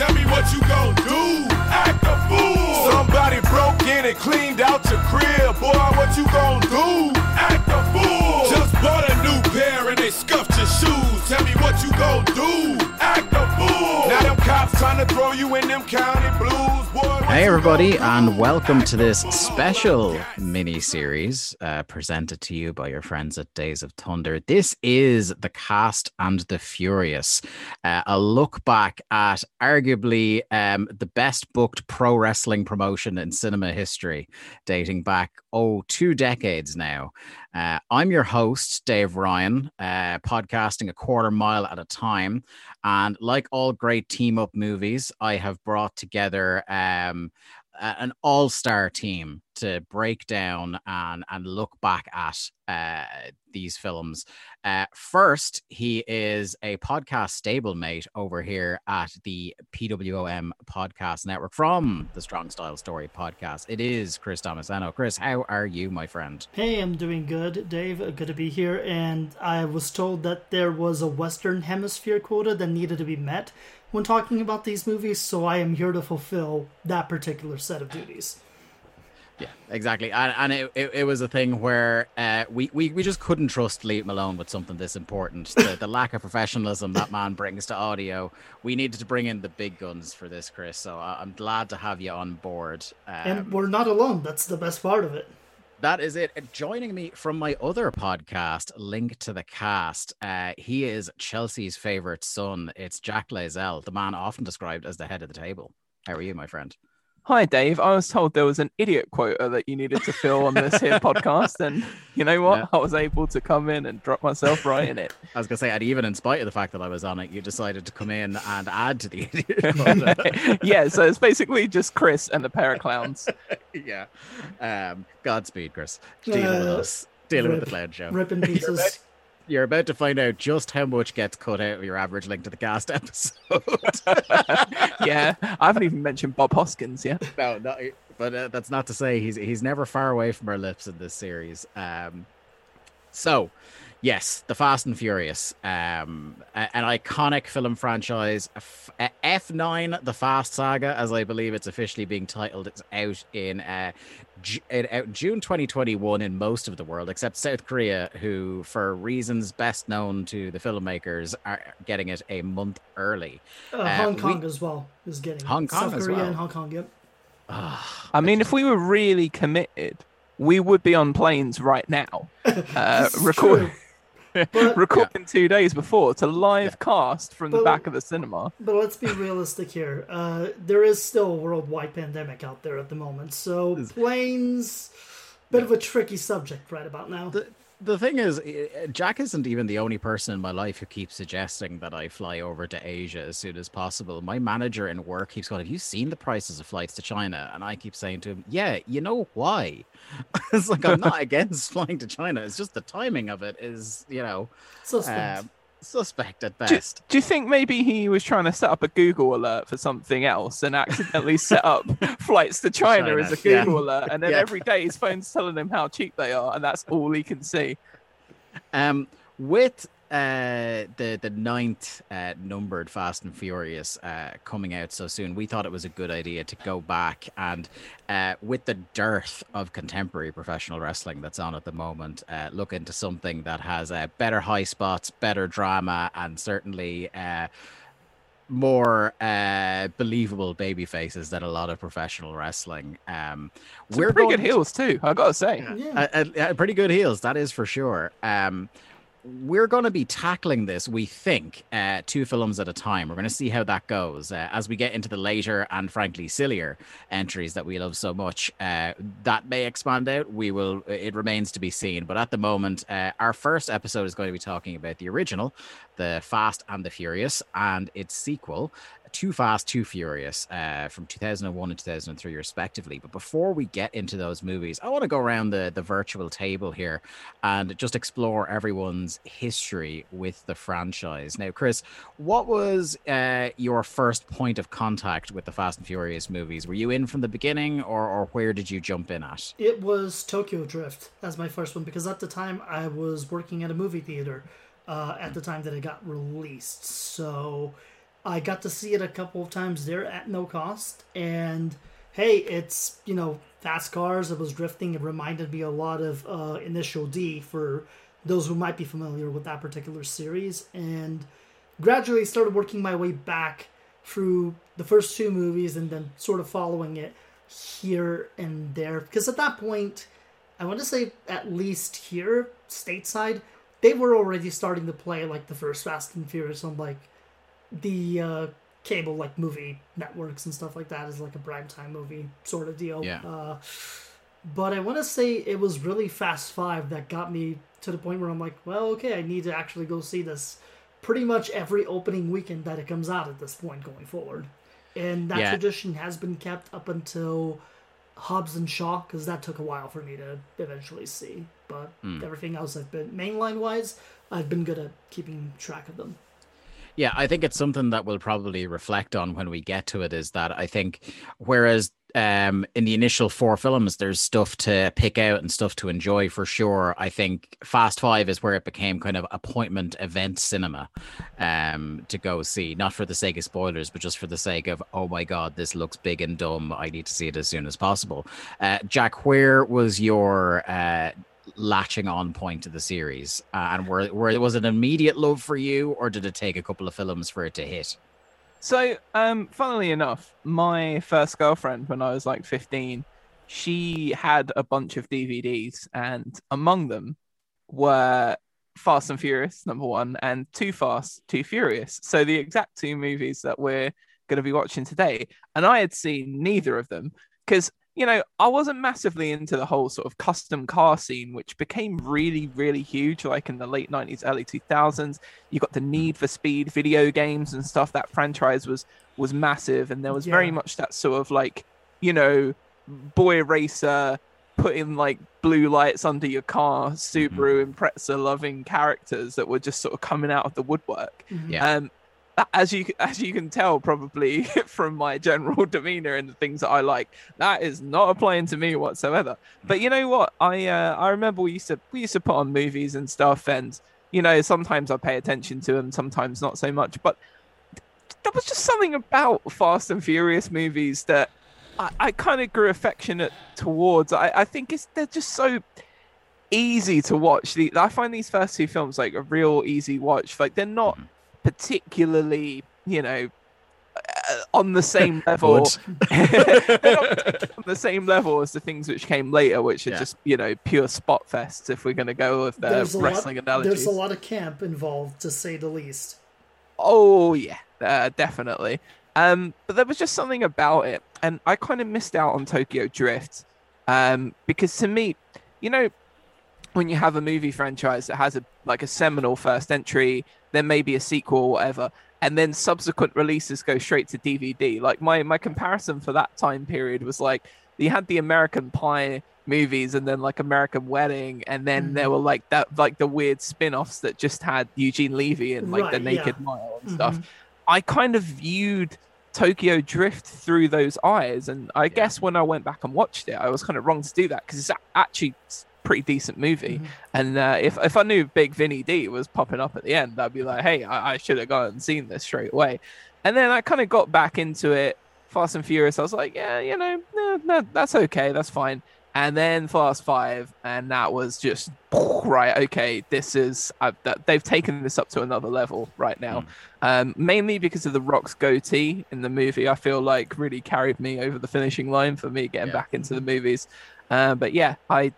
tell me what you gon' do. Act a fool. Somebody broke in and cleaned out your crib. Boy, what you gon' do? Act a fool. Just bought a new pair and they scuffed your shoes. Tell me what you gon' do. Act a fool. Now them cops trying to throw you in them county blues. Hey, everybody, and welcome to this special mini series uh, presented to you by your friends at Days of Thunder. This is The Cast and the Furious, uh, a look back at arguably um, the best booked pro wrestling promotion in cinema history, dating back, oh, two decades now. Uh, I'm your host, Dave Ryan, uh, podcasting a quarter mile at a time. And like all great team up movies, I have brought together um, an all star team to break down and, and look back at uh, these films. Uh, first, he is a podcast stablemate over here at the PWOM Podcast Network from the Strong Style Story podcast. It is Chris Damasceno. Chris, how are you, my friend? Hey, I'm doing good, Dave. Good to be here. And I was told that there was a Western Hemisphere quota that needed to be met when talking about these movies, so I am here to fulfill that particular set of duties. Yeah, exactly. And, and it, it, it was a thing where uh, we, we, we just couldn't trust Liam Malone with something this important. The, the lack of professionalism that man brings to audio. We needed to bring in the big guns for this, Chris. So I- I'm glad to have you on board. Um, And we're not alone. That's the best part of it. that is it. Joining me from my other podcast, Link to the Cast, uh, he is Chelsea's favorite son. It's Jack Layzell, the man often described as the head of the table. How are you, my friend? Hi, Dave. I was told there was an idiot quota that you needed to fill on this here podcast, and you know what? Yeah. I was able to come in and drop myself right in it. I was gonna say, and even in spite of the fact that I was on it, you decided to come in and add to the idiot quota. yeah, so it's basically just Chris and the pair of clowns. yeah. Um, Godspeed, Chris. Dealing with Uh, us. Dealing with the clown show. Rip in You're about, pieces. You're about to find out just how much gets cut out of your average link to the cast episode. yeah, I haven't even mentioned Bob Hoskins yet. no, no, but uh, that's not to say he's he's never far away from our lips in this series. Um, so, yes, the Fast and Furious, um, an iconic film franchise. F- uh, F9, the Fast Saga, as I believe it's officially being titled, it's out in. Uh, out June 2021 in most of the world, except South Korea, who, for reasons best known to the filmmakers, are getting it a month early. Uh, Hong we- Kong as well is getting Hong it. Kong South as Korea well. and Hong Kong, yep. I mean, if we were really committed, we would be on planes right now, uh, This record, true. But, recording two days before to live cast from the back of the cinema. but let's be realistic here. Uh, there is still a worldwide pandemic out there at the moment, so planes, bit of a tricky subject right about now. the the thing is, Jack isn't even the only person in my life who keeps suggesting that I fly over to Asia as soon as possible. My manager in work keeps going, "Have you seen the prices of flights to China?" And I keep saying to him, "Yeah, you know why?" it's like I'm not against flying to China. It's just the timing of it is, you know, um, suspect at best. do you think maybe he was trying to set up a Google alert for something else and accidentally set up flights to China, China, as a yeah. Google alert? And then Yeah. every day his phone's telling him how cheap they are, and that's all he can see. Um, with uh, the the ninth uh, numbered Fast and Furious uh, coming out so soon, we thought it was a good idea to go back and, uh, with the dearth of contemporary professional wrestling that's on at the moment, uh, look into something that has uh, better high spots, better drama, and certainly. Uh, more uh, believable baby faces than a lot of professional wrestling. Um, Some pretty good to- heels too, I gotta say. yeah. uh, uh, pretty good heels, that is for sure. Um, we're going to be tackling this, we think, uh, two films at a time. We're going to see how that goes uh, as we get into the later and frankly sillier entries that we love so much. Uh, that may expand out. We will. It remains to be seen. But at the moment, uh, our first episode is going to be talking about the original, the Fast and the Furious, and its sequel, Too Fast, Too Furious uh, from 2001 and 2003, respectively. But before we get into those movies, I want to go around the, the virtual table here and just explore everyone's history with the franchise. Now, Chris, what was uh, your first point of contact with the Fast and Furious movies? Were you in from the beginning or, or where did you jump in at? It was Tokyo Drift as my first one because at the time I was working at a movie theater uh, at the time that it got released. So I got to see it a couple of times there at no cost, and hey, it's you know fast cars. It was drifting. It reminded me a lot of uh, Initial D for those who might be familiar with that particular series, and gradually started working my way back through the first two movies and then sort of following it here and there because at that point i want to say at least here stateside they were already starting to play like the first fast and furious on like the uh, cable like movie networks and stuff like that is like a prime time movie sort of deal Yeah. uh, but i want to say it was really fast five that got me to the point where i'm like well okay i need to actually go see this pretty much every opening weekend that it comes out at this point going forward and that Yeah. tradition has been kept up until Hobbs and Shaw because that took a while for me to eventually see. But Hmm. everything else I've been mainline wise, I've been good at keeping track of them. Yeah, I think it's something that we'll probably reflect on when we get to it. Is that I think whereas um, in the initial four films, there's stuff to pick out and stuff to enjoy for sure. I think Fast Five is where it became kind of appointment event cinema um, to go see, not for the sake of spoilers, but just for the sake of oh my god, this looks big and dumb. I need to see it as soon as possible. Uh, Jack, where was your uh, latching on point to the series, uh, and were, were was it an immediate love for you, or did it take a couple of films for it to hit? So, um, funnily enough, my first girlfriend when I was like 15, she had a bunch of DVDs, and among them were Fast and Furious, number one, and Too Fast, Too Furious. So, the exact two movies that we're going to be watching today. And I had seen neither of them because, you know, I wasn't massively into the whole sort of custom car scene, which became really, really huge, like in the late 90s, early 2000s you got the need for speed video games and stuff. That franchise was was massive and there was very much that sort of like you know boy racer putting like blue lights under your car subaru impreza loving characters that were just sort of coming out of the woodwork. Yeah. um a- as you as you can tell probably from my general demeanor and the things that I like that is not applying to me whatsoever. But you know what? I uh, I remember we used to we used to put on movies and stuff and you know sometimes I pay attention to them sometimes not so much. But there was just something about Fast and Furious movies that I, I kind of grew affectionate towards. I, I think it's they're just so easy to watch. The I find these first two films like a real easy watch. Like they're not particularly you know uh, on the same level on the same level as the things which came later, which are Yeah. just you know pure spot fests. If we're going to go with the There's a lot- wrestling analogies. There's a lot of camp involved, to say the least. Oh yeah, uh, definitely. Um, but there was just something about it, and I kind of missed out on Tokyo Drift, um, because to me, you know, when you have a movie franchise that has a like a seminal first entry, then maybe a sequel or whatever, and then subsequent releases go straight to DVD. Like my my comparison for that time period was like you had the American Pie movies and then like American Wedding and then there mm. were like that like the weird spin-offs that just had Eugene Levy and like the Right, yeah. Naked Mile and mm-hmm. stuff. I kind of viewed Tokyo Drift through those eyes and I guess when I went back and watched it I was kind of wrong to do that because it's actually pretty decent movie and uh, if, if I knew Big Vinny D was popping up at the end I'd be like hey I, I should have gone and seen this straight away and then I kind of got back into it Fast and Furious I was like yeah you know no, no that's okay that's fine and then Fast Five, and that was just right. Okay, this is uh, that they've taken this up to another level right now. Um, mainly because of the Rock's goatee in the movie, I feel like really carried me over the finishing line for me getting Yeah. back into the movies. Uh, but yeah, I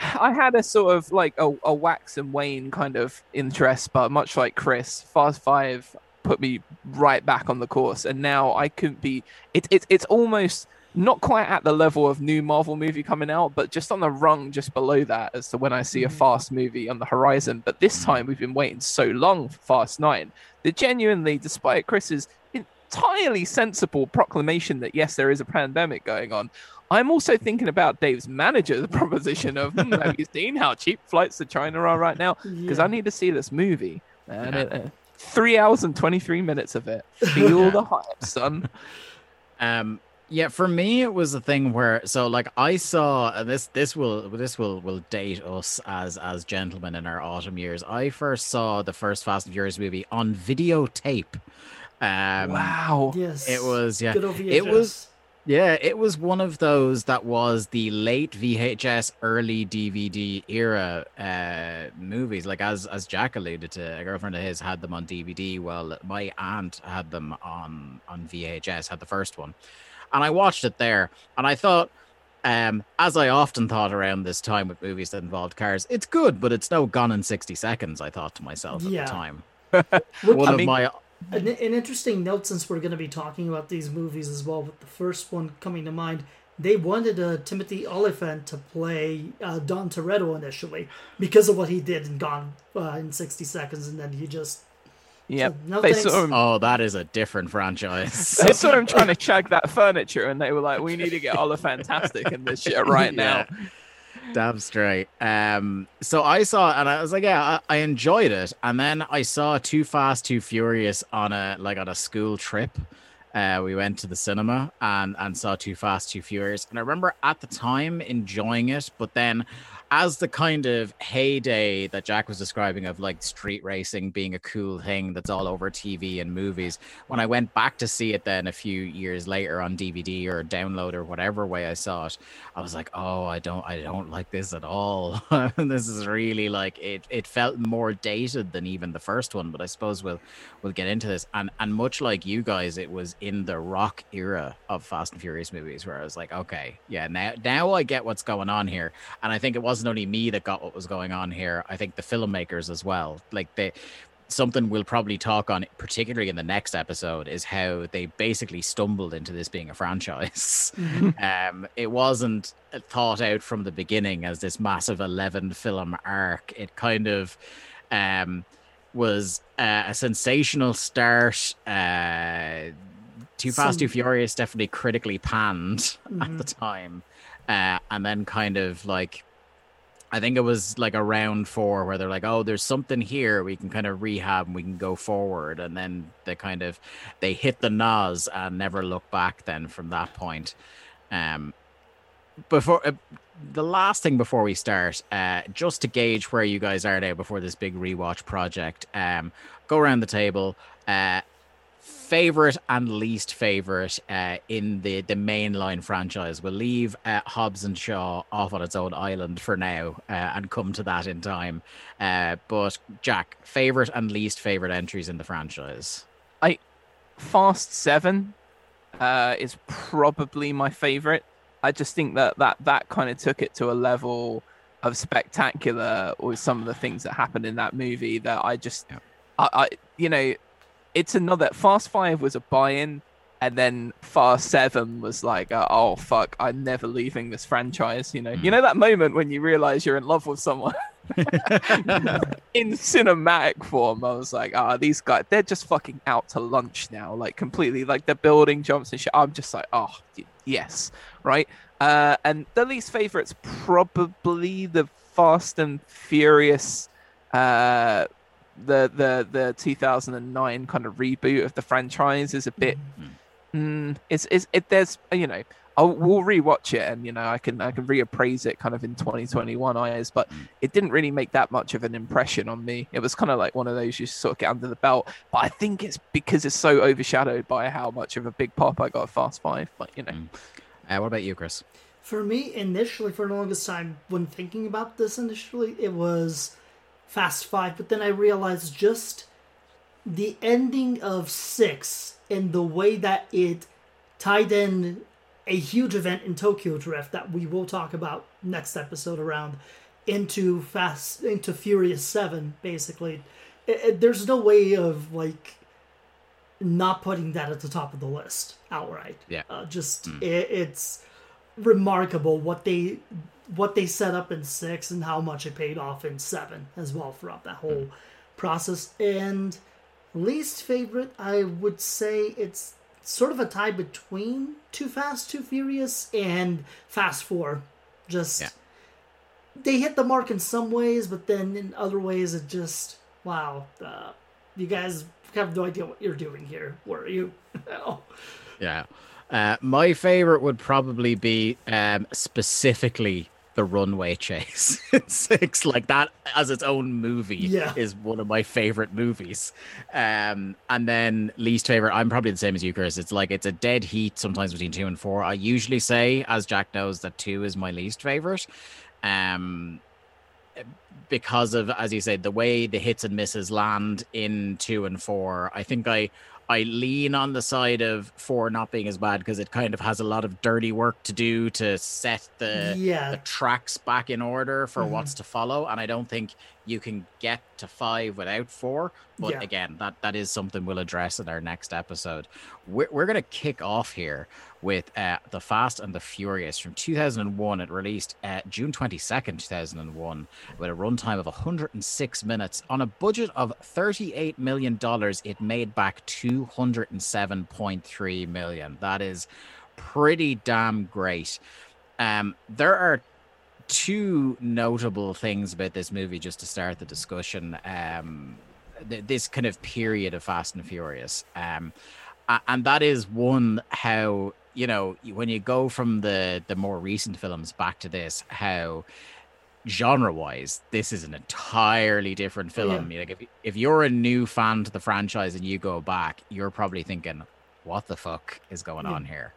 I had a sort of like a, a wax and wane kind of interest, but much like Chris, Fast Five put me right back on the course, and now I couldn't be. It, it it's almost not quite at the level of new Marvel movie coming out, but just on the rung just below that as to when I see a mm-hmm. Fast movie on the horizon. But this mm-hmm. time we've been waiting so long for Fast Nine that genuinely, despite Chris's entirely sensible proclamation that yes, there is a pandemic going on. I'm also thinking about Dave's manager, the proposition of, hmm, have you seen how cheap flights to China are right now? Because Yeah. I need to see this movie. And it, uh, three hours and 23 minutes of it. Feel the hype, son. Um, yeah, for me it was a thing where so like I saw and this this will this will will date us as as gentlemen in our autumn years. I first saw the first Fast and Furious movie on videotape. Um, wow. Yes. It was yeah. Good It was VHS. Yeah, it was one of those that was the late VHS, early DVD era uh, movies. Like as as Jack alluded to, a girlfriend of his had them on DVD. Well, my aunt had them on on VHS. Had the first one, and I watched it there, and I thought. Um, as I often thought around this time with movies that involved cars, it's good, but it's no gone in sixty seconds. I thought to myself at Yeah. the time. One I of mean- my An, an interesting note since we're going to be talking about these movies as well, with the first one coming to mind, they wanted uh, Timothy Olyphant to play uh, Dom Toretto initially because of what he did in Gone uh, in 60 Seconds, and then he just. Yeah. No they thanks. saw him. oh, that is a different franchise. They saw him trying to shag that furniture, and they were like, "We need to get Oliver Fantastic in this shit right now." Damn straight. Um, so I saw, and I was like, yeah, I, I enjoyed it. And then I saw Too Fast, Too Furious on a like on a school trip. Uh, we went to the cinema and and saw Too Fast, Too Furious, and I remember at the time enjoying it, but then as the kind of heyday that Jack was describing of like street racing being a cool thing that's all over TV and movies, when I went back to see it then a few years later on DVD or download or whatever way I saw it, I was like, oh, I don't, I don't like this at all. this is really like it. It felt more dated than even the first one, but I suppose we'll we'll get into this. And and much like you guys, it was in the rock era of Fast and Furious movies where I was like, okay, yeah, now now I get what's going on here. And I think it wasn't only me that got what was going on here. I think the filmmakers as well. Like they something we'll probably talk on particularly in the next episode is how they basically stumbled into this being a franchise um it wasn't thought out from the beginning as this massive 11 film arc it kind of um was uh, a sensational start uh too fast Some- too furious definitely critically panned at Mhm. the time uh and then kind of like I think it was like a round four where they're like, oh, there's something here we can kind of rehab and we can go forward. And then they kind of they hit the nos and never look back then from that point. Um before uh, the last thing before we start, uh just to gauge where you guys are now before this big rewatch project, um go around the table. Uh favorite and least favorite uh, in the the mainline franchise. We'll leave uh, Hobbs and Shaw off on its own island for now uh, and come to that in time. Uh, but Jack, favorite and least favorite entries in the franchise. I Fast Seven uh, is probably my favorite. I just think that that that kind of took it to a level of spectacular with some of the things that happened in that movie that I just, Yeah. I, I, you know, it's another Fast Five was a buy-in, and then Fast Seven was like, uh, oh fuck, I'm never leaving this franchise. You know, you Mm. know that moment when you realize you're in love with someone. in cinematic form, I was like, ah, these guys, they're just fucking out to lunch now, like completely, like they're building jumps and shit. I'm just like, oh, yes, right. Uh, and the least favorite's probably the Fast and Furious, uh, the the the 2009 kind of reboot of the franchise is a bit. Mm, it's, it's it there's you know I'll we'll rewatch it and you know I can I can reappraise it kind of in 2021 eyes, but it didn't really make that much of an impression on me. It was kind of like one of those you sort of get under the belt, but I think it's because it's so overshadowed by how much of a big pop I got Fast Five. But you know, Mm. Uh, what about you, Chris? For me, initially, for the longest time, when thinking about this initially, it was Fast Five, but then I realized just the ending of six and the way that it tied in a huge event in Tokyo Drift that we will talk about next episode around into Fast into Furious Seven. Basically, it, it- there's no way of like not putting that at the top of the list outright. Yeah. uh, just it, it's remarkable what they what they set up in six and how much it paid off in seven as well throughout that whole process. And least favorite, I would say it's sort of a tie between Too Fast, Too Furious, and Fast Four. Just Yeah. they hit the mark in some ways, but then in other ways, it just wow. Uh, you guys have no idea what you're doing here, were you? Yeah. Uh, my favorite would probably be um, specifically the runway chase six. Like that as its own movie Yeah. is one of my favorite movies. Um, and then least favorite, I'm probably the same as you, Chris. It's like it's a dead heat sometimes between two and four. I usually say, as Jack knows, that two is my least favorite. Um, because of, as you said, the way the hits and misses land in two and four. I think I I lean on the side of four not being as bad because it kind of has a lot of dirty work to do to set the yeah. the tracks back in order for Mhm. what's to follow. And I don't think you can get to five without four. But Yeah. again, that that is something we'll address in our next episode. We're, we're going to kick off here with uh, The Fast and the Furious from 2001. It released uh, June 22nd, 2001, with a runtime of 106 minutes. On a budget of $38 million, it made back 207.3 million. That is pretty damn great. Um, there are two notable things about this movie just to start the discussion. Um, th- this kind of period of Fast and Furious, um, and that is one how you know when you go from the the more recent films back to this how genre wise this is an entirely different Oh, yeah. film like if, if you're a new fan to the franchise and you go back you're probably thinking what the fuck is going Yeah. on here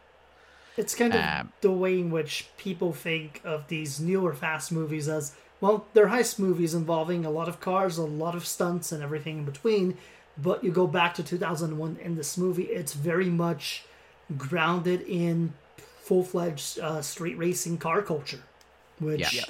It's kind of Um, the way in which people think of these newer fast movies as well, they're heist movies involving a lot of cars, a lot of stunts, and everything in between. But you go back to 2001 in this movie, it's very much grounded in full fledged uh, street racing car culture, which Yeah.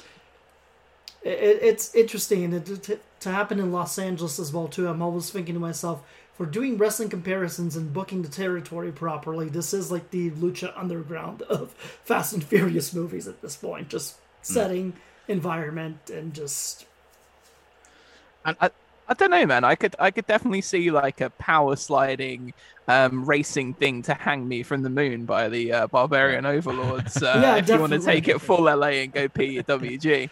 It, it's interesting and it, to, to happen in Los Angeles as well too. I'm always thinking to myself, for doing wrestling comparisons and booking the territory properly, this is like the lucha underground of Fast and Furious movies at this point. Just setting, environment, and just And I, I don't know, man. I could I could definitely see like a power sliding um racing thing to hang me from the moon by the uh, barbarian overlords uh, Yeah, if you want to take it full LA and go PWG.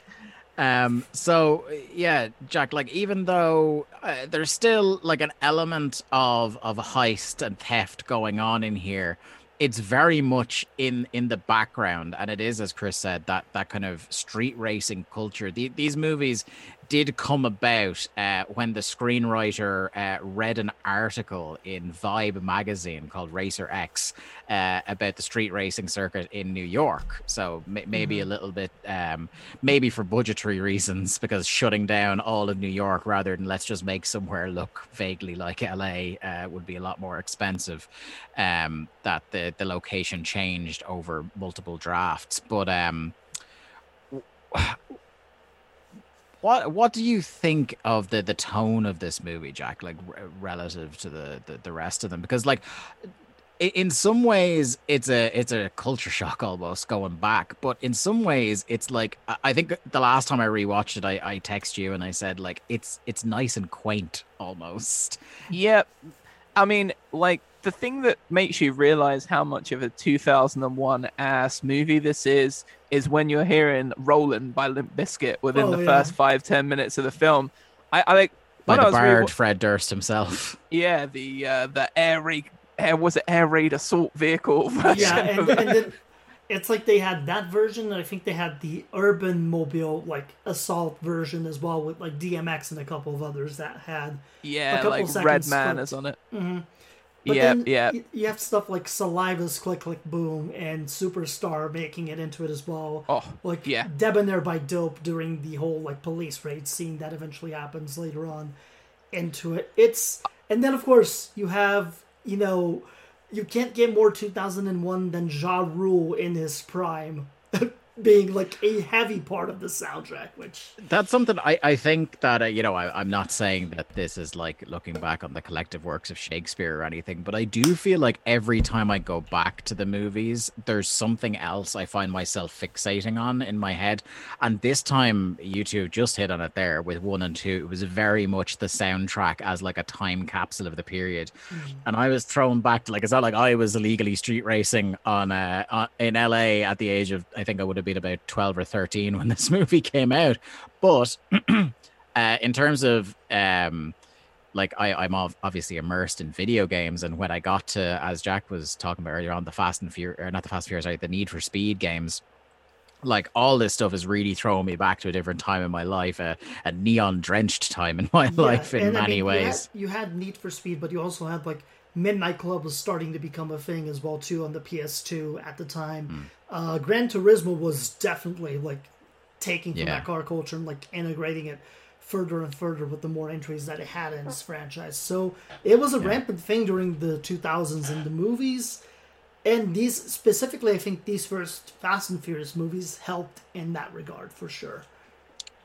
Um. So yeah, Jack. Like, even though uh, there's still like an element of of heist and theft going on in here, it's very much in in the background, and it is, as Chris said, that that kind of street racing culture. The, these movies did come about uh, when the screenwriter uh, read an article in Vibe magazine called Racer X uh, about the street racing circuit in New York. So may- maybe a little bit, um, maybe for budgetary reasons, because shutting down all of New York rather than let's just make somewhere look vaguely like LA uh, would be a lot more expensive. Um, that the the location changed over multiple drafts, but um. What what do you think of the the tone of this movie, Jack? Like r- relative to the, the the rest of them, because like in some ways it's a it's a culture shock almost going back, but in some ways it's like I- think the last time I rewatched it, I I text you and I said like it's it's nice and quaint almost. Yeah, I mean, like the thing that makes you realize how much of a 2001 ass movie this is is when you're hearing "Rollin" by Limp Bizkit within Oh, the yeah. first five ten minutes of the film. I, I like By when I the was rewa- Fred Durst himself. Yeah, the uh, the air raid, air was it air raid assault vehicle yeah, and, and then it's like they had that version, and I think they had the urban mobile like assault version as well with like DMX and a couple of others that had yeah, couple like seconds Redman is on it. Mm-hmm. But yeah, then yeah, You have stuff like Saliva's Click Click Boom and Superstar making it into it as well. Oh, like yeah. Debonaire by Dope during the whole like police raid scene that eventually happens later on into it. It's and then of course you have you know you can't get more 2001 than Ja Rule in his prime. Being like a heavy part of the soundtrack, which That's something I, I think that, uh, you know, I, I'm not saying that this is like looking back on the collective works of Shakespeare or anything, but I do feel like every time I go back to the movies, there's something else I find myself fixating on in my head. And this time, you two just hit on it there with one and two. It was very much the soundtrack as like a time capsule of the period. And I was thrown back to like, it's not like I was illegally street racing on, uh, on in LA at the age of, I think I would have been about 12 or 13 when this movie came out. But uh, in terms of um, like I, I'm ov- obviously immersed in video games, and when I got to, as Jack was talking about earlier on, the Fast and Furious, or not the Fast and Furious, sorry, the Need for Speed games, like all this stuff is really throwing me back to a different time in my life, a, a neon drenched time in my yeah, life in many I mean, ways. You had, you had Need for Speed, but you also had like Midnight Club was starting to become a thing as well too on the PS2 at the time. Mm. Uh, Gran Turismo was definitely like taking from yeah. that car culture and like integrating it further and further with the more entries that it had in its franchise. So it was a yeah. rampant thing during the 2000s in the movies. And these specifically, I think these first Fast and Furious movies helped in that regard for sure.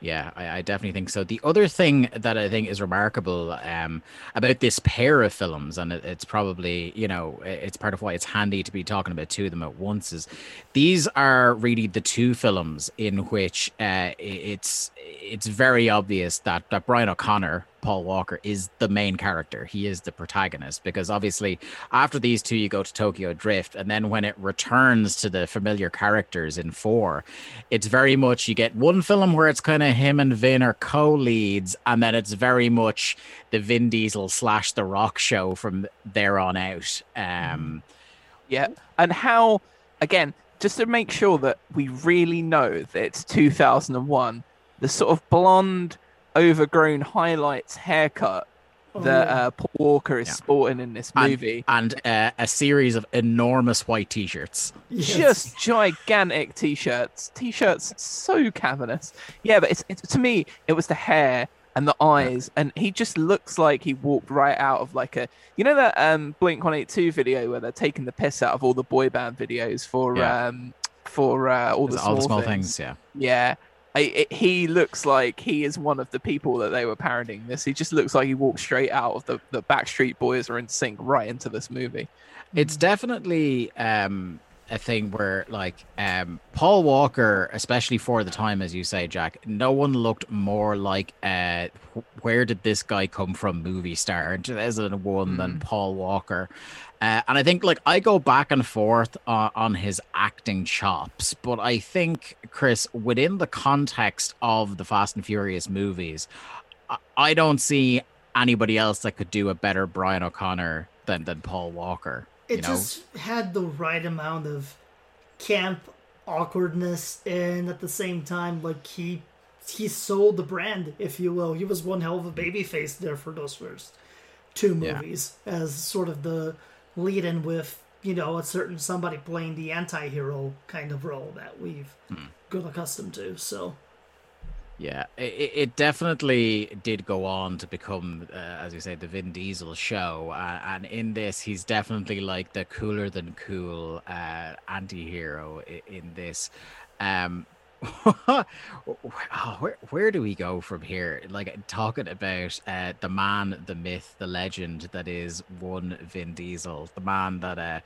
Yeah, I, I, definitely think so. The other thing that I think is remarkable um, about this pair of films, and it, it's probably, you know, it's part of why it's handy to be talking about two of them at once, is these are really the two films in which uh, it's it's very obvious that, that Brian O'Conner Paul Walker is the main character. He is the protagonist because obviously after these two you go to Tokyo Drift and then when it returns to the familiar characters in 4 it's very much you get one film where it's kind of him and Vin are co-leads and then it's very much the Vin Diesel slash the Rock show from there on out. Um yeah, and how again just to make sure that we really know that it's 2001 the sort of blonde overgrown highlights haircut oh, that uh, Paul Walker is yeah. sporting in this movie, and, and uh, a series of enormous white T-shirts, yes. just gigantic T-shirts, T-shirts so cavernous. Yeah, but it's, it's to me, it was the hair and the eyes, and he just looks like he walked right out of like a, you know that um, Blink One Eight Two video where they're taking the piss out of all the boy band videos for yeah. um, for uh, all the, all the small things. things. Yeah, yeah. I, it, he looks like he is one of the people that they were parodying this. He just looks like he walked straight out of the the Backstreet Boys or NSYNC right into this movie. It's definitely um, a thing where like um, Paul Walker, especially for the time, as you say, Jack, no one looked more like uh, where did this guy come from movie star in 2001 mm. than Paul Walker. Uh, and I think like I go back and forth uh, on his acting chops, but I think Chris, within the context of the Fast and Furious movies, I, I don't see anybody else that could do a better Brian O'Conner than than Paul Walker. It know? just had the right amount of camp awkwardness, and at the same time, like he he sold the brand, if you will. He was one hell of a baby face there for those first two movies yeah. as sort of the lead in with you know a certain somebody playing the anti-hero kind of role that we've hmm. grown accustomed to so yeah it, it definitely did go on to become uh, as you say the vin diesel show uh, and in this he's definitely like the cooler than cool uh, anti-hero in, in this um where where do we go from here? Like talking about uh, the man, the myth, the legend that is one Vin Diesel, the man that uh,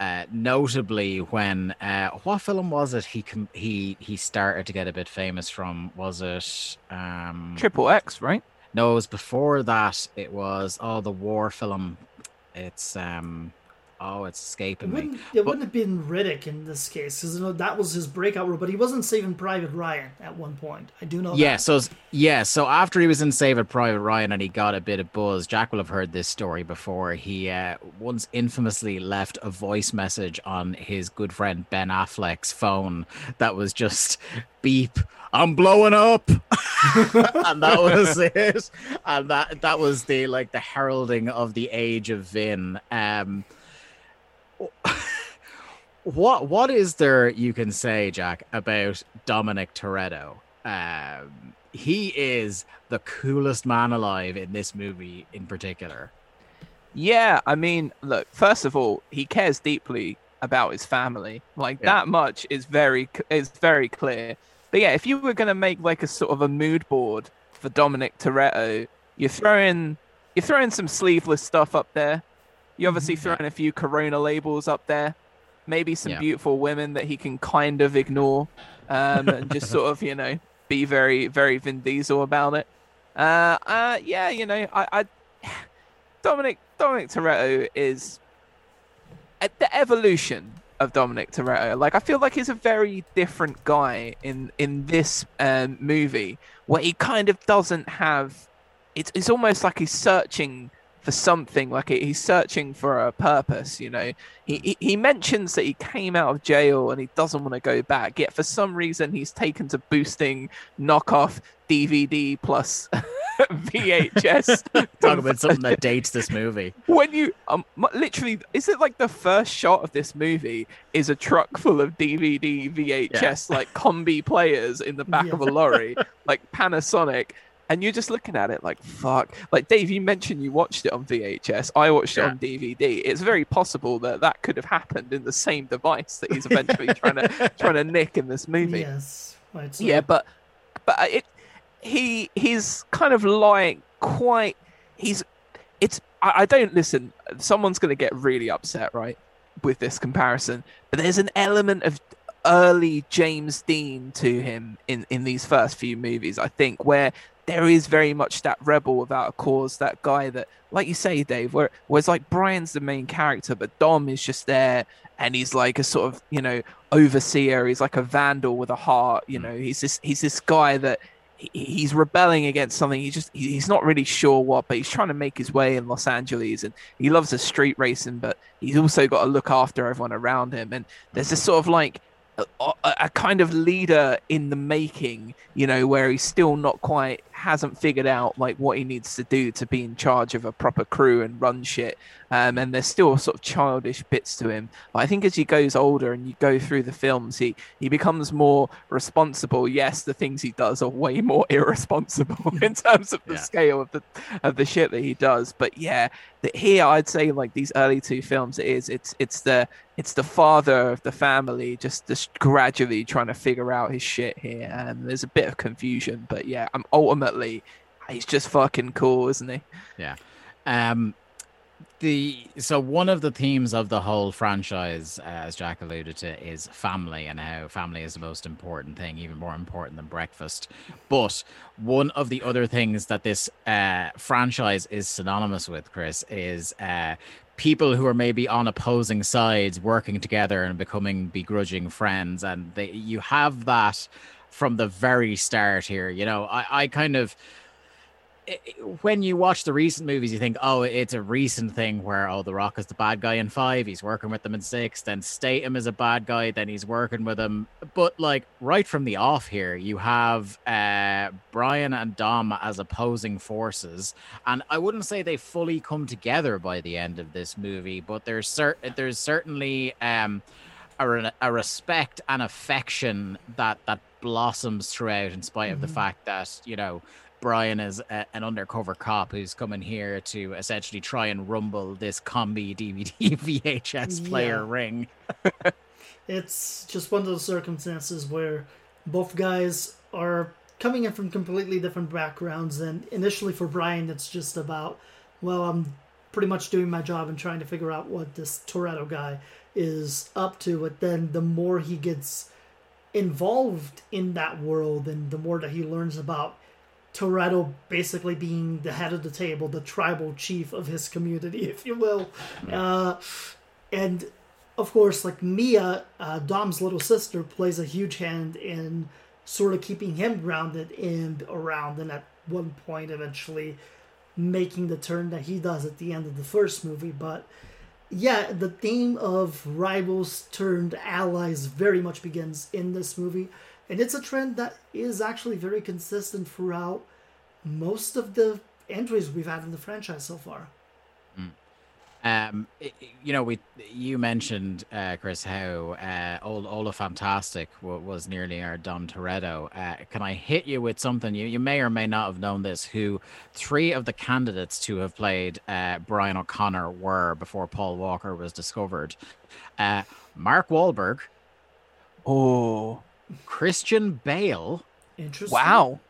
uh, notably when uh, what film was it he com- he he started to get a bit famous from? Was it um triple x right? No it was before that. It was oh the war film. It's um Oh, it's escaping it wouldn't, me. It but, wouldn't have been Riddick in this case because that was his breakout role, but he wasn't Saving Private Ryan at one point. I do know. Yeah, that. so yeah, so after he was in Saving Private Ryan and he got a bit of buzz, Jack will have heard this story before. He uh, once infamously left a voice message on his good friend Ben Affleck's phone that was just beep. I'm blowing up, and that was it. And that that was the like the heralding of the age of Vin. Um, what what is there you can say, Jack, about Dominic Toretto? Um, he is the coolest man alive in this movie, in particular. Yeah, I mean, look. First of all, he cares deeply about his family. Like yeah. that much is very is very clear. But yeah, if you were gonna make like a sort of a mood board for Dominic Toretto, you're throwing you're throwing some sleeveless stuff up there. You obviously mm-hmm. throwing a few Corona labels up there, maybe some yeah. beautiful women that he can kind of ignore, um, and just sort of you know be very very Vin Diesel about it. Uh, uh, yeah, you know, I, I Dominic Dominic Toretto is at the evolution of Dominic Toretto. Like I feel like he's a very different guy in in this um, movie where he kind of doesn't have. It's it's almost like he's searching for something like he's searching for a purpose you know he, he, he mentions that he came out of jail and he doesn't want to go back yet for some reason he's taken to boosting knockoff dvd plus vhs talk about something that dates this movie when you um literally is it like the first shot of this movie is a truck full of dvd vhs yeah. like combi players in the back yeah. of a lorry like panasonic and you're just looking at it like fuck like dave you mentioned you watched it on vhs i watched yeah. it on dvd it's very possible that that could have happened in the same device that he's eventually trying to trying to nick in this movie yes so. yeah but but it he he's kind of like quite he's it's I, I don't listen someone's going to get really upset right with this comparison but there's an element of early James Dean to him in in these first few movies I think where there is very much that rebel without a cause, that guy that, like you say, Dave, where whereas like Brian's the main character, but Dom is just there and he's like a sort of, you know, overseer. He's like a vandal with a heart. You mm. know, he's this he's this guy that he's rebelling against something. He's just he's not really sure what, but he's trying to make his way in Los Angeles, and he loves the street racing, but he's also got to look after everyone around him. And there's this sort of like a, a, kind of leader in the making, you know, where he's still not quite hasn't figured out like what he needs to do to be in charge of a proper crew and run shit. Um, and there's still sort of childish bits to him. But I think as he goes older and you go through the films, he he becomes more responsible. Yes, the things he does are way more irresponsible in terms of the yeah. scale of the of the shit that he does. But yeah, the, here I'd say like these early two films, it is it's it's the it's the father of the family just just gradually trying to figure out his shit here, and there's a bit of confusion. But yeah, I'm ultimately he's just fucking cool, isn't he? Yeah. Um, the so one of the themes of the whole franchise, uh, as Jack alluded to, is family and how family is the most important thing, even more important than breakfast. But one of the other things that this uh, franchise is synonymous with, Chris, is uh, people who are maybe on opposing sides working together and becoming begrudging friends, and they, you have that from the very start here. You know, I, I kind of when you watch the recent movies, you think, oh, it's a recent thing where, oh, The Rock is the bad guy in five, he's working with them in six, then Statham is a bad guy, then he's working with him. But, like, right from the off here, you have uh, Brian and Dom as opposing forces. And I wouldn't say they fully come together by the end of this movie, but there's, cer- there's certainly um, a, a respect and affection that, that blossoms throughout, in spite mm-hmm. of the mm-hmm. fact that, you know, Brian is a, an undercover cop who's coming here to essentially try and rumble this combi DVD VHS player yeah. ring. it's just one of those circumstances where both guys are coming in from completely different backgrounds. And initially, for Brian, it's just about, well, I'm pretty much doing my job and trying to figure out what this Toretto guy is up to. But then the more he gets involved in that world and the more that he learns about Toretto basically being the head of the table, the tribal chief of his community, if you will. Uh, and of course, like Mia, uh, Dom's little sister, plays a huge hand in sort of keeping him grounded and around, and at one point, eventually making the turn that he does at the end of the first movie. But yeah, the theme of rivals turned allies very much begins in this movie. And it's a trend that is actually very consistent throughout most of the entries we've had in the franchise so far. Mm. Um, you know, we you mentioned uh, Chris how uh, old Ola Fantastic w- was nearly our Dom Toretto. Uh, can I hit you with something? You you may or may not have known this. Who three of the candidates to have played uh, Brian O'Conner were before Paul Walker was discovered? Uh, Mark Wahlberg. Oh, Christian Bale. Interesting. Wow.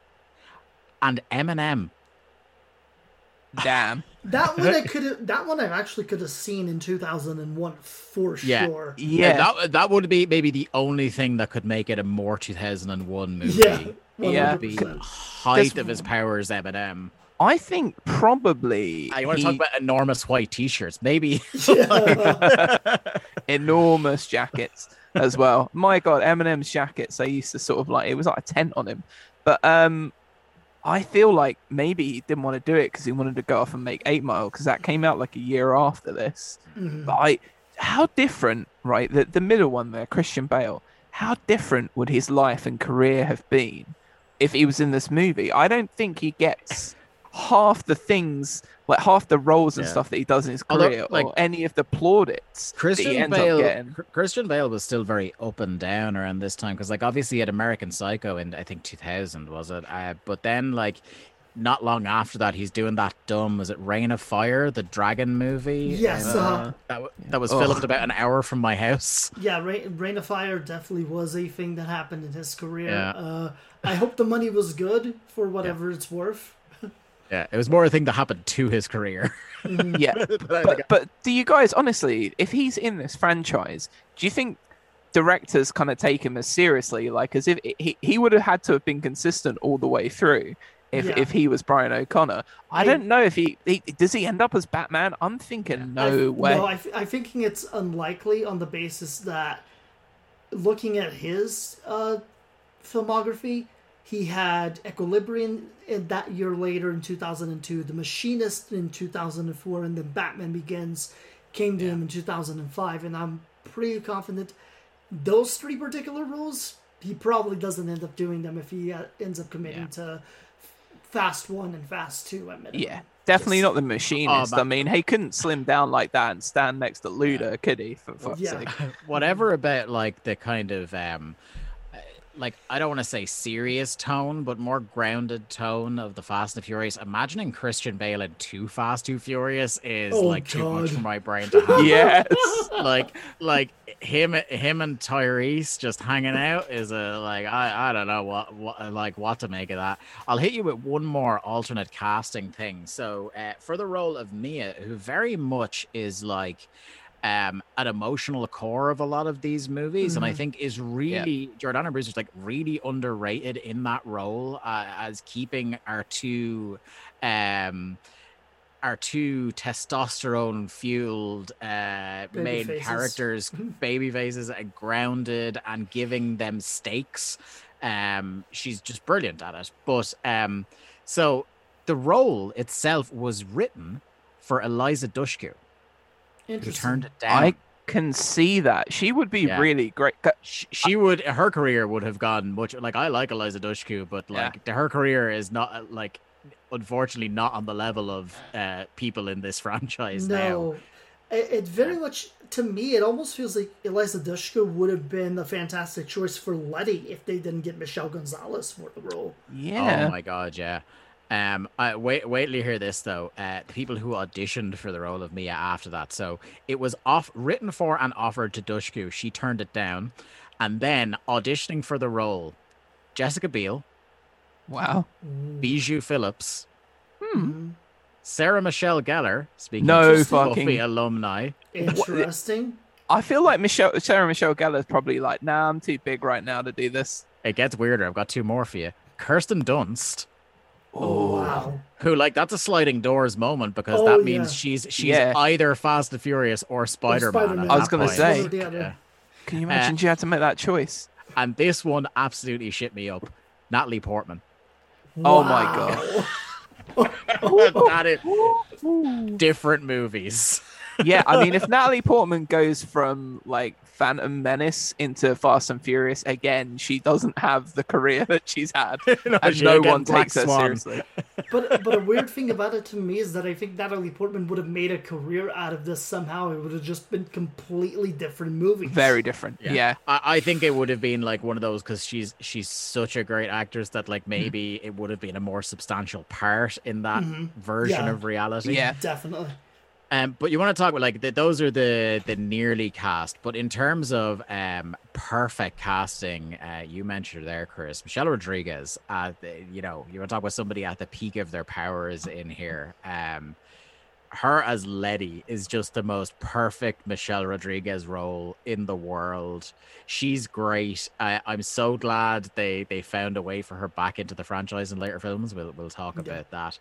And Eminem. Damn. that one I could that one I actually could have seen in 2001 for yeah. sure. Yeah. yeah, That that would be maybe the only thing that could make it a more 2001 movie. Yeah. 100%. Yeah. The height of his powers Eminem. I think probably. You want to he... talk about enormous white t-shirts? Maybe. enormous jackets as well. My God, Eminem's jackets. I used to sort of like it was like a tent on him, but um, I feel like maybe he didn't want to do it because he wanted to go off and make Eight Mile because that came out like a year after this. Mhm. But I, how different, right? The the middle one there, Christian Bale. How different would his life and career have been if he was in this movie? I don't think he gets half the things, like half the roles and Yeah. stuff that he does in his Although, career, like, or any of the plaudits that he Christian ends Bale, up getting. Christian Bale was still very up and down around this time because, like, obviously, he had American Psycho in I think 2000 was it? Uh, but then, like, not long after that, he's doing that dumb. Was it Reign of Fire, the dragon movie? Yes, Uh, uh, that w- that was Ugh. filmed about an hour from my house. yeah, Rain, Reign of Fire definitely was a thing that happened in his career. Yeah. Uh, I hope the money was good for whatever it's worth. Yeah, it was more a thing that happened to his career. Yeah, But but do you guys honestly, if he's in this franchise, do you think directors kind of take him as seriously, like as if he he would have had to have been consistent all the way through? If, Yeah. if he was Brian O'Conner, I, I- don't know if he, he does he end up as Batman. I'm thinking no I, way. No, I, am thinking it's unlikely on the basis that looking at his uh, filmography, he had Equilibrium in that year later in 2002, The Machinist in 2004, and then Batman Begins came to him in 2005. And I'm pretty confident those three particular roles, he probably doesn't end up doing them if he uh, ends up committing Yeah. to Fast 1 and Fast 2 at minimum. yeah, definitely Just- not the machinist. Oh, I mean, he couldn't slim down like that and stand next to Luda, could he? For fuck's Yeah. sake. whatever about like the kind of um like I don't want to say serious tone, but more grounded tone of the Fast and the Furious. Imagining Christian Bale in Too Fast, Too Furious is Oh, like too much for my brain to handle. yes. like like him him and Tyrese just hanging out is a like I I don't know what what like what to make of that. I'll hit you with one more alternate casting thing. So uh, for the role of Mia, who very much is like um an emotional core of a lot of these movies and i Mhm. think is really jordana brewster's like really underrated in that role uh, as keeping our two um our two testosterone fueled uh main faces. characters baby faces grounded and giving them stakes. Um she's just brilliant at it. But um so the role itself was written for eliza dushku who Interesting. turned it down I can see that she would be Yeah. really great. she, she would her career would have gone much like I like Eliza Dushku, but Yeah. like her career is not like unfortunately not on the level of uh people in this franchise now. No, it, it very much to me. It almost feels like Eliza Dushku would have been a fantastic choice for Letty if they didn't get Michelle Gonzalez for the role. Yeah. Oh my god, yeah. Um, I, wait, wait till you hear this though. Uh, the people who auditioned for the role of Mia after that, so it was off written for and offered to Dushku. She turned it down, and then auditioning for the role, Jessica Biel, Wow. Bijou Phillips, Hmm. Sarah Michelle Gellar. Speaking No of fucking- Buffy alumni. Interesting. I feel like Michelle Sarah Michelle Gellar is probably like, nah, I'm too big right now to do this. It gets weirder. I've got two more for you. Kirsten Dunst, Oh, oh wow. who like that's a sliding doors moment because Oh, that means yeah. she's she's Yeah. either Fast and Furious or Spider Man. I was gonna say. One or the other. Yeah. Can you uh, imagine she had to make that choice? And this one absolutely shit me up. Natalie Portman. Oh my god. that is different movies. Yeah, I mean, if Natalie Portman goes from like Phantom Menace into Fast and Furious again, she doesn't have the career that she's had, and she no one Black takes her seriously. But but a weird thing about it to me is that I think Natalie Portman would have made a career out of this somehow. It would have just been completely different movies. Very different. Yeah. I, I think it would have been like one of those because she's she's such a great actress that like maybe it would have been a more substantial part in that mm-hmm. version Yeah. of reality. Yeah. Definitely. Um, but you want to talk about like the, those are the the nearly cast. But in terms of um perfect casting, uh, you mentioned there, Chris Michelle Rodriguez. Uh, the, you know, you want to talk about somebody at the peak of their powers in here. Um, her as Letty is just the most perfect Michelle Rodriguez role in the world. She's great. I, I'm so glad they they found a way for her back into the franchise in later films. We'll we'll talk Yeah. about that.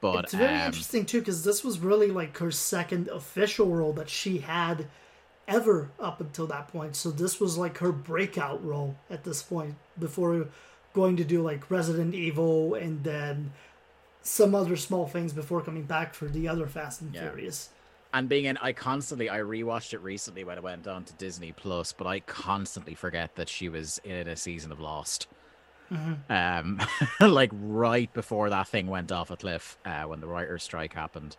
But it's very um, interesting too because this was really like her second official role that she had ever up until that point. So this was like her breakout role at this point before going to do like Resident Evil and then some other small things before coming back for the other Fast and Yeah. Furious. And being in, I constantly, I rewatched it recently when it went on to Disney Plus, but I constantly forget that she was in a season of Lost. Um, like right before that thing went off a cliff, uh, when the writer's strike happened.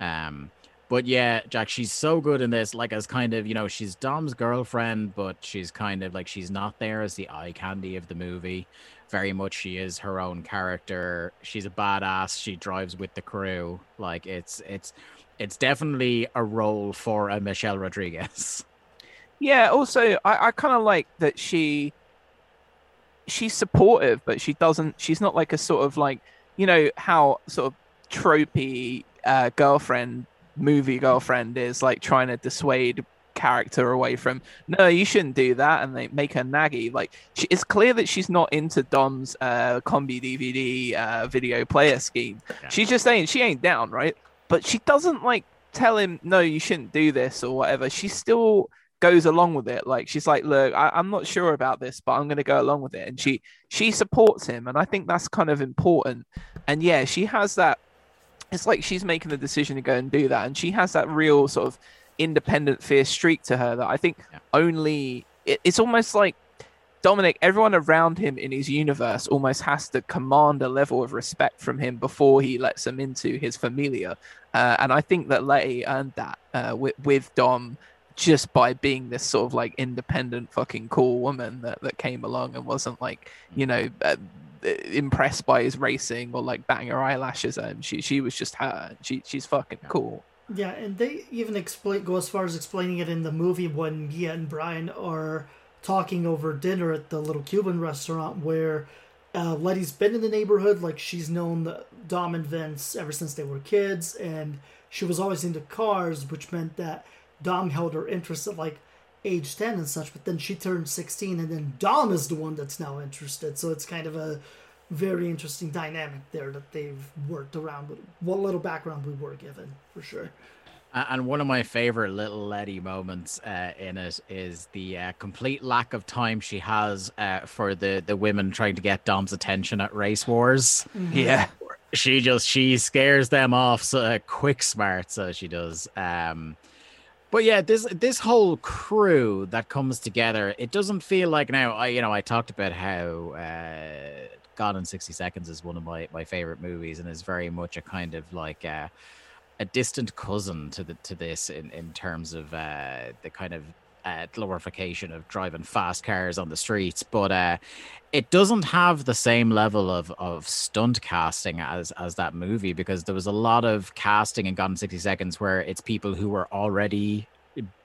Um, but yeah, Jack, she's so good in this. Like as kind of, you know, she's Dom's girlfriend, but she's kind of like she's not there as the eye candy of the movie. Very much, she is her own character. She's a badass. She drives with the crew. Like it's it's it's definitely a role for a Michelle Rodriguez. Yeah. Also, I, I kind of like that she she's supportive, but she doesn't. She's not like a sort of like you know how sort of tropey uh, girlfriend movie girlfriend is like trying to dissuade character away from no you shouldn't do that and they make her naggy like she, it's clear that she's not into dom's uh combi dvd uh video player scheme Yeah. she's just saying she ain't down right but she doesn't like tell him no you shouldn't do this or whatever she's still goes along with it. Like she's like look I, i'm not sure about this but i'm going to go along with it. And she she supports him and i think that's kind of important. And yeah she has that it's like she's making the decision to go and do that and she has that real sort of independent fierce streak to her that i think Yeah. only it, it's almost like dominic everyone around him in his universe almost has to command a level of respect from him before he lets them into his familia uh, and i think that letty earned that uh, with, with dom just by being this sort of like independent fucking cool woman that, that came along and wasn't like you know uh, impressed by his racing or like batting her eyelashes at him. She she was just her. She she's fucking cool. Yeah, and they even explain go as far as explaining it in the movie when Mia and Brian are talking over dinner at the little Cuban restaurant where uh, Letty's been in the neighborhood, like she's known the Dom and Vince ever since they were kids, and she was always into cars, which meant that Dom held her interest at like age ten and such. But then she turned sixteen, and then Dom is the one that's now interested. So it's kind of a very interesting dynamic there that they've worked around with. What little background we were given, for sure. And one of my favorite little Letty moments uh, in it is the uh, complete lack of time she has uh, for the the women trying to get Dom's attention at race wars. yeah She just she scares them off so uh, quick smart, so she does. Um, but yeah, this this whole crew that comes together, it doesn't feel like now. I you know I talked about how uh, Gone in sixty seconds is one of my my favorite movies and is very much a kind of like. Uh, a distant cousin to the to this in in terms of uh, the kind of uh, glorification of driving fast cars on the streets, but uh, it doesn't have the same level of of stunt casting as as that movie because there was a lot of casting in Gone in sixty seconds where it's people who were already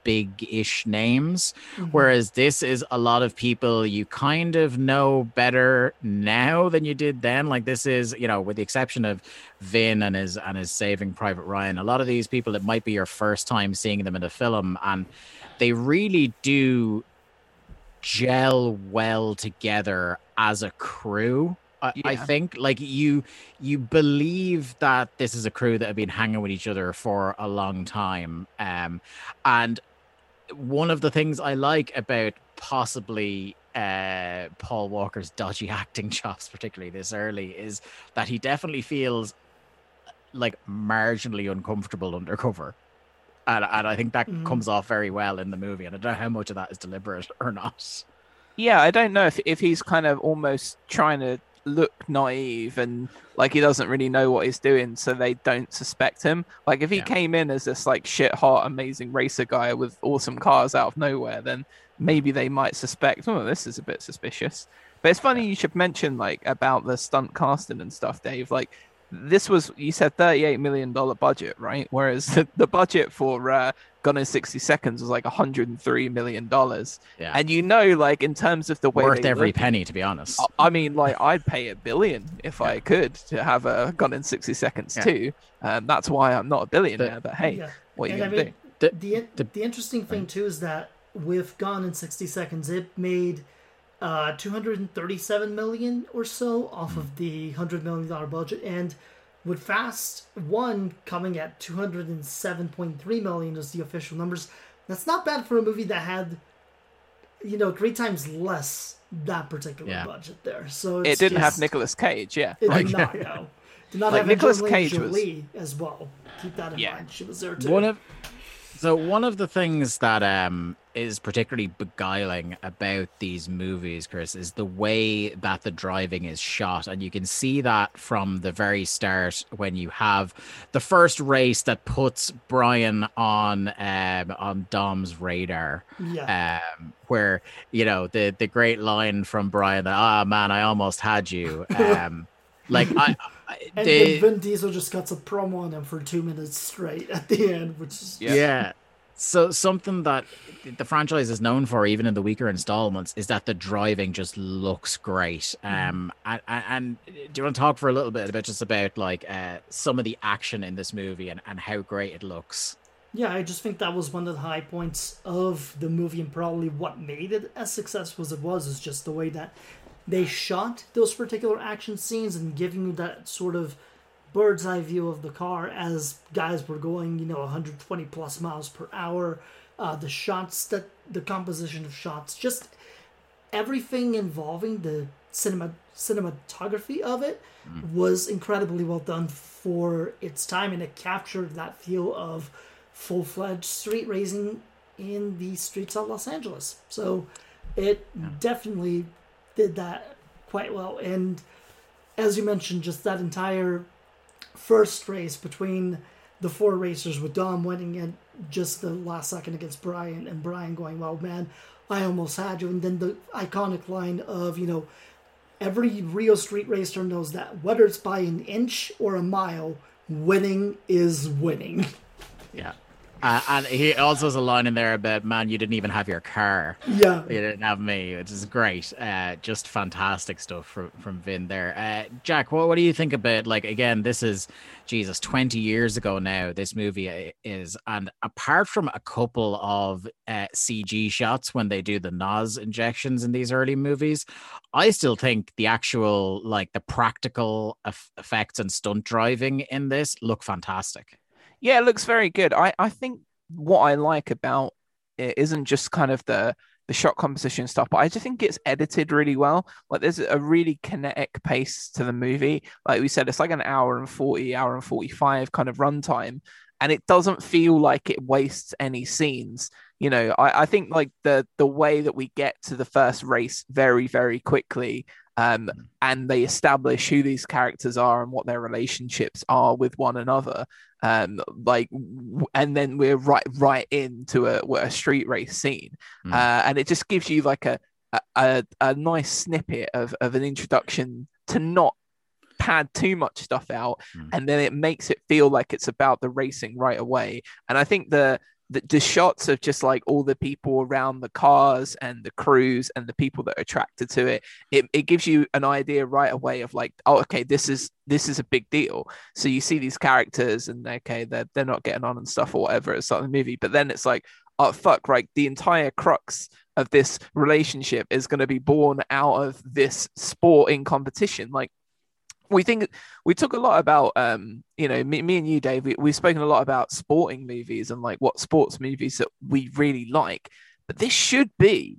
big-ish names whereas this is a lot of people you kind of know better now than you did then. Like this is you know with the exception of Vin and his and his Saving Private Ryan a lot of these people it might be your first time seeing them in a film and they really do gel well together as a crew I, I think like you you believe that this is a crew that have been hanging with each other for a long time um and one of the things I like about possibly uh, Paul Walker's dodgy acting chops, particularly this early, is that he definitely feels like marginally uncomfortable undercover. And, and I think that Mhm. comes off very well in the movie. And I don't know how much of that is deliberate or not. yeah i don't know if, if he's kind of almost trying to look naive and like he doesn't really know what he's doing so they don't suspect him like if he Yeah. came in as this like shit hot amazing racer guy with awesome cars out of nowhere then maybe they might suspect oh this is a bit suspicious but it's funny you should mention like about the stunt casting and stuff dave like this was you said 38 million dollar budget right whereas the, the budget for uh gone in 60 seconds was like 103 million dollars Yeah. and you know like in terms of the way Worth every look- penny, to be honest. I- I mean, like I'd pay a billion if I could to have a Gone in sixty seconds Yeah. too. Um, that's why I'm not a billionaire. but hey, Yeah. what are you And gonna I mean, do? The- the, the- the interesting thing too is that with Gone in 60 Seconds, it made uh, 237 million or so off of the 100 million dollar budget, and with Fast One coming at 207.3 million as the official numbers, that's not bad for a movie that had you know, three times less that particular Yeah. budget there. So It didn't have just- Nicolas Cage, yeah. It Like, did not no. Did not Like, have Nicolas Angelina Cage was- as well. Keep that in Yeah. mind. She was there too. One of so one of the things that um is particularly beguiling about these movies, Chris, is the way that the driving is shot, and you can see that from the very start when you have the first race that puts Brian on um on Dom's radar. yeah. Um, where you know the the great line from Brian that ah man I almost had you um like I, I and they, then Vin Diesel just cuts a promo on him for two minutes straight at the end, which is Yeah. Yeah. So something that the franchise is known for, even in the weaker installments, is that the driving just looks great. Um, and, and, and do you want to talk for a little bit about just about like uh, some of the action in this movie and, and how great it looks? Yeah, I just think that was one of the high points of the movie and probably what made it as successful as it was is just the way that they shot those particular action scenes and giving you that sort of bird's eye view of the car as guys were going, you know, 120 plus miles per hour. Uh, the shots that the composition of shots, just everything involving the cinema cinematography of it was incredibly well done for its time and it captured that feel of full-fledged street racing in the streets of Los Angeles. So it definitely did that quite well and as you mentioned just that entire first race between the four racers with Dom winning at just the last second against Brian and Brian going, Well man, I almost had you and then the iconic line of, you know, every Rio street racer knows that whether it's by an inch or a mile, winning is winning. Yeah. Uh, and he also has a line in there about, man, you didn't even have your car. Yeah. You didn't have me, which is great. Uh, just fantastic stuff from, from Vin there. Uh, Jack, what, what do you think about, like, again, this is, Jesus, 20 years ago now, this movie is. And apart from a couple of uh, CG shots when they do the NOS injections in these early movies, I still think the actual, like, the practical eff- effects and stunt driving in this look fantastic. Yeah, it looks very good. I, I think what I like about it isn't just kind of the the shot composition stuff, but I just think it's edited really well. Like there's a really kinetic pace to the movie. Like we said, it's like an hour and 40, hour and 45 kind of runtime. And it doesn't feel like it wastes any scenes. You know, I, I think like the the way that we get to the first race very, very quickly um, and they establish who these characters are and what their relationships are with one another. Um, like, and then we're right right into a, a street race scene, Mm. uh, and it just gives you like a a, a, a nice snippet of, of an introduction to not pad too much stuff out, Mm. and then it makes it feel like it's about the racing right away. And I think the the, the shots of just like all the people around the cars and the crews and the people that are attracted to it it, it gives you an idea right away of like oh okay this is this is a big deal. So you see these characters and okay they're, they're not getting on and stuff or whatever start of the movie but then it's like oh fuck right the entire crux of this relationship is going to be born out of this sporting competition. Like we think we talk a lot about um you know me, me and you dave we, we've spoken a lot about sporting movies and like what sports movies that we really like but this should be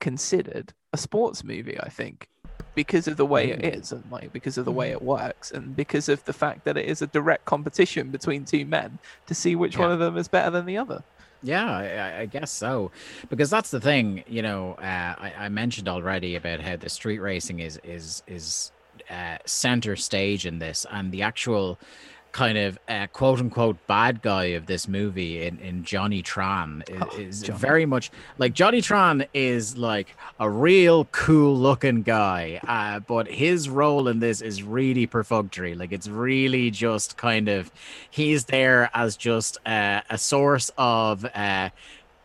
considered a sports movie i think because of the way it is and like because of the way it works and because of the fact that it is a direct competition between two men to see which one of them is better than the other Yeah, I, I- I guess so. Because that's the thing, you know. Uh, I, I mentioned already about how the street racing is is is uh, center stage in this, and the actual kind of uh, quote unquote bad guy of this movie in, in Johnny Tran is, Oh, is Johnny. very much like Johnny Tran is like a real cool looking guy, uh, but his role in this is really perfunctory. Like it's really just kind of he's there as just uh, a source of uh,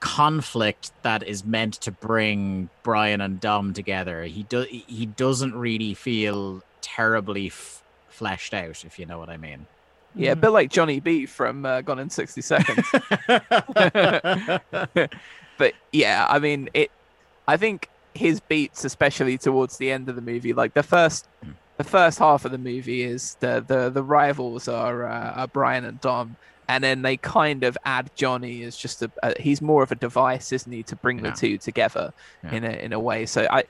conflict that is meant to bring Brian and Dom together. He do he doesn't really feel terribly f- fleshed out, if you know what I mean. yeah a bit like johnny b from uh, gone in 60 seconds but yeah, I mean it. I think his beats, especially towards the end of the movie, like the first, the first half of the movie is the the the rivals are, uh, are Brian and Dom, and then they kind of add Johnny as just a, a he's more of a device, isn't he, to bring Yeah. the two together Yeah. in a in a way. So I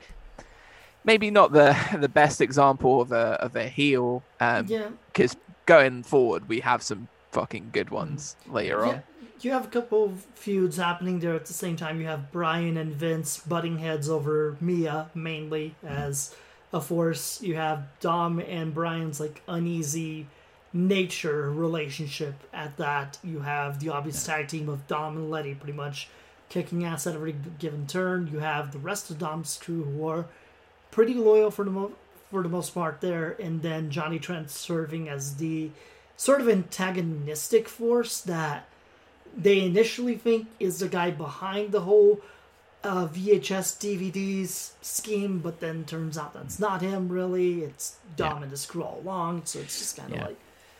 maybe not the the best example of a of a heel, um, yeah, because going forward we have some fucking good ones later yeah. on. You have a couple of feuds happening there at the same time. You have Brian and Vince butting heads over Mia mainly as a force. You have Dom and Brian's like uneasy nature relationship at that. You have the obvious tag team of Dom and Letty pretty much kicking ass at every given turn. You have the rest of Dom's crew who are pretty loyal for the mo- for the most part there, and then Johnny Trent serving as the sort of antagonistic force that they initially think is the guy behind the whole uh, VHS DVDs scheme, but then turns out that's not him really. It's Dom and the crew all along, so it's just kind of Yeah. like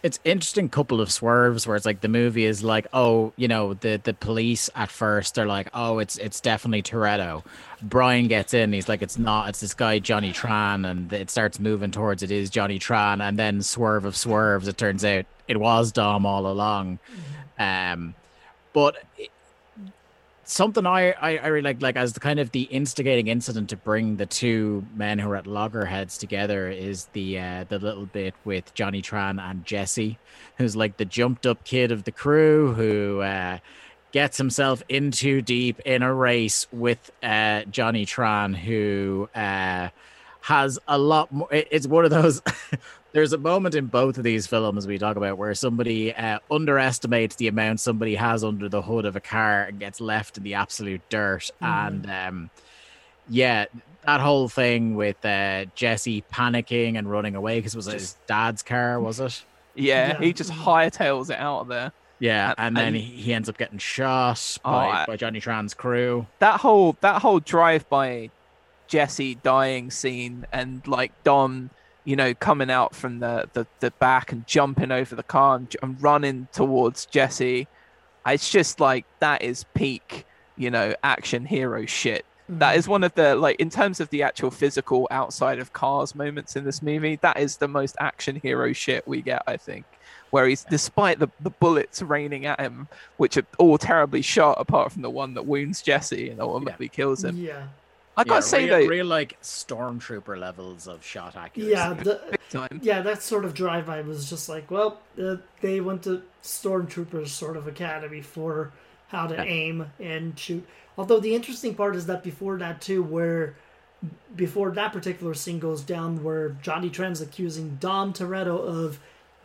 it's interesting couple of swerves where it's like the movie is like oh you know the the police at first they're like oh it's it's definitely Toretto. Brian gets in he's like it's not it's this guy Johnny Tran and it starts moving towards it is Johnny Tran and then swerve of swerves it turns out it was Dom all along. Um but something I, I I really like like as the kind of the instigating incident to bring the two men who are at loggerheads together is the uh the little bit with Johnny Tran and Jesse, who's like the jumped up kid of the crew who uh gets himself in too deep in a race with uh Johnny Tran who uh has a lot more it's one of those there's a moment in both of these films we talk about where somebody uh, underestimates the amount somebody has under the hood of a car and gets left in the absolute dirt and um yeah that whole thing with uh jesse panicking and running away because it was his dad's car was it Yeah, Yeah. he just hightails it out of there. yeah And- and then and- he, he ends up getting shot Oh, by, I- by johnny tran's crew that whole that whole drive by Jesse dying scene and like Dom, you know, coming out from the the, the back and jumping over the car and, and running towards Jesse. It's just like that is peak, you know, action hero shit. Mm-hmm. That is one of the like in terms of the actual physical outside of cars moments in this movie. That is the most action hero shit we get, I think. Where he's despite the, the bullets raining at him, which are all terribly shot, apart from the one that wounds Jesse and ultimately kills him. yeah, I gotta Yeah, say real, though, real like stormtrooper levels of shot accuracy yeah. The, time. yeah, that sort of drive by was just like, well, uh, they went to Stormtroopers sort of academy for how to Yeah. aim and shoot. Although the interesting part is that before that too, where before that particular scene goes down, where Johnny Trent's accusing Dom Toretto of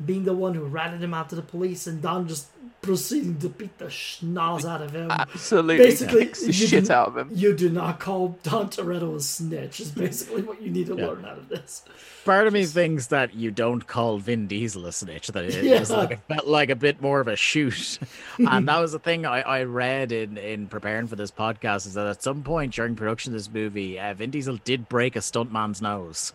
being the one who ratted him out to the police, and Dom just proceeding to beat the schnoz out of him. Absolutely Basically, kicks the you shit didn't- out of him. You do not call Dom Toretto a snitch. Is basically what you need to Yeah. learn out of this. Part of me thinks that you don't call Vin Diesel a snitch. That it Yeah. was like, it felt like a bit more of a shoot, and that was the thing I, I read in in preparing for this podcast is that at some point during production of this movie, uh, Vin Diesel did break a stuntman's nose.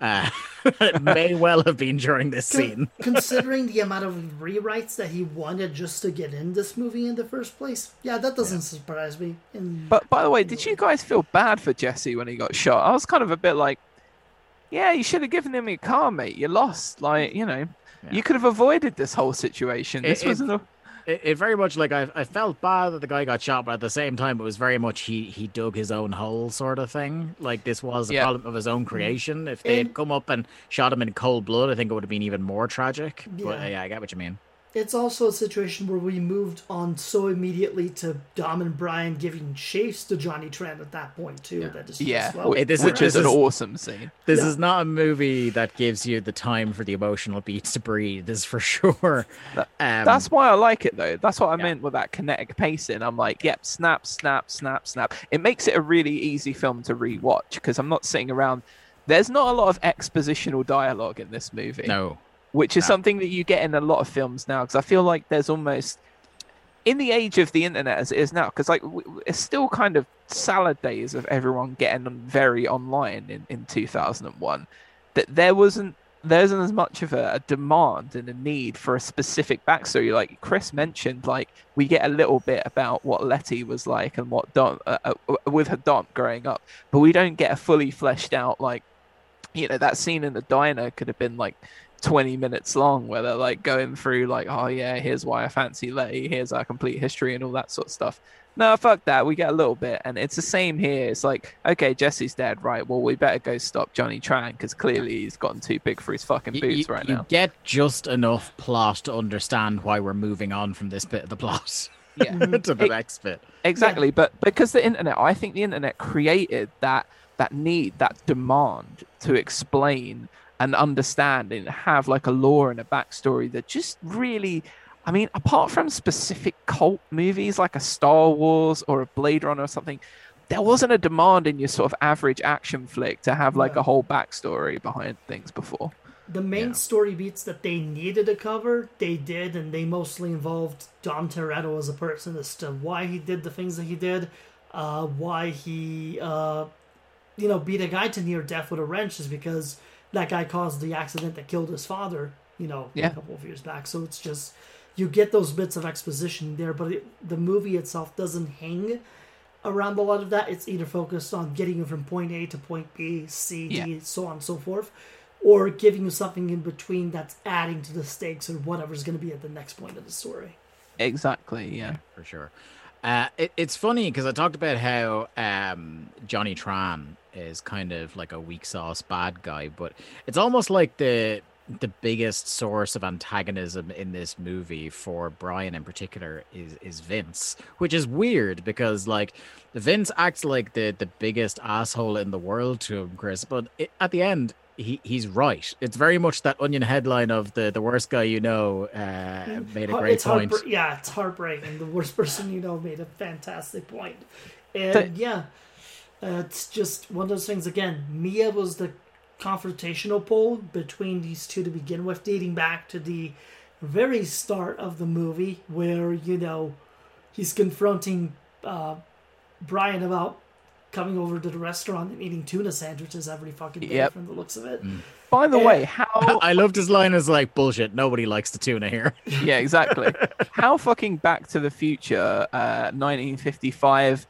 Uh, it may well have been during this Con- scene. Considering the amount of rewrites that he wanted just to get in this movie in the first place, yeah, that doesn't surprise me. And But by the way, did you guys feel bad for Jesse when he got shot? I was kind of a bit like, yeah, you should have given him a car, mate. You lost. Like, you know, Yeah. you could have avoided this whole situation. This it- wasn't a. It, it very much like I, I felt bad that the guy got shot, but at the same time, it was very much he he dug his own hole sort of thing. Like this was a Yeah. problem of his own mm-hmm. creation. If they had come up and shot him in cold blood, I think it would have been even more tragic. But Yeah. yeah, I get what you mean. It's also a situation where we moved on so immediately to Dom and Brian giving chase to Johnny Trent at that point too. Yeah. That is Yeah, well, Hey, this is- which is an awesome scene. This Yeah. is not a movie that gives you the time for the emotional beats to breathe. Is for sure. That- Um, That's why I like it though. That's what I yeah. meant with that kinetic pacing. I'm like, yep, snap, snap, snap, snap. It makes it a really easy film to rewatch because I'm not sitting around. There's not a lot of expositional dialogue in this movie, no. Which is No. something that you get in a lot of films now. Because I feel like there's almost in the age of the internet as it is now. Because like it's still kind of salad days of everyone getting very online in in 2001. That there wasn't there isn't as much of a, a demand and a need for a specific backstory. Like Chris mentioned, like we get a little bit about what Letty was like and what Dom uh, uh, with her Dom growing up, but we don't get a fully fleshed out like you know that scene in the diner could have been like 20 minutes long where they're like going through like oh yeah here's why i fancy letty here's our complete history and all that sort of stuff. No fuck that we get a little bit and it's the same here it's like okay jesse's dead right well we better go stop johnny tran because clearly he's gotten too big for his fucking boots you, right you now. get just enough plot to understand why we're moving on from this bit of the plot. Yeah. To the It- next bit. Exactly, but because the internet, I think the internet created that that need, that demand to explain and understand and have like a lore and a backstory that just really, I mean, apart from specific cult movies like a Star Wars or a Blade Runner or something, there wasn't a demand in your sort of average action flick to have like No. a whole backstory behind things before. The main Yeah. story beats that they needed to cover, they did, and they mostly involved Dom Toretto as a person as to why he did the things that he did, uh, why he, uh, you know, beat a guy to near death with a wrench is because that guy caused the accident that killed his father, you know, Yeah. a couple of years back. So it's just, you get those bits of exposition there, but it, the movie itself doesn't hang around a lot of that. It's either focused on getting you from point A to point B, C, D, Yeah. so on and so forth, or giving you something in between that's adding to the stakes or whatever's going to be at the next point of the story. Exactly, yeah. for sure. Uh, it, it's funny because I talked about how um, Johnny Tran is kind of like a weak sauce bad guy, but it's almost like the the biggest source of antagonism in this movie for Brian in particular is is Vince, which is weird because like Vince acts like the the biggest asshole in the world to him, Chris, but it, at the end. He, he's right. It's very much that onion headline of the, the worst guy you know uh, made a great it's point. heartbreak- yeah, it's heartbreaking. The worst person you know made a fantastic point. And So- yeah, uh, it's just one of those things. Again, Mia was the confrontational pole between these two to begin with, dating back to the very start of the movie, where you know he's confronting uh, Brian about coming over to the restaurant and eating tuna sandwiches every fucking day Yep. from the looks of it. By the Eh, way, how I loved his line as like bullshit. Nobody likes the tuna here. yeah, exactly. How fucking Back to the Future, uh, 1955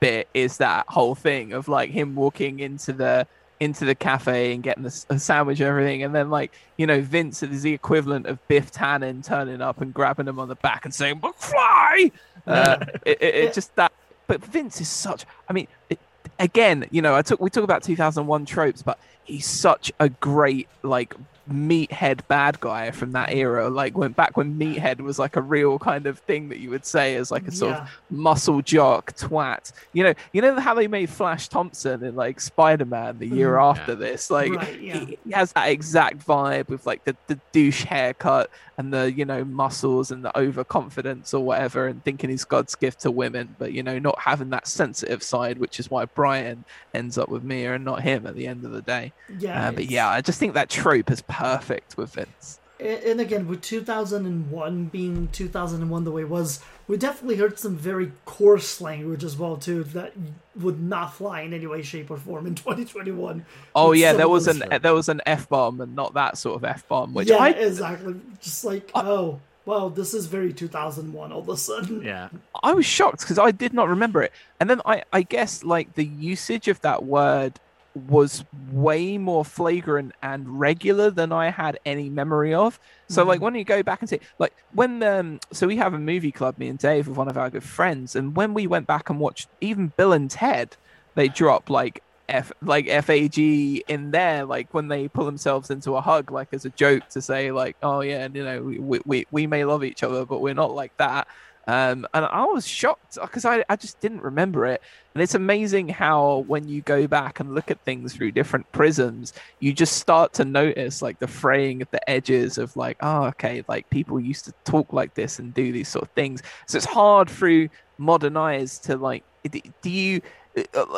bit is that whole thing of like him walking into the into the cafe and getting the s- a sandwich and everything, and then like you know Vince is the equivalent of Biff Tannen turning up and grabbing him on the back and saying "McFly." Uh, it, it, it just that, but Vince is such. I mean, it, again, you know, I took we talk about 2001 tropes, but he's such a great like meathead bad guy from that era like when back when meathead was like a real kind of thing that you would say as like a sort Yeah. of muscle jock twat you know you know how they made flash thompson in like spider-man the year Mhm. after this like Right, yeah. he, he has that exact vibe with like the, the douche haircut and the you know muscles and the overconfidence or whatever and thinking he's god's gift to women but you know not having that sensitive side which is why brian ends up with mia and not him at the end of the day Yeah, uh, but yeah, I just think that trope is perfect with Vince. And again with 2001 being 2001 the way it was we definitely heard some very coarse language as well too that would not fly in any way shape or form in 2021 Oh yeah, there was an there was an f bomb and not that sort of f bomb, which yeah I exactly. Just like oh well this is very 2001 all of a sudden. Yeah. I was shocked because I did not remember it, and then I I guess like the usage of that word was way more flagrant and regular than I had any memory of. So like when you go back and see like when um so we have a movie club me and Dave with one of our good friends and when we went back and watched even Bill and Ted they drop like F like FAG in there like when they pull themselves into a hug like as a joke to say like oh yeah you know we, we, we may love each other but we're not like that um, and I was shocked because I, I just didn't remember it. And it's amazing how when you go back and look at things through different prisms, you just start to notice like the fraying at the edges of like, oh, okay, like people used to talk like this and do these sort of things. So it's hard through modern eyes to like, do you,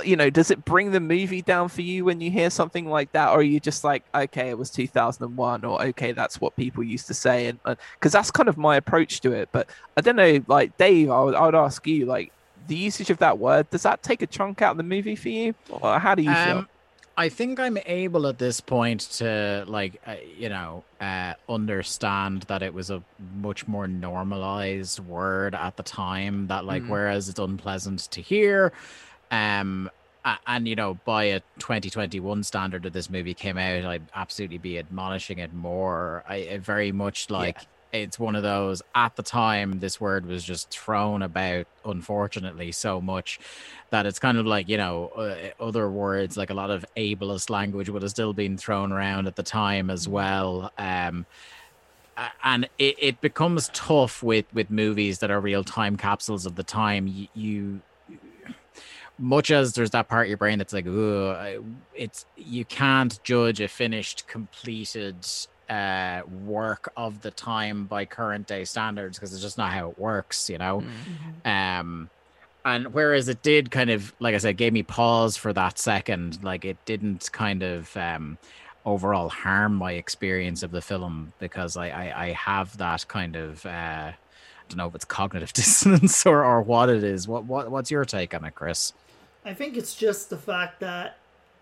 you know, does it bring the movie down for you when you hear something like that, or are you just like, okay, it was 2001, or okay, that's what people used to say, and because that's kind of my approach to it. But I don't know, like Dave, I would, I would ask you, like the usage of that word, does that take a chunk out of the movie for you, or how do you feel? Um, I think I'm able at this point to like uh, you know uh, understand that it was a much more normalized word at the time. That like Mm. whereas it's unpleasant to hear, um, and you know, by a 2021 standard that this movie came out, I'd absolutely be admonishing it more. I, very much like yeah it's one of those at the time this word was just thrown about unfortunately so much that it's kind of like you know uh, other words like a lot of ableist language would have still been thrown around at the time as mm. well um, and it, it becomes tough with with movies that are real time capsules of the time you, you much as there's that part of your brain that's like, oh, it's you can't judge a finished, completed uh, work of the time by current day standards because it's just not how it works, you know. Mm-hmm. Um, and whereas it did kind of, like I said, gave me pause for that second, like it didn't kind of um, overall harm my experience of the film because I I, I have that kind of. Uh, I don't know if it's cognitive dissonance or, or what it is. What what what's your take on it, Chris? I think it's just the fact that,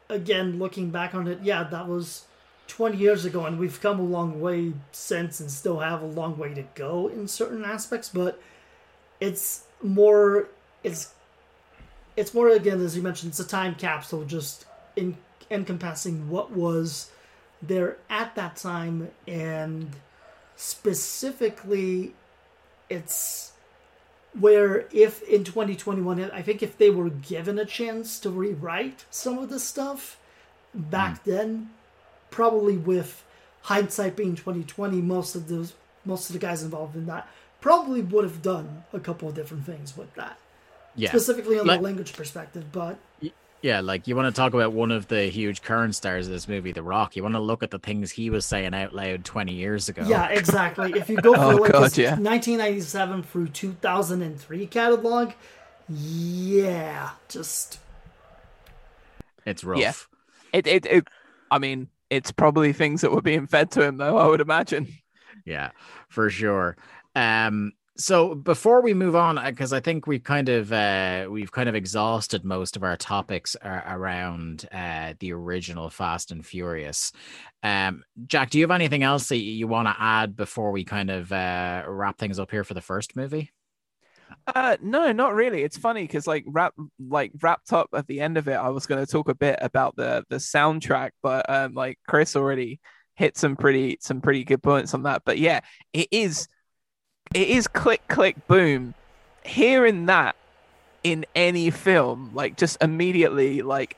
again, looking back on it, yeah, that was 20 years ago, and we've come a long way since and still have a long way to go in certain aspects, but it's more, it's, it's more, again, as you mentioned, it's a time capsule just in, encompassing what was there at that time, and specifically, it's where if in 2021 i think if they were given a chance to rewrite some of the stuff back mm. then probably with hindsight being 2020 most of those most of the guys involved in that probably would have done a couple of different things with that yeah specifically on like, the language perspective but yeah, like you want to talk about one of the huge current stars of this movie, The Rock. You want to look at the things he was saying out loud 20 years ago. Yeah, exactly. If you go for oh, like God, yeah. 1997 through 2003 catalog, yeah, just it's rough. Yeah. It, it, it, I mean, it's probably things that were being fed to him, though. I would imagine. Yeah, for sure. Um, so before we move on because i think we've kind of uh, we've kind of exhausted most of our topics around uh, the original fast and furious. Um, jack do you have anything else that you want to add before we kind of uh, wrap things up here for the first movie? Uh no not really. It's funny because like wrap like wrapped up at the end of it i was going to talk a bit about the the soundtrack but um like chris already hit some pretty some pretty good points on that. But yeah it is it is click click boom. Hearing that in any film like just immediately like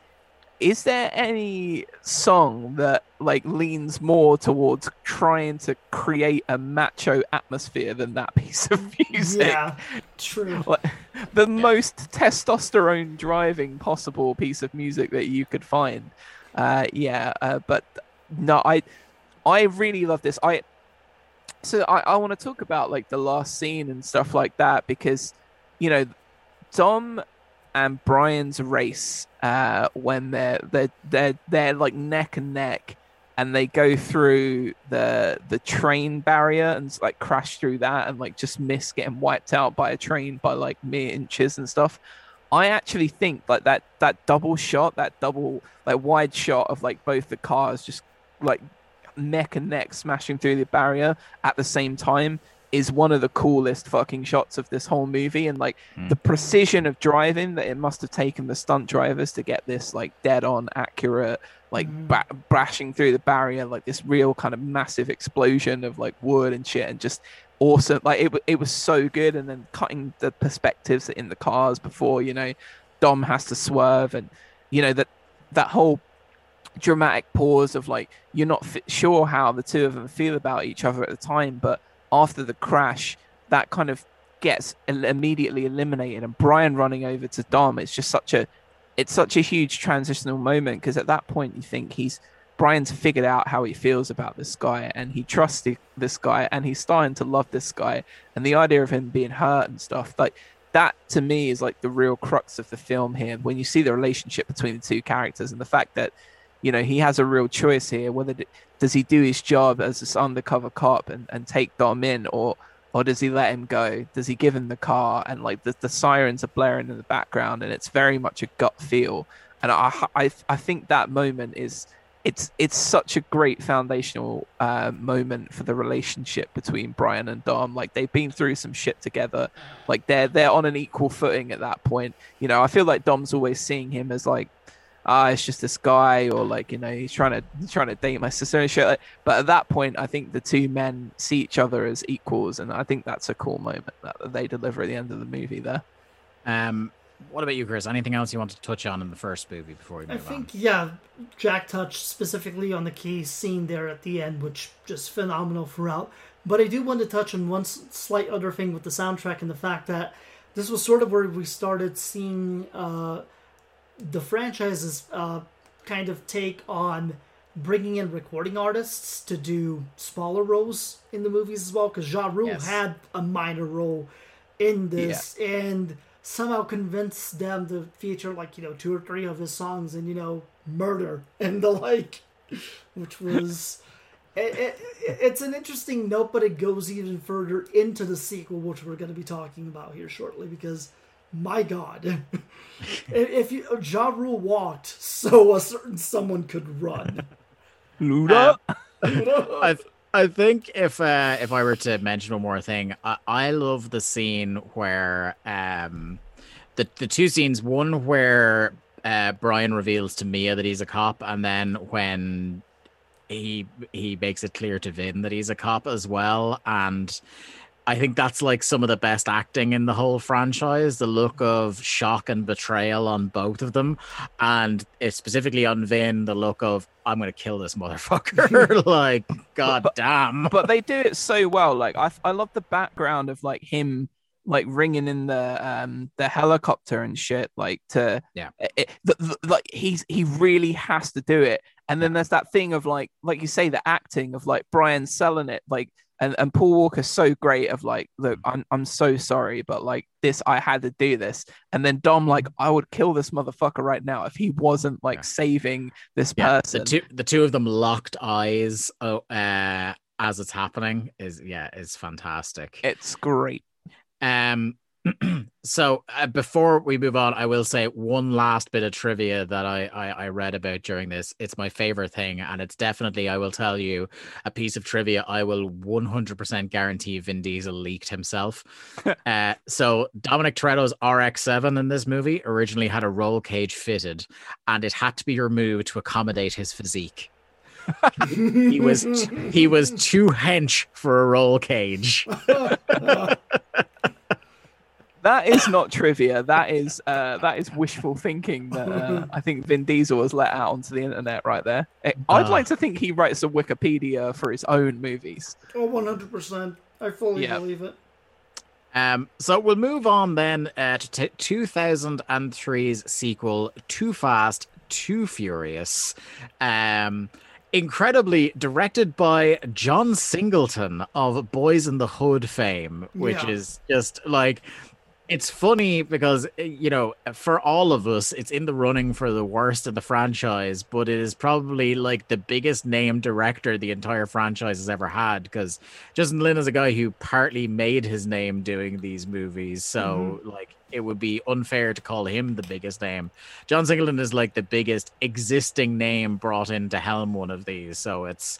is there any song that like leans more towards trying to create a macho atmosphere than that piece of music? Yeah true. Like, the yeah. most testosterone driving possible piece of music that you could find. Uh yeah uh, but no i i really love this. I so I, I want to talk about like the last scene and stuff like that because you know Dom and Brian's race uh, when they're they're they're they're like neck and neck and they go through the the train barrier and like crash through that and like just miss getting wiped out by a train by like mere inches and stuff. I actually think like that that double shot, that double like wide shot of like both the cars just like neck and neck smashing through the barrier at the same time is one of the coolest fucking shots of this whole movie and like mm. the precision of driving that it must have taken the stunt drivers to get this like dead on accurate like mm. ba- brashing through the barrier like this real kind of massive explosion of like wood and shit and just awesome like it, it was so good and then cutting the perspectives in the cars before you know dom has to swerve and you know that that whole dramatic pause of like you're not f- sure how the two of them feel about each other at the time, but after the crash, that kind of gets immediately eliminated. And Brian running over to Dom, it's just such a it's such a huge transitional moment because at that point you think he's Brian's figured out how he feels about this guy and he trusts this guy and he's starting to love this guy and the idea of him being hurt and stuff like that to me is like the real crux of the film here when you see the relationship between the two characters and the fact that you know he has a real choice here whether does he do his job as this undercover cop and, and take dom in or or does he let him go does he give him the car and like the, the sirens are blaring in the background and it's very much a gut feel and I, I i think that moment is it's it's such a great foundational uh, moment for the relationship between Brian and Dom. Like they've been through some shit together. Like they're they're on an equal footing at that point. You know, I feel like Dom's always seeing him as like, ah, it's just this guy, or like you know, he's trying to he's trying to date my sister and shit. Like, but at that point, I think the two men see each other as equals, and I think that's a cool moment that they deliver at the end of the movie there. Um, what about you, Chris? Anything else you want to touch on in the first movie before we move on? I think, on? yeah, Jack touched specifically on the key scene there at the end, which just phenomenal throughout. But I do want to touch on one slight other thing with the soundtrack and the fact that this was sort of where we started seeing uh, the franchise's uh, kind of take on bringing in recording artists to do smaller roles in the movies as well. Because Ja Rule Yes. had a minor role in this, and somehow convinced them to feature like you know two or three of his songs and you know murder and the like which was it, it, it's an interesting note but it goes even further into the sequel which we're going to be talking about here shortly because my god if you ja Rule walked so a certain someone could run Luda. I I think if uh, if I were to mention one more thing, I, I love the scene where um the the two scenes. One where uh, Brian reveals to Mia that he's a cop, and then when he he makes it clear to Vin that he's a cop as well, and. I think that's like some of the best acting in the whole franchise. The look of shock and betrayal on both of them, and it's specifically on Vin. The look of I'm gonna kill this motherfucker. like, god damn. but they do it so well. Like I, I love the background of like him like ringing in the um the helicopter and shit like to Yeah. it, the, the- like he's he really has to do it and then there's that thing of like like you say the acting of like Brian selling it like and, and Paul Walker's so great of like look I'm I'm so sorry but like this I had to do this and then Dom like I would kill this motherfucker right now if he wasn't like Yeah. saving this Yeah, person the two the two of them locked eyes uh, uh as it's happening is yeah is fantastic. it's great Um, so uh, before we move on, I will say one last bit of trivia that I, I I read about during this. It's my favorite thing, and it's definitely I will tell you a piece of trivia. I will one hundred percent guarantee Vin Diesel leaked himself. uh, so Dominic Toretto's RX-7 in this movie originally had a roll cage fitted, and it had to be removed to accommodate his physique. he was he was too hench for a roll cage. That is not trivia. That is uh, that is wishful thinking that uh, I think Vin Diesel has let out onto the internet right there. Eh, I'd Ah. like to think he writes a Wikipedia for his own movies. oh 100% i fully Yeah. believe it Um, so we'll move on then uh, to t- 2003's sequel, Too Fast, Too Furious. Um, incredibly directed by John Singleton of Boyz n the Hood fame, which Yeah. is just like. It's funny because uh, you know, for all of us, it's in the running for the worst of the franchise, but it is probably like the biggest name director the entire franchise has ever had. Because Justin Lin is a guy who partly made his name doing these movies, so like it would be unfair to call him the biggest name. John Singleton is like the biggest existing name brought in to helm one of these, so it's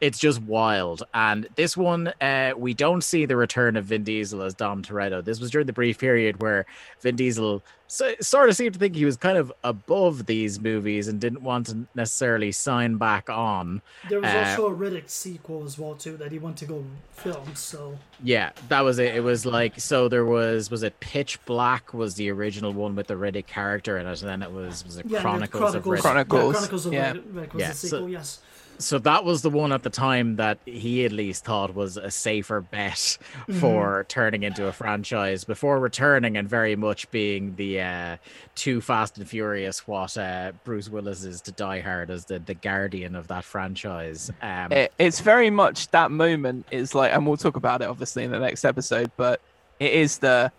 it's just wild. And this one, uh, we don't see the return of Vin Diesel as Dom Toretto. This was during the brief period where Vin Diesel so, sort of seemed to think he was kind of above these movies and didn't want to necessarily sign back on. there was Uh, also a riddick sequel as well too that he went to go film so Yeah, that was it. It was like so. There was was it Pitch Black was the original one with the Riddick character in it, and then it was was it Yeah, Chronicles, of Riddick. Chronicles, Yeah, Chronicles of yeah. Riddick Riddick was Yeah, the so- sequel, yes. So that was the one at the time that he at least thought was a safer bet for turning into a franchise before returning and very much being the uh, too fast and furious what uh, Bruce Willis is to Die Hard as the, the guardian of that franchise. Um, It, it's very much that moment. Is like, and we'll talk about it obviously in the next episode, but it is the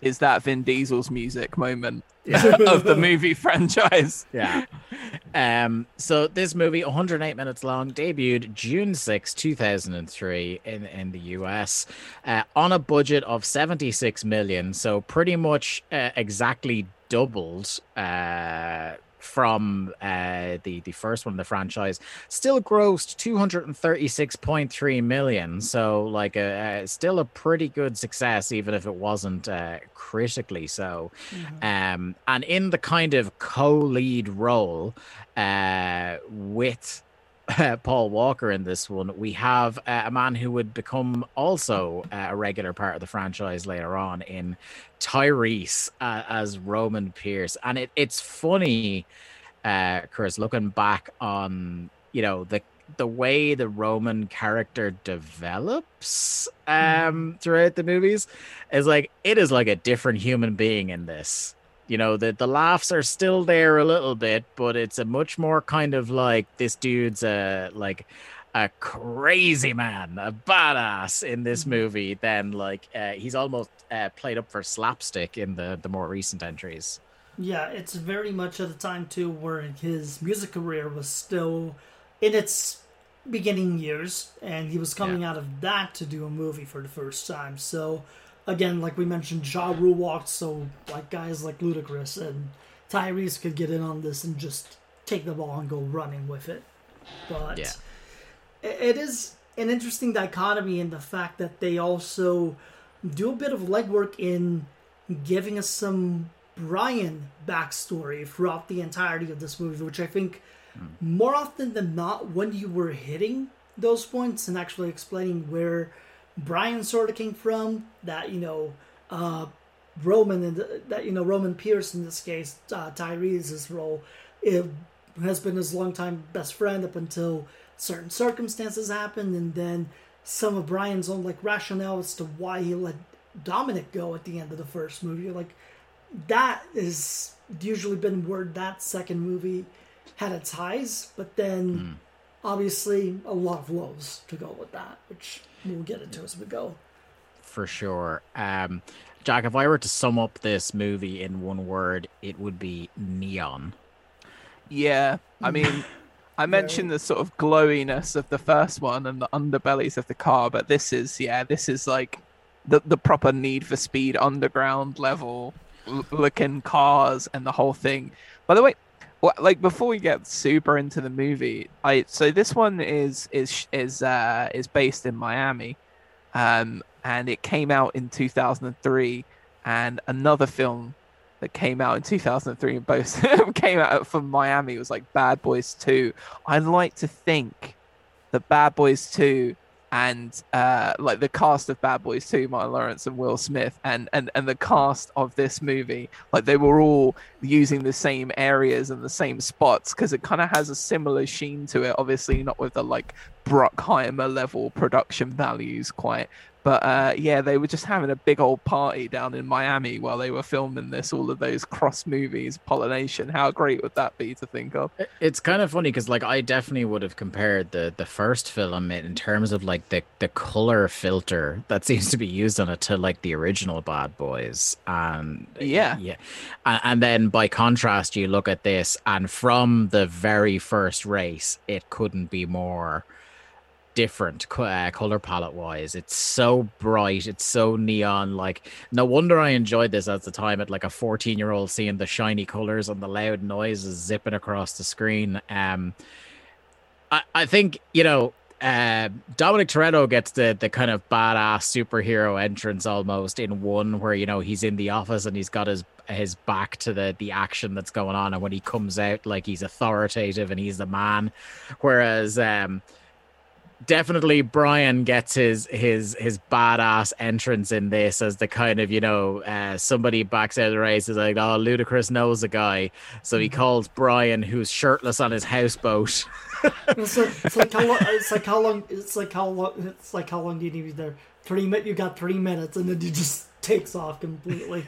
is that Vin Diesel's music moment of the movie franchise. yeah. Um, so this movie, 108 minutes long, debuted June 6, 2003 in, in the US uh, on a budget of 76 million. So pretty much uh, exactly doubled uh, from uh, the the first one, of the franchise, still grossed 236.3 million. So, like, a, still a pretty good success, even if it wasn't uh, critically so. Mm-hmm. Um, and in the kind of co-lead role uh, with uh, Paul Walker in this one, we have uh, a man who would become also uh, a regular part of the franchise later on in Tyrese uh, as Roman Pierce. And it, it's funny, uh, Chris, looking back on, you know, the the way the Roman character develops um, throughout the movies is like it is like a different human being in this you know the the laughs are still there a little bit but it's a much more kind of like this dude's a like a crazy man a badass in this mm-hmm. movie than like uh, he's almost uh, played up for slapstick in the the more recent entries yeah it's very much at a time too where his music career was still in its beginning years and he was coming yeah. out of that to do a movie for the first time so again, like we mentioned, Ja Rule walked, so like guys like Ludacris and Tyrese could get in on this and just take the ball and go running with it. But yeah. it is an interesting dichotomy in the fact that they also do a bit of legwork in giving us some Brian backstory throughout the entirety of this movie, which I think mm. more often than not, when you were hitting those points and actually explaining where Brian sort of came from, that you know, uh, Roman and that you know Roman Pierce in this case, uh, Tyrese's role, it has been his longtime best friend up until certain circumstances happened, and then some of Brian's own like rationale as to why he let Dominic go at the end of the first movie. Like that is usually been where that second movie had its highs, but then mm. Obviously a lot of lows to go with that, which we'll get into as we go. For sure. Um, Jack, if I were to sum up this movie in one word, it would be neon. Yeah, I mean, I mentioned the sort of glowiness of the first one and the underbellies of the car, but this is, yeah, this is like the the proper Need for Speed underground level looking cars and the whole thing. By the way, well, like before we get super into the movie, I so this one is is is uh is based in Miami, um, and it came out in 2003, and another film that came out in 2003 and both came out from Miami was like Bad Boys 2. I'd like to think that Bad Boys 2 and uh, like the cast of Bad Boys 2, Martin Lawrence and Will Smith, and, and and the cast of this movie, like they were all using the same areas and the same spots because it kind of has a similar sheen to it. Obviously, not with the like Bruckheimer level production values quite, but uh, yeah, they were just having a big old party down in Miami while they were filming this. All of those cross movies, pollination. How great would that be to think of? It's kind of funny because, like, I definitely would have compared the the first film in terms of like the the color filter that seems to be used on it to like the original Bad Boys, and yeah, yeah, and, and then by contrast, you look at this, and from the very first race, it couldn't be more different uh, color palette wise. It's so bright, it's so neon. Like, no wonder I enjoyed this at the time at like a 14 year old seeing the shiny colors and the loud noises zipping across the screen. Um, I, I think, you know, uh, Dominic Toretto gets the the kind of badass superhero entrance almost in one where you know he's in the office and he's got his his back to the the action that's going on and when he comes out like he's authoritative and he's the man whereas um definitely Brian gets his his his badass entrance in this as the kind of you know uh, somebody backs out of the race is like oh Ludacris knows a guy so he calls Brian who's shirtless on his houseboat. it's, like, it's like how long it's like how long it's like how long it's like how long do you need there? Three minutes you got three minutes and then he just takes off completely.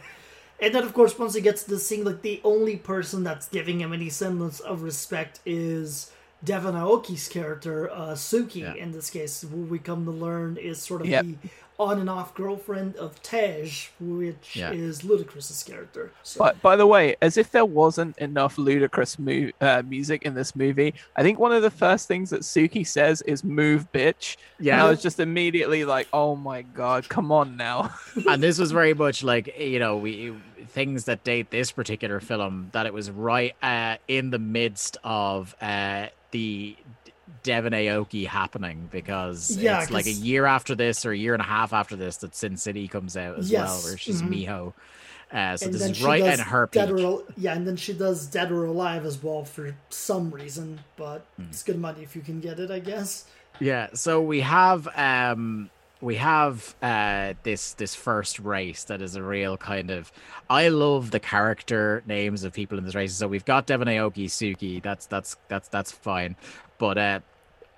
And then, of course, once he gets to the scene, like the only person that's giving him any semblance of respect is Devon Aoki's character, uh, Suki, yeah. in this case, who we come to learn is sort of yep. the on and off girlfriend of Tej, which Yeah. is Ludacris's character. So, But by the way, as if there wasn't enough ludicrous mu- uh, music in this movie, I think one of the first things that Suki says is "move, bitch." Yeah. and I was just immediately like, "Oh my god, come on now!" and this was very much like you know we things that date this particular film that it was right uh, in the midst of uh, the Devon Aoki happening because Yeah, it's like a year after this or a year and a half after this that Sin City comes out as well, Yes, where she's mhm. Miho. Uh, so and this is right in her peak. or, yeah, and then she does Dead or Alive as well for some reason, but Hmm. it's good money if you can get it, I guess. Yeah, so we have um we have uh this this first race that is a real kind of I love the character names of people in this race. So we've got Devon Aoki, Suki, that's that's that's that's fine. But uh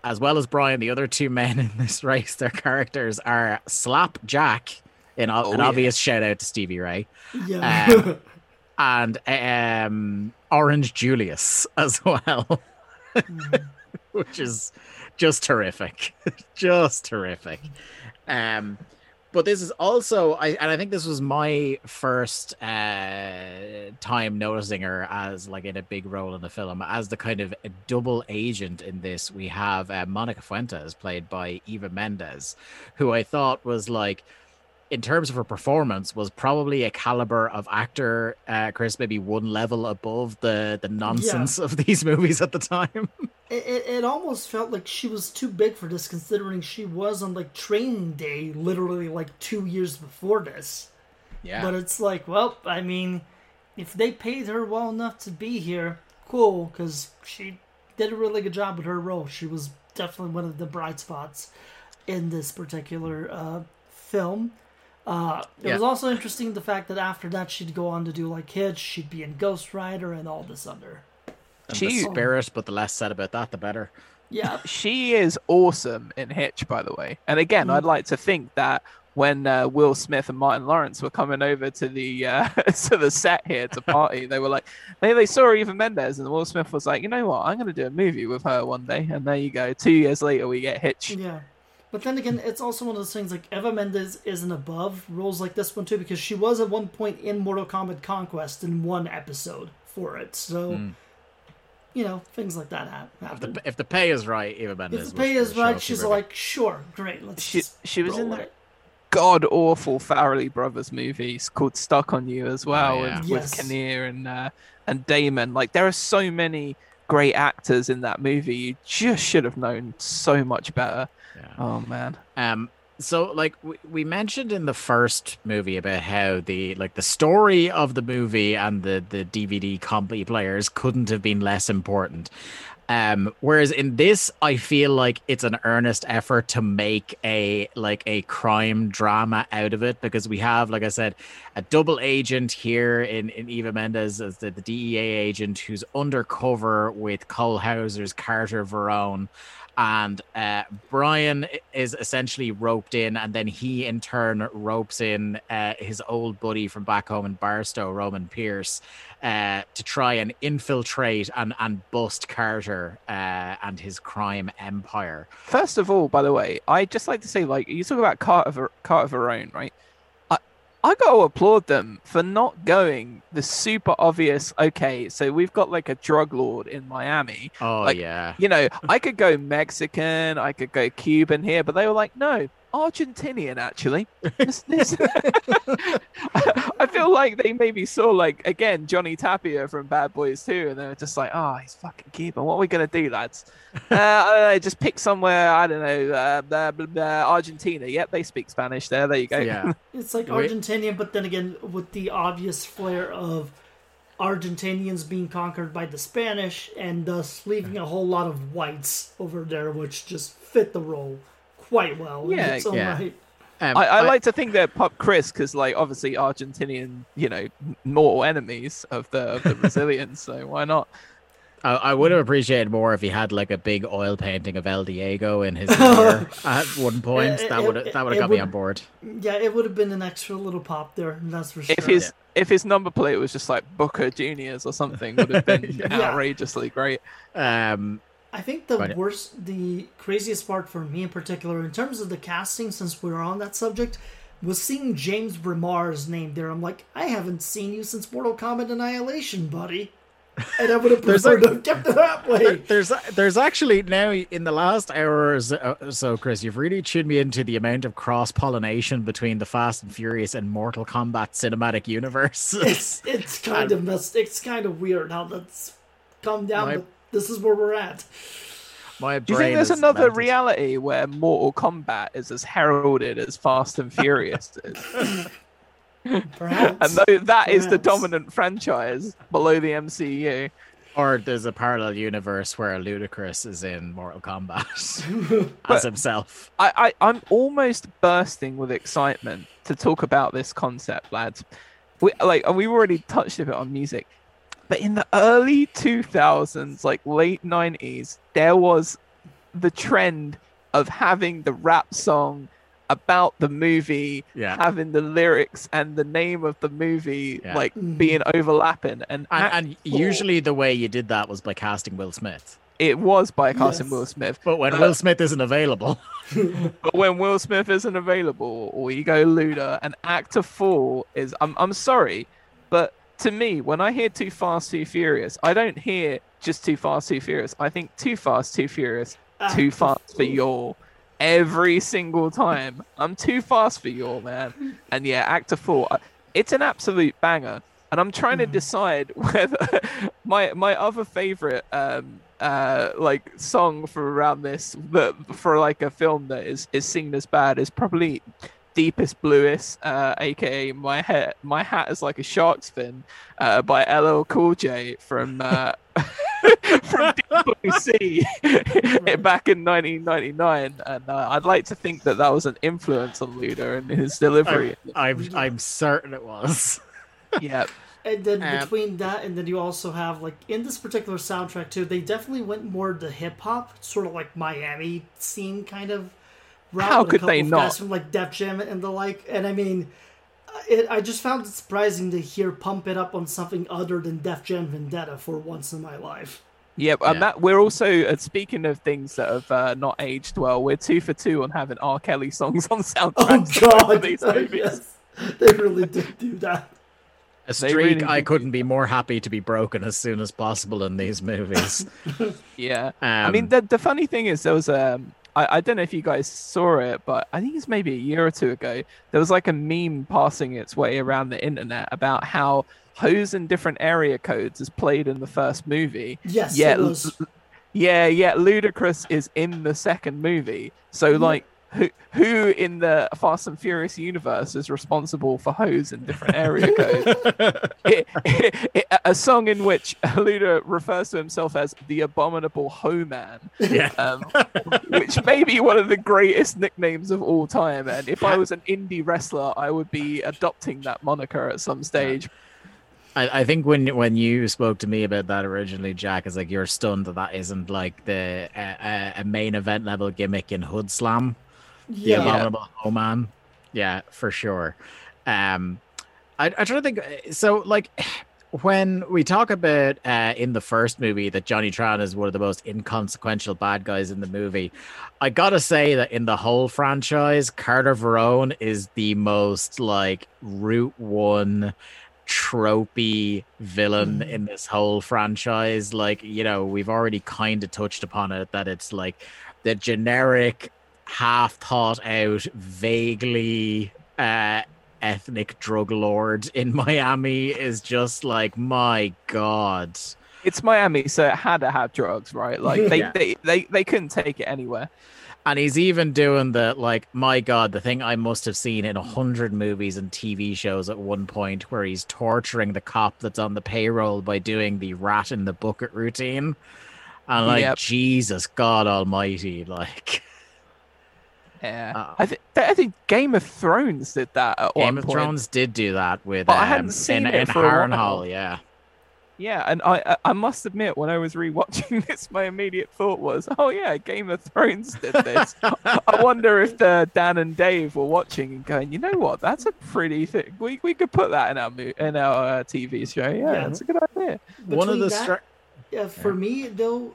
as well as Brian, the other two men in this race, their characters are Slap Jack, in o- Oh, an yeah. obvious shout out to Stevie Ray, Yeah. Um, and um Orange Julius as well. which is just terrific, just terrific. Um, but this is also, I and I think this was my first uh, time noticing her as like in a big role in the film as the kind of double agent in this. We have uh, Monica Fuentes, played by Eva Mendes, who I thought was like in terms of her performance was probably a caliber of actor uh chris maybe one level above the the nonsense of these movies at the time it, it, it almost felt like she was too big for this, considering she was on like training day literally like two years before this. yeah But it's like, well, I mean, if they paid her well enough to be here, cool, because she did a really good job with her role. She was definitely one of the bright spots in this particular uh, film. Uh, it Yeah. was also interesting the fact that after that she'd go on to do like Hitch, she'd be in Ghost Rider and all this other. And She- the spirit but the less said about that the better Yeah, she is awesome in Hitch, by the way. And again, Mm. I'd like to think that when uh, Will Smith and Martin Lawrence were coming over to the uh, to the set here to party, they were like, they they saw Eva Mendes, and Will Smith was like, you know what, I'm going to do a movie with her one day. And there you go. Two years later, we get Hitch. Yeah. But then again, it's also one of those things like Eva Mendes isn't above roles like this one too because she was at one point in Mortal Kombat Conquest in one episode for it. So, you know, things like that hap- if happen. the, if the pay is right eva mendes If the pay is right, she's here. like, sure, great, let's She just she was roll in with that god awful Farrelly Brothers movies called Stuck on You as well, Oh, yeah. with, Yes. with Kinnear and uh, and Damon. Like there are so many great actors in that movie. You just should have known so much better. Yeah. Oh man. Um, so like we, we mentioned in the first movie about how the like the story of the movie and the the DVD combi players couldn't have been less important. Um, whereas in this, I feel like it's an earnest effort to make a like a crime drama out of it because we have, like I said, a double agent here in, in Eva Mendes as the, the DEA agent who's undercover with Cole Hauser's Carter Verone and uh, Brian is essentially roped in, and then he in turn ropes in uh, his old buddy from back home in Barstow, Roman Pierce, uh, to try and infiltrate and, and bust Carter uh, and his crime empire. First of all, by the way, I just like to say, like you talk about Carter Ver- Carter Verone, right? I got to applaud them for not going the super obvious. Okay, so we've got like a drug lord in Miami. Oh Like, yeah, You know, I could go Mexican, I could go Cuban here, but they were like, no, Argentinian actually. This- this- I feel like they maybe saw like again Johnny Tapia from Bad Boys 2, and they were just like, oh, he's fucking Cuban. What are we gonna do, lads? uh, I don't know, just pick somewhere. I don't know, uh, blah, blah, blah, Argentina. Yep, they speak Spanish there. There you go. yeah. It's like Argentinian, but then again, with the obvious flair of Argentinians being conquered by the Spanish and thus leaving a whole lot of whites over there, which just fit the role quite well. Yeah, its own yeah. right. Um, I, I like to think they're Pop Chris because, like, obviously Argentinian, you know, mortal enemies of the of the Brazilians. so why not? I, I would have appreciated more if he had like a big oil painting of El Diego in his hair at one point. It- That it- would have that would it have got me on board. Yeah, it would have been an extra little pop there, that's for sure. If his if his number plate was just like Boca Juniors or something, would have been Yeah. outrageously great. Um, I think the Right. worst, the craziest part for me in particular, in terms of the casting, since we were on that subject, was seeing James Remar's name there. I'm like, I haven't seen you since Mortal Kombat Annihilation, buddy. And I would have preferred a- to have kept it that way. There's there's actually now in the last hour or so, Chris, you've really tuned me into the amount of cross pollination between the Fast and Furious and Mortal Kombat cinematic universe. It's it's kind of messed. It's kind of weird how that's come down. My- this is where we're at. My Do you think there's another melted. reality where Mortal Kombat is as heralded as Fast and Furious is? Perhaps. and though that is the dominant franchise below the MCU, Or there's a parallel universe where Ludacris is in Mortal Kombat as himself. I, I I'm almost bursting with excitement to talk about this concept, lads. We like and we've already touched a bit on music, but in the early 2000s, like late 90s, there was the trend of having the rap song about the movie Yeah. having the lyrics and the name of the movie Yeah. like Mhm. being overlapping and, And, ac- and usually the way you did that was by casting Will Smith. it was by casting Yes. Will Smith But when Uh, Will Smith isn't available, But when Will Smith isn't available, or you go Luda, and Act a Fool is, I'm, I'm sorry, but to me, when I hear Too Fast, Too Furious, I don't hear just Too Fast, Too Furious. I think Too Fast, Too Furious, Too Fast for. Your. Every single time, I'm too fast for y'all, man, and yeah, Act a Fool, I- it's an absolute banger, and I'm trying to decide whether my my other favorite um uh like song for around this that for like a film that is is seen as bad is probably deepest bluest uh aka my hat my hat is like a shark's fin uh by ll cool j from uh from Deep Blue Sea back in 1999 and uh, i'd like to think that that was an influence on luda and his delivery I'm I'm certain it was. yeah And then Um, between that and then you also have like in this particular soundtrack too, they definitely went more to hip hop, sort of like Miami scene kind of. Route How with could couple they of not? Guys from like Def Jam and the like, and I mean, uh, it, I just found it surprising to hear "Pump It Up" on something other than Def Jam Vendetta for once in my life. Yep, and that we're also uh, speaking of things that have uh, not aged well. We're two for two on having R. Kelly songs on Oh soundtracks for God! these movies. yes, they really did do that. A streak really I couldn't be more happy to be broken as soon as possible in these movies. Yeah, I mean Um, the the funny thing is there was um I, I don't know if you guys saw it, but I think it's maybe a year or two ago. There was like a meme passing its way around the internet about how hoes in different area codes is played in the first movie. Yes, Yeah. Yeah, yeah, Ludacris is in the second movie. So like who who in the Fast and Furious universe is responsible for hoes in different area codes? It- it- a song in which Luda refers to himself as the abominable hoe man, yeah. um, which may be one of the greatest nicknames of all time. And if I was an indie wrestler, I would be adopting that moniker at some stage. I, I think when when you spoke to me about that originally, Jack, is like you're stunned that that isn't like the uh, a main event level gimmick in Hoodslam, the Yeah, Abominable Oh Man. Yeah, for sure. Um, I I try to think. So like. When we talk about uh, in the first movie that Johnny Tran is one of the most inconsequential bad guys in the movie, I gotta say that in the whole franchise, Carter Verone is the most like Route One tropey villain Mhm. in this whole franchise. Like, you know, we've already kind of touched upon it that it's like the generic, half thought out, vaguely uh ethnic drug lord in Miami is just like my god. It's Miami, so it had to have drugs, right? Like they, Yeah. they, they, they couldn't take it anywhere. And he's even doing the like, my god, the thing I must have seen in a hundred movies and TV shows at one point, where he's torturing the cop that's on the payroll by doing the rat in the bucket routine. And like, Yep. Jesus God Almighty, like Yeah, Uh, I think I think Game of Thrones did that at Game one of point. Thrones did do that with But I um, hadn't seen in, it in for a Harrenhal, while. yeah. Yeah, and I I- I must admit, when I was rewatching this, my immediate thought was, "Oh yeah, Game of Thrones did this." I wonder if the Dan and Dave were watching and going, "You know what? That's a pretty thing. We we could put that in our mo- in our uh, TV show. Yeah, Yeah. that's a good idea." One of the that- str- Yeah, for me though,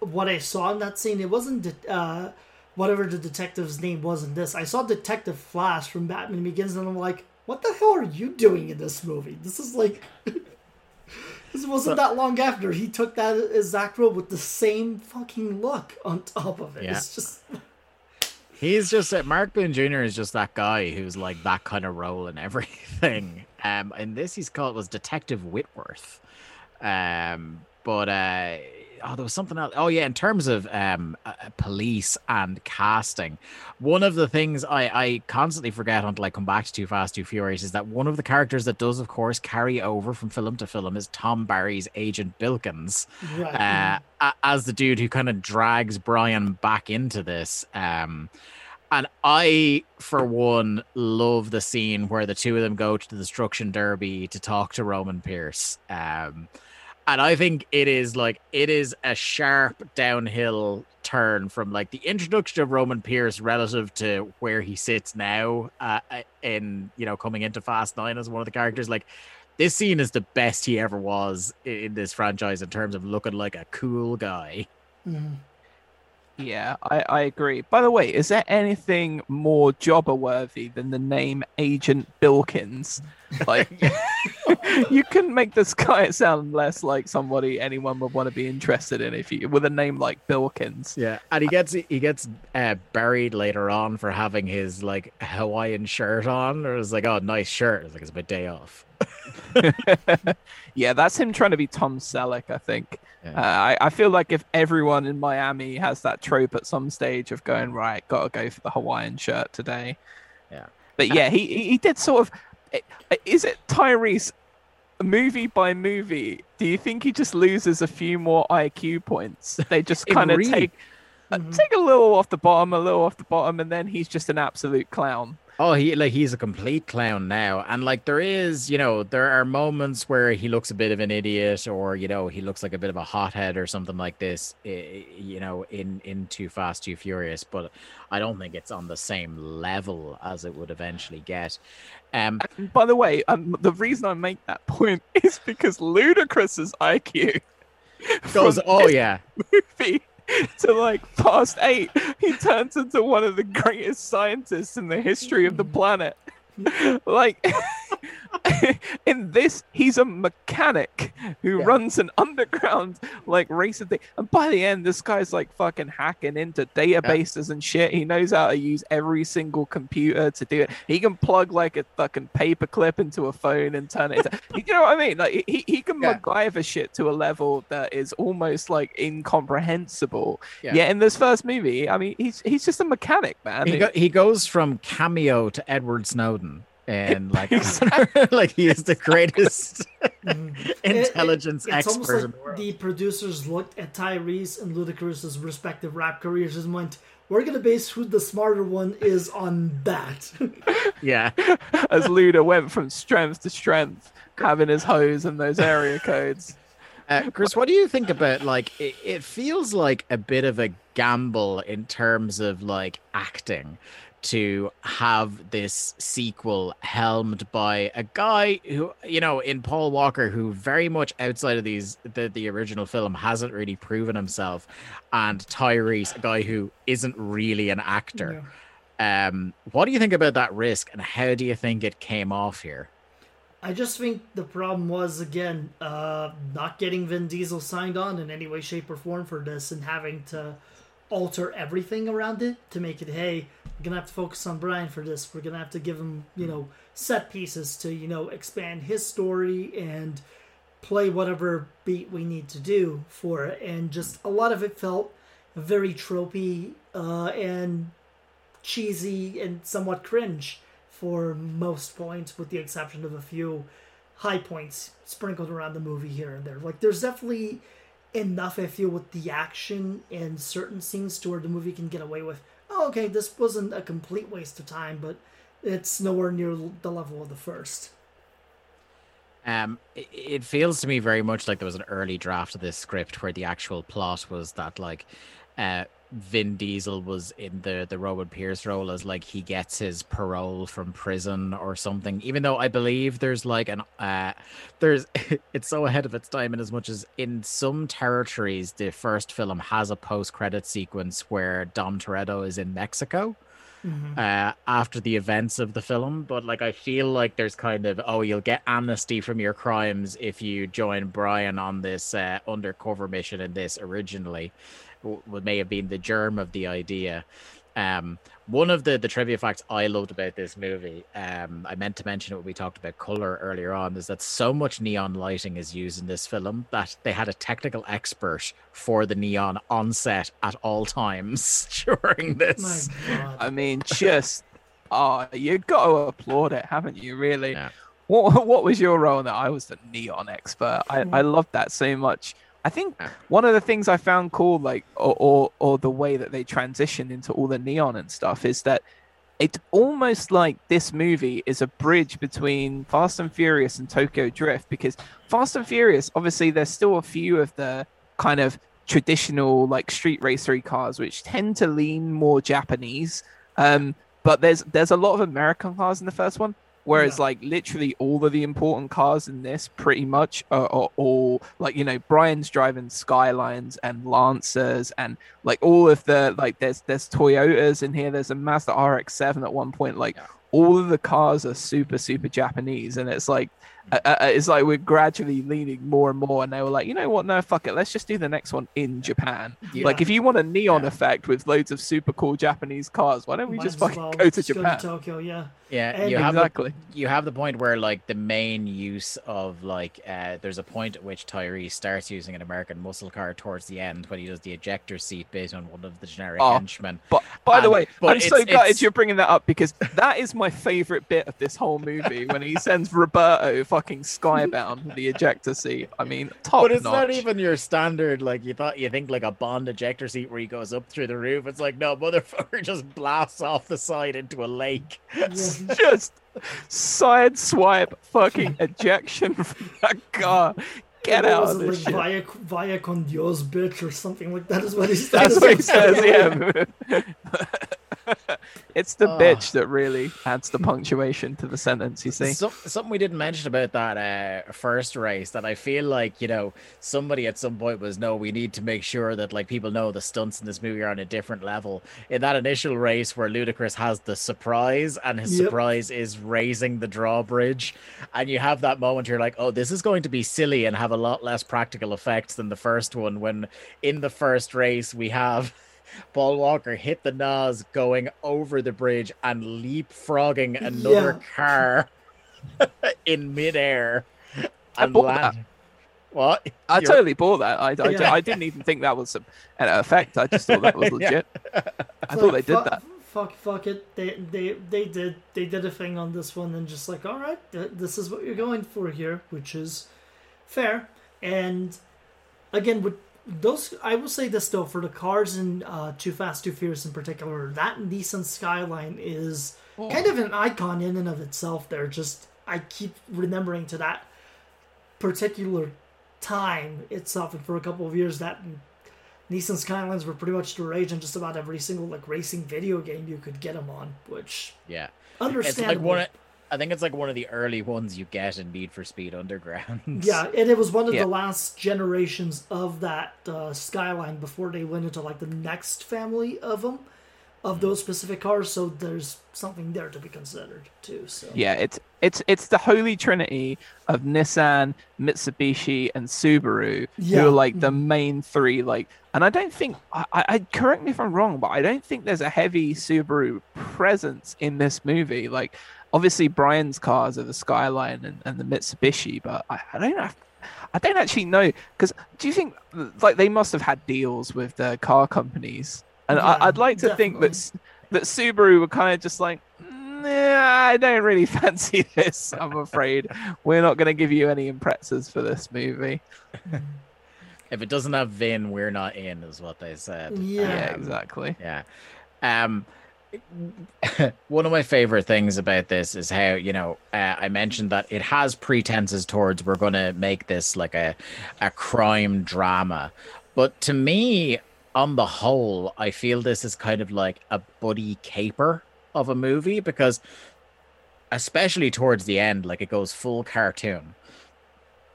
what I saw in that scene. It wasn't uh, whatever the detective's name was in this. I saw Detective Flass from Batman Begins, and I'm like, what the hell are you doing in this movie? This is like. this wasn't that long after he took that exact role with the same fucking look on top of it. Yeah. It's just. He's just uh, Mark Boone Jr. is just that guy who's like that kind of role in everything. Um, in this, he's called was Detective Whitworth. Um, but uh, oh, there was something else. Oh yeah, in terms of um, uh, police and casting, one of the things I I constantly forget until I come back to Too Fast Too Furious is that one of the characters that does, of course, carry over from film to film is Thom Barry's Agent Bilkins Right. uh, as the dude who kind of drags Brian back into this. Um, and I, for one, love the scene where the two of them go to the Destruction Derby to talk to Roman Pierce. Um, and I think it is like it is a sharp downhill turn from like the introduction of Roman Pierce relative to where he sits now uh, in you know coming into Fast Nine as one of the characters. Like this scene is the best he ever was in this franchise in terms of looking like a cool guy. Mhm. Yeah, I, I agree. By the way, is there anything more jobber worthy than the name Agent Bilkins? Like, you couldn't make this guy sound less like somebody anyone would want to be interested in if you with a name like Bilkins. Yeah, and he gets he gets uh, buried later on for having his like Hawaiian shirt on. Or it's like, oh, nice shirt. It's like it's my day off. yeah, that's him trying to be Tom Selleck, I think. Yeah. Uh, I, I feel like if everyone in Miami has that trope at some stage of going, right, gotta go for the Hawaiian shirt today. Yeah. But yeah, he, he did sort of. Is it Tyrese, movie by movie? Do you think he just loses a few more IQ points? They just kind of really- take. uh, Mhm. Take a little off the bottom, a little off the bottom, and then he's just an absolute clown. Oh, he like he's a complete clown now, and like there is, you know, there are moments where he looks a bit of an idiot, or you know, he looks like a bit of a hothead or something like this, you know, in in Too Fast Too Furious. But I don't think it's on the same level as it would eventually get. Um, And by the way, um, the reason I make that point is because Ludacris's IQ goes, oh yeah, movie to like past eight, he turns into one of the greatest scientists in the history of the mm. planet. like in this, he's a mechanic who Yeah. runs an underground like racing thing. And by the end, this guy's like fucking hacking into databases and shit. He knows how to use every single computer to do it. He can plug like a fucking paperclip into a phone and turn it into you know what I mean? Like he, he can Yeah. MacGyver shit to a level that is almost like incomprehensible. Yeah. Yeah. in this first movie, I mean, he's he's just a mechanic, man. he, go, he goes from cameo to Edward Snowden, and like like he is the greatest Mhm. It- it- intelligence it's almost expert in like the world. the producers looked at Tyrese and Ludacris's respective rap careers and went, "We're gonna base who the smarter one is on that." Yeah. As Luda went from strength to strength, having his hoes and those area codes. Uh, Chris, what do you think about like it, it feels like a bit of a gamble in terms of like acting to have this sequel helmed by a guy who you know in Paul Walker who very much outside of these the, the original film hasn't really proven himself and Tyrese a guy who isn't really an actor. Um what do you think about that risk and how do you think it came off here? I just think the problem was again uh, not getting Vin Diesel signed on in any way, shape, or form for this, and having to alter everything around it to make it. Hey, we're gonna have to focus on Brian for this. We're gonna have to give him, you know, set pieces to you know expand his story and play whatever beat we need to do for it. And just a lot of it felt very tropey uh, and cheesy and somewhat cringe for most points, with the exception of a few high points sprinkled around the movie here and there. Like, there's definitely enough, I feel, with the action and certain scenes to where the movie can get away with, oh, okay, this wasn't a complete waste of time, but it's nowhere near the level of the first. Um, it, feels to me very much like there was an early draft of this script where the actual plot was that like, uh, Vin Diesel was in the the Robert Pierce role as like he gets his parole from prison or something. Even though I believe there's like an uh there's it's so ahead of its time in as much as in some territories the first film has a post credit sequence where Dom Toretto is in Mexico. Mm-hmm. Uh, after the events of the film, but like I feel like there's kind of oh you'll get amnesty from your crimes if you join Brian on this uh, undercover mission in this originally, what may have been the germ of the idea. Um, one of the the trivia facts I loved about this movie, um, I meant to mention it when we talked about color earlier on, is that so much neon lighting is used in this film that they had a technical expert for the neon on set at all times during this. I mean, just oh, you got to applaud it, haven't you? Really. Yeah. What what was your role in that? I was the neon expert. I, I loved that so much. I think one of the things I found cool, like, or, or, or the way that they transitioned into all the neon and stuff, is that it's almost like this movie is a bridge between Fast and Furious and Tokyo Drift because Fast and Furious, obviously, there's still a few of the kind of traditional like street racery cars which tend to lean more Japanese. Um, but there's there's a lot of American cars in the first one. Whereas, yeah. like, literally all of the important cars in this pretty much are, are, all like, you know, Brian's driving Skylines and Lancers and like all of the like, there's there's Toyotas in here. There's a Mazda RX-7 at one point. Like, yeah. all of the cars are super super Japanese, and it's like uh, uh, it's like we're gradually leaning more and more and they were like you know what no fuck it let's just do the next one in japan yeah. like if you want a neon effect with loads of super cool japanese cars why don't we Might just fucking well go to japan go to tokyo yeah yeah you have exactly the, you have the point where like the main use of like uh there's a point at which Tyree starts using an american muscle car towards the end when he does the ejector seat based on one of the generic oh, henchmen but by and, the way i'm so glad you're bringing that up because that is my favorite bit of this whole movie when he sends roberto fucking skybound the ejector seat. I mean, top But it's notch. not even your standard like you thought. You think like a Bond ejector seat where he goes up through the roof. It's like no, motherfucker just blasts off the side into a lake. just side swipe fucking ejection from that car. Get out of this like, Vaya, vaya con Dios, bitch, or something like that is what he says. That's what he says, yeah. it's the bitch that really adds the punctuation to the sentence. You see, so, something we didn't mention about that uh, first race that I feel like you know somebody at some point was no, we need to make sure that like people know the stunts in this movie are on a different level. In that initial race where Ludacris has the surprise and his yep. surprise is raising the drawbridge, and you have that moment you're like, oh, this is going to be silly and have a lot less practical effects than the first one. When in the first race we have Paul Walker hit the nose going over the bridge and leapfrogging another yeah. car in midair. I bought land. that. What? I You're... totally bought that. I, I, yeah. I, didn't even think that was an effect. I just thought that was legit. yeah. I thought they did that. Fuck, fuck it. They, they, they did, they did a thing on this one, and just like, all right, this is what you're going for here, which is fair. And again, with those I will say this though for the cars in uh, Too Fast Too Furious in particular, that Nissan Skyline is oh. kind of an icon in and of itself. There, just I keep remembering to that particular time itself, and for a couple of years that Nissan Skylines were pretty much the rage in just about every single like racing video game you could get them on. Which yeah, understandable. It's like one. Of, I think it's like one of the early ones you get in Need for Speed Underground. Yeah, and it was one of yeah. the last generations of that uh, Skyline before they went into like the next family of them, of mm. those specific cars. So there's something there to be considered too. So yeah, it's it's it's the holy trinity of Nissan, Mitsubishi, and Subaru, yeah. who are like the mm. main three. Like, and I don't think I, I correct me if I'm wrong, but I don't think there's a heavy Subaru presence in this movie. Like obviously Brian's cars are the Skyline and, and the Mitsubishi, but I, I don't know. I don't actually know because do you think like they must have had deals with the car companies? And yeah, I, would like to definitely. think that that Subaru were kind of just like, nah, I don't really fancy this. I'm afraid we're not going to give you any Imprezas for this movie. if it doesn't have Vin, we're not in, is what they said. Yeah, yeah exactly. Yeah. Um, one of my favorite things about this is how you know uh, I mentioned that it has pretenses towards we're going to make this like a a crime drama, but to me, on the whole, I feel this is kind of like a buddy caper of a movie because, especially towards the end, like it goes full cartoon.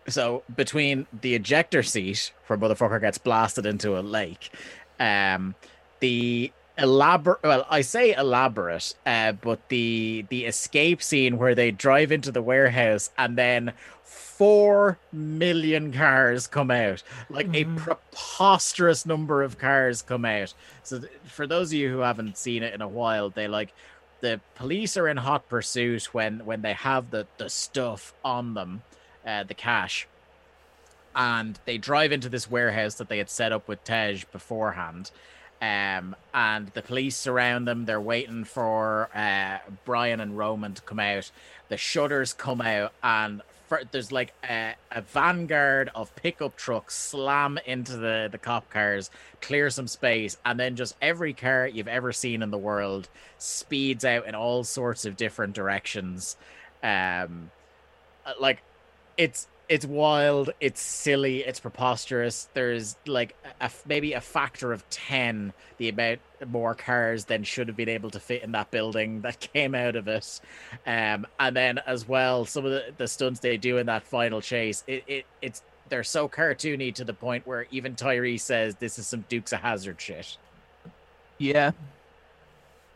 So between the ejector seat where motherfucker gets blasted into a lake, um, the elaborate well i say elaborate uh but the the escape scene where they drive into the warehouse and then four million cars come out. Like mm-hmm. a preposterous number of cars come out. So th- for those of you who haven't seen it in a while they like the police are in hot pursuit when when they have the the stuff on them uh the cash. And they drive into this warehouse that they had set up with tej beforehand um, and the police surround them. They're waiting for uh, Brian and Roman to come out. The shutters come out, and for, there's like a, a, vanguard of pickup trucks slam into the, the cop cars, clear some space, and then just every car you've ever seen in the world speeds out in all sorts of different directions. Um, like it's it's wild, it's silly, it's preposterous. There's like a, maybe a factor of 10 the amount more cars than should have been able to fit in that building that came out of it. Um, and then as well, some of the, the stunts they do in that final chase, it, it it's they're so cartoony to the point where even Tyree says this is some Dukes of Hazzard shit. Yeah.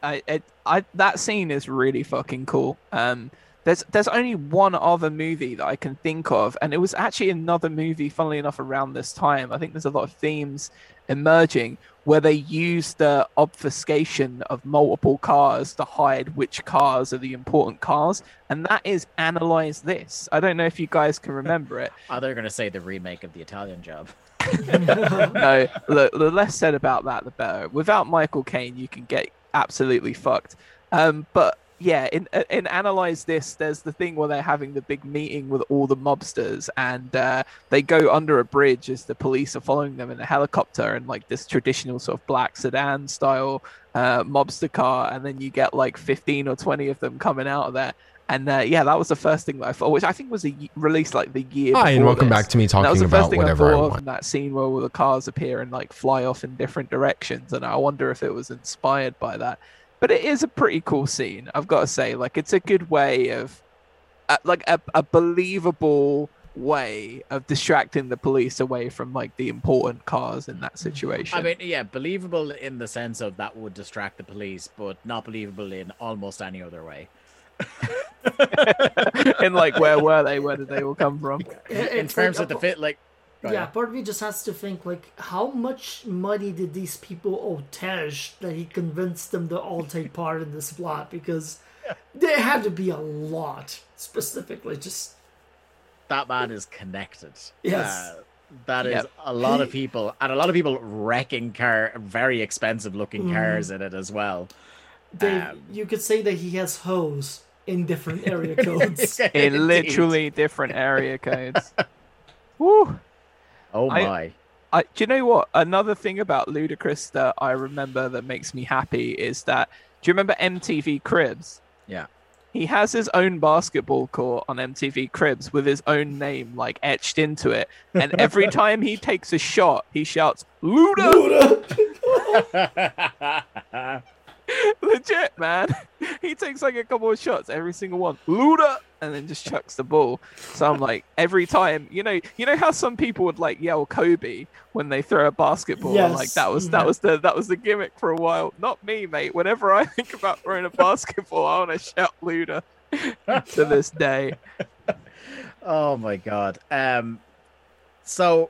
I, it, I that scene is really fucking cool. Um there's there's only one other movie that I can think of, and it was actually another movie, funnily enough, around this time. I think there's a lot of themes emerging where they use the obfuscation of multiple cars to hide which cars are the important cars, and that is analyze this. I don't know if you guys can remember it. oh, they're gonna say the remake of the Italian Job. no, the, the less said about that, the better. Without Michael Caine, you can get absolutely fucked. Um, but yeah, in uh, in analyze this, there's the thing where they're having the big meeting with all the mobsters, and uh, they go under a bridge as the police are following them in a helicopter and like this traditional sort of black sedan style uh, mobster car, and then you get like 15 or 20 of them coming out of there. And uh, yeah, that was the first thing that I thought, which I think was a, released like the year. Hi, and welcome this. back to me talking that was the about first thing whatever I, thought I want. That scene where all the cars appear and like fly off in different directions, and I wonder if it was inspired by that but it is a pretty cool scene. I've got to say, like it's a good way of, uh, like a, a believable way of distracting the police away from like the important cars in that situation. I mean, yeah, believable in the sense of that would distract the police, but not believable in almost any other way. in like where were they? Where did they all come from? in terms like, of the fit, like yeah, part of me just has to think like, how much money did these people owe Tej that he convinced them to all take part in this plot? Because there had to be a lot, specifically. Just that man is connected. Yes. Uh, that is yep. a lot of people, and a lot of people wrecking car, very expensive looking mm. cars in it as well. Dave, um, you could say that he has hoes in different area codes. in literally different area codes. Woo! Oh my. I, do you know what? Another thing about Ludacris that I remember that makes me happy is that do you remember MTV Cribs? Yeah. He has his own basketball court on MTV Cribs with his own name like etched into it. And every time he takes a shot, he shouts, Luda! Luda! Legit, man. He takes like a couple of shots, every single one. Luda! And then just chucks the ball. So I'm like, every time, you know, you know how some people would like yell Kobe when they throw a basketball. Yes. Like that was that was the that was the gimmick for a while. Not me, mate. Whenever I think about throwing a basketball, I want to shout Luda to this day. Oh my god. Um so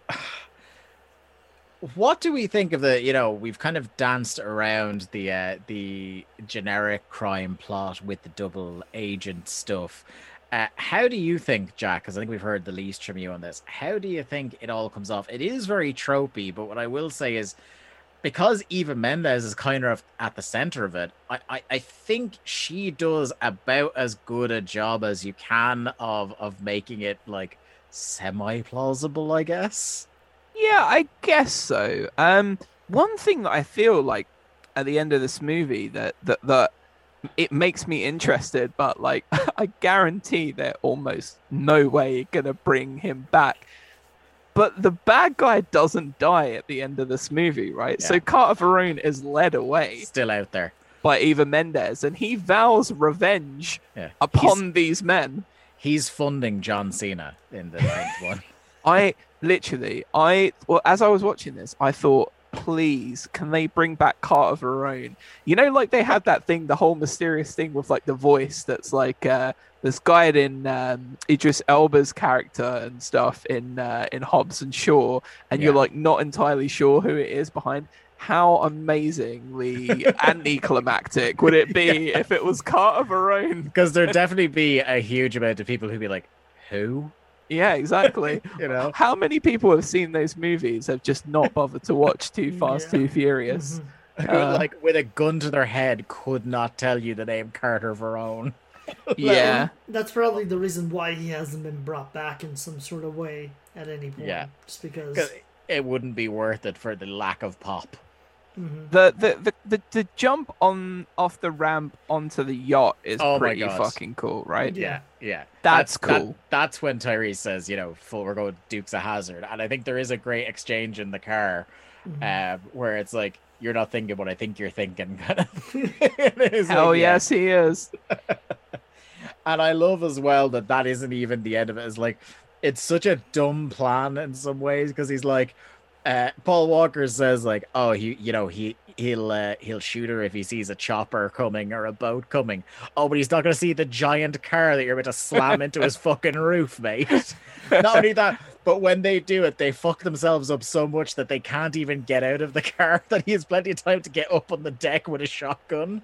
what do we think of the you know we've kind of danced around the uh, the generic crime plot with the double agent stuff. Uh, how do you think jack because i think we've heard the least from you on this how do you think it all comes off? It is very tropey but what i will say is because eva mendes is kind of at the center of it I, I i think she does about as good a job as you can of of making it like semi plausible i guess yeah, I guess so. Um, one thing that I feel like at the end of this movie that that that it makes me interested, but like I guarantee they're almost no way gonna bring him back. But the bad guy doesn't die at the end of this movie, right? Yeah. So Carter Verone is led away. Still out there. By Eva Mendes, and he vows revenge yeah. upon he's, these men. He's funding John Cena in the ninth one. I literally, I well, as I was watching this, I thought please can they bring back Carter Verone? You know, like they had that thing, the whole mysterious thing with like the voice that's like uh this guy in um, Idris Elba's character and stuff in uh, in Hobbs and Shaw, and yeah. you're like not entirely sure who it is behind. How amazingly anticlimactic would it be yeah. if it was Carter Verone? Because there'd definitely be a huge amount of people who'd be like, "Who?" Yeah, exactly. you know, how many people have seen those movies have just not bothered to watch Too Fast, yeah. Too Furious? Mm-hmm. Uh, like with a gun to their head, could not tell you the name Carter Verone. yeah, that's probably the reason why he hasn't been brought back in some sort of way at any point. Yeah, just because it wouldn't be worth it for the lack of pop. Mm-hmm. The, the, the the the jump on off the ramp onto the yacht is oh pretty fucking cool, right? Yeah, yeah, that's, that's cool. That, that's when Tyrese says, you know, "Full, we're going Dukes of Hazzard, and I think there is a great exchange in the car, mm-hmm. uh, where it's like, "You're not thinking what I think you're thinking." Kind of. Hell like, yes, yeah. he is. and I love as well that that isn't even the end of it. It's like it's such a dumb plan in some ways because he's like uh, Paul Walker says like, oh, he, you know, he he'll uh, he'll shoot her if he sees a chopper coming or a boat coming. Oh, but he's not going to see the giant car that you're about to slam into his fucking roof, mate. not only that, but when they do it, they fuck themselves up so much that they can't even get out of the car. That he has plenty of time to get up on the deck with a shotgun.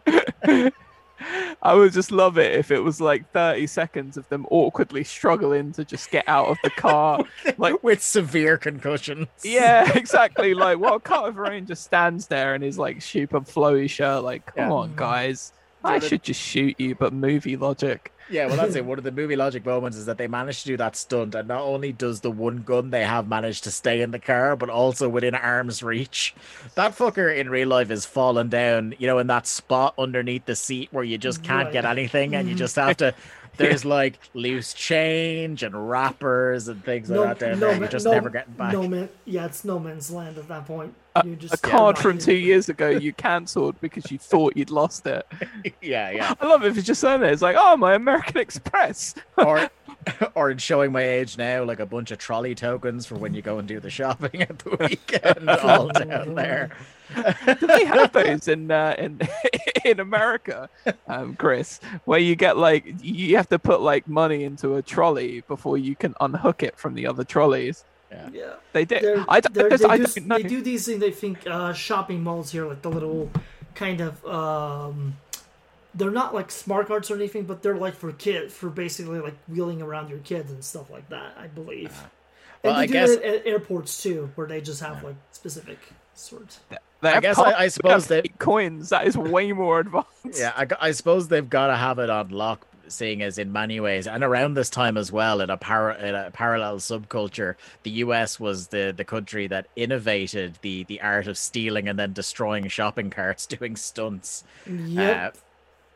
I would just love it if it was like 30 seconds of them awkwardly struggling to just get out of the car, like with severe concussions. Yeah, exactly. Like, well, Carter Verone just stands there in his like super flowy shirt, like, come yeah. on, guys, I should just shoot you, but movie logic. Yeah, well, that's it. One of the movie logic moments is that they managed to do that stunt, and not only does the one gun they have managed to stay in the car, but also within arm's reach. That fucker in real life is falling down, you know, in that spot underneath the seat where you just can't get anything, and you mm. just have to there's like loose change and wrappers and things no, like that down no, there. You're just no, never getting back. No man, yeah, it's no man's land at that point. You just, a card from two years ago you cancelled because you thought you'd lost it. yeah, yeah. I love it if it's just saying there. It's like, oh, my American Express. or, or in showing my age now, like a bunch of trolley tokens for when you go and do the shopping at the weekend, all down there. Do they have those in uh, in in America, um, Chris? Where you get like you have to put like money into a trolley before you can unhook it from the other trolleys. Yeah, yeah. they do. I, they, I do, they do these things. I think uh, shopping malls here, like the little kind of. Um, they're not like smart cards or anything, but they're like for kids, for basically like wheeling around your kids and stuff like that. I believe. Uh, well, and they I do guess... it at airports too, where they just have yeah. like specific sorts. I guess I, I suppose they coins. That is way more advanced. Yeah, I, I suppose they've got to have it on lock, seeing as in many ways, and around this time as well, in a, para, in a parallel subculture, the U.S. was the the country that innovated the the art of stealing and then destroying shopping carts, doing stunts. Yep. Uh,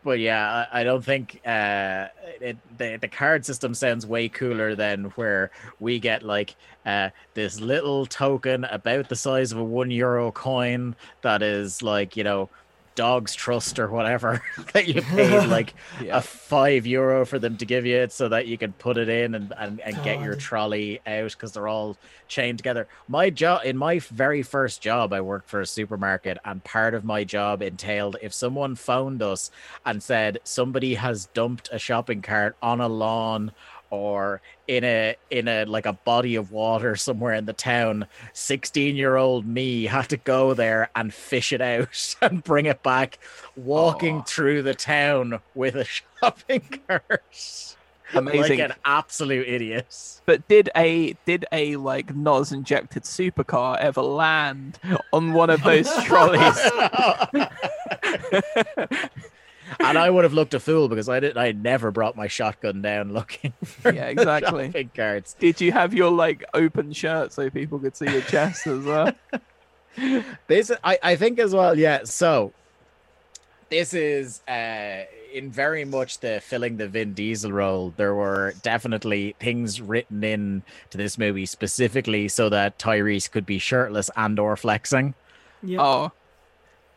but yeah, I, I don't think uh, it, the the card system sounds way cooler than where we get like uh, this little token about the size of a one euro coin that is like you know Dogs Trust or whatever that you paid like yeah. a five euro for them to give you it so that you can put it in and, and, and get your trolley out because they're all chained together. My job in my very first job, I worked for a supermarket, and part of my job entailed if someone phoned us and said somebody has dumped a shopping cart on a lawn or in a in a like a body of water somewhere in the town. 16 year old me had to go there and fish it out and bring it back walking oh. through the town with a shopping cart. Amazing. like an absolute idiot. But did a did a like nos injected supercar ever land on one of those trolleys and I would have looked a fool because I didn't. I never brought my shotgun down looking for yeah exactly shopping carts. Did you have your like open shirt so people could see your chest as well? this I I think as well. Yeah. So this is uh, in very much the filling the Vin Diesel role. There were definitely things written in to this movie specifically so that Tyrese could be shirtless and or flexing. Yeah. Oh,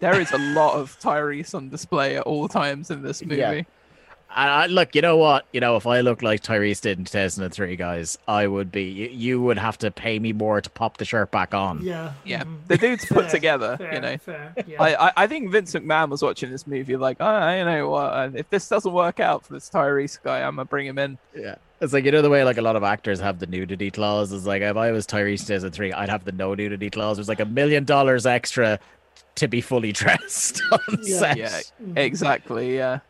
there is a lot of Tyrese on display at all times in this movie. Yeah. And I, look, you know what? You know, if I looked like Tyrese did in 2003, guys, I would be. You, you would have to pay me more to pop the shirt back on. Yeah, yeah. Mm-hmm. The dude's put together. Fair, you know, fair, yeah. I, I, I think Vince McMahon was watching this movie like, oh, you know what? If this doesn't work out for this Tyrese guy, I'm gonna bring him in. Yeah. It's like you know the way like a lot of actors have the nudity clause. It's like if I was Tyrese 2003, I'd have the no nudity clause. There's like a million dollars extra to be fully dressed on yeah. set. Yeah, exactly. Yeah,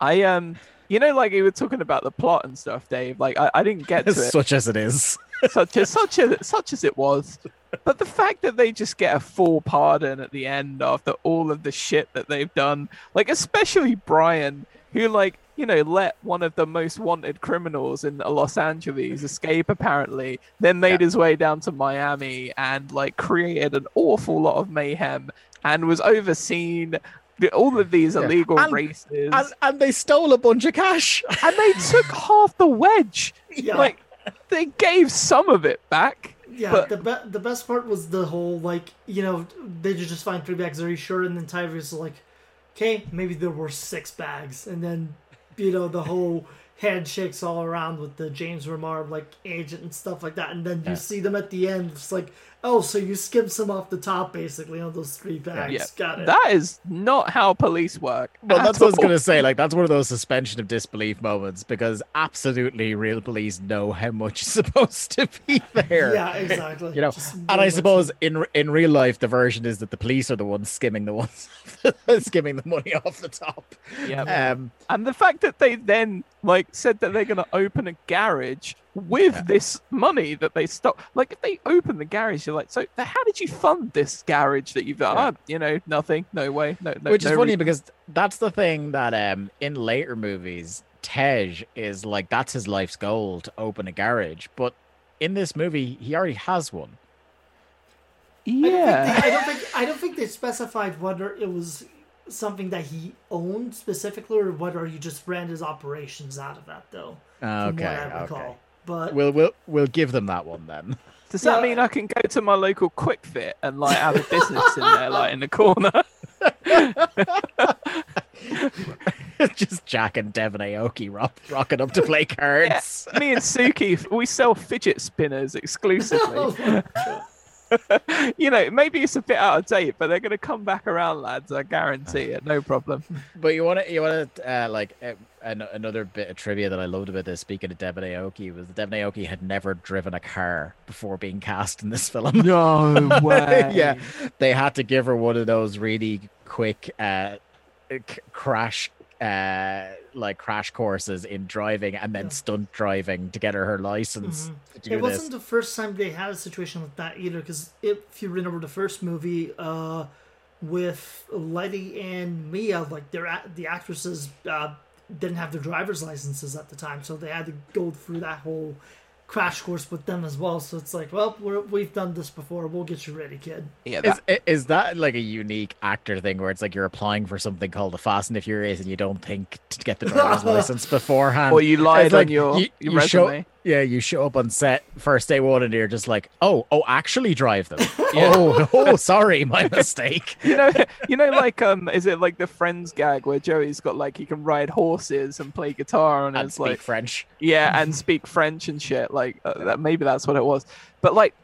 I um you know, like you were talking about the plot and stuff, Dave. Like I, I didn't get to it. Such as it is. such as such as such as it was. But the fact that they just get a full pardon at the end after all of the shit that they've done, like especially Brian, who like you know let one of the most wanted criminals in Los Angeles escape apparently, then made yeah. his way down to Miami and like created an awful lot of mayhem and was overseen all of these illegal and, races, and, and, they stole a bunch of cash, and they took half the wedge. Yeah. Like they gave some of it back. Yeah, but... the be- the best part was the whole like you know they just find three bags. Are you sure? And then Tyrese was like, okay, maybe there were six bags, and then you know the whole handshakes all around with the James Remar like agent and stuff like that, and then you see them at the end. It's like, oh, so you skip some off the top basically on those three bags. Yeah. Got it. That is not how police work. Well, that's all. what I was gonna say. Like that's one of those suspension of disbelief moments because absolutely real police know how much is supposed to be there. Yeah, exactly. you know, and I suppose in in real life the version is that the police are the ones skimming the ones skimming the money off the top. Yeah. Um, and the fact that they then like said that they're going to open a garage with yeah. this money that they stop. Like if they open the garage, you're like, so how did you fund this garage that you've done? Yeah. Oh, you know, nothing, no way, no. no Which is no funny reason. because that's the thing that um in later movies, Tej is like that's his life's goal to open a garage, but in this movie he already has one. Yeah, I don't think they, I don't think, I don't think they specified whether it was something that he owned specifically, or whether he just ran his operations out of that, though. Okay, okay. But we'll we'll we'll give them that one then. Does that yeah. mean I can go to my local Kwik Fit and like have a business in there, like in the corner? Just Jack and Devon Aoki rock, rocking up to play cards. Yeah. Me and Suki, we sell fidget spinners exclusively. Oh You know, maybe it's a bit out of date, but they're going to come back around, lads. I guarantee it. No problem. But you want to, you want to, uh, like, uh, an- another bit of trivia that I loved about this. Speaking of Devon Aoki, was that Devon Aoki had never driven a car before being cast in this film. No way. yeah, they had to give her one of those really quick uh, c- crash uh like crash courses in driving and then yeah. stunt driving to get her her license. Mm-hmm. It wasn't this. the first time they had a situation like that either, because if you remember the first movie, uh, with Letty and Mia, like their the actresses uh, didn't have their driver's licenses at the time, so they had to go through that whole crash course with them as well. So it's like, well, we have done this before. We'll get you ready, kid. Yeah. That... Is, is that like a unique actor thing where it's like you're applying for something called the Fast and the Furious and you don't think to get the driver's license beforehand? Or you lied on your, you, your you resume. Show, yeah, you show up on set first day one and you're just like, oh, oh, actually drive them. oh, oh, sorry, my mistake. you know, you know, like um, is it like the Friends gag where Joey's got like he can ride horses and play guitar and, and it's speak like French. Yeah, and speak French and shit. Like uh, that, maybe that's what it was. But like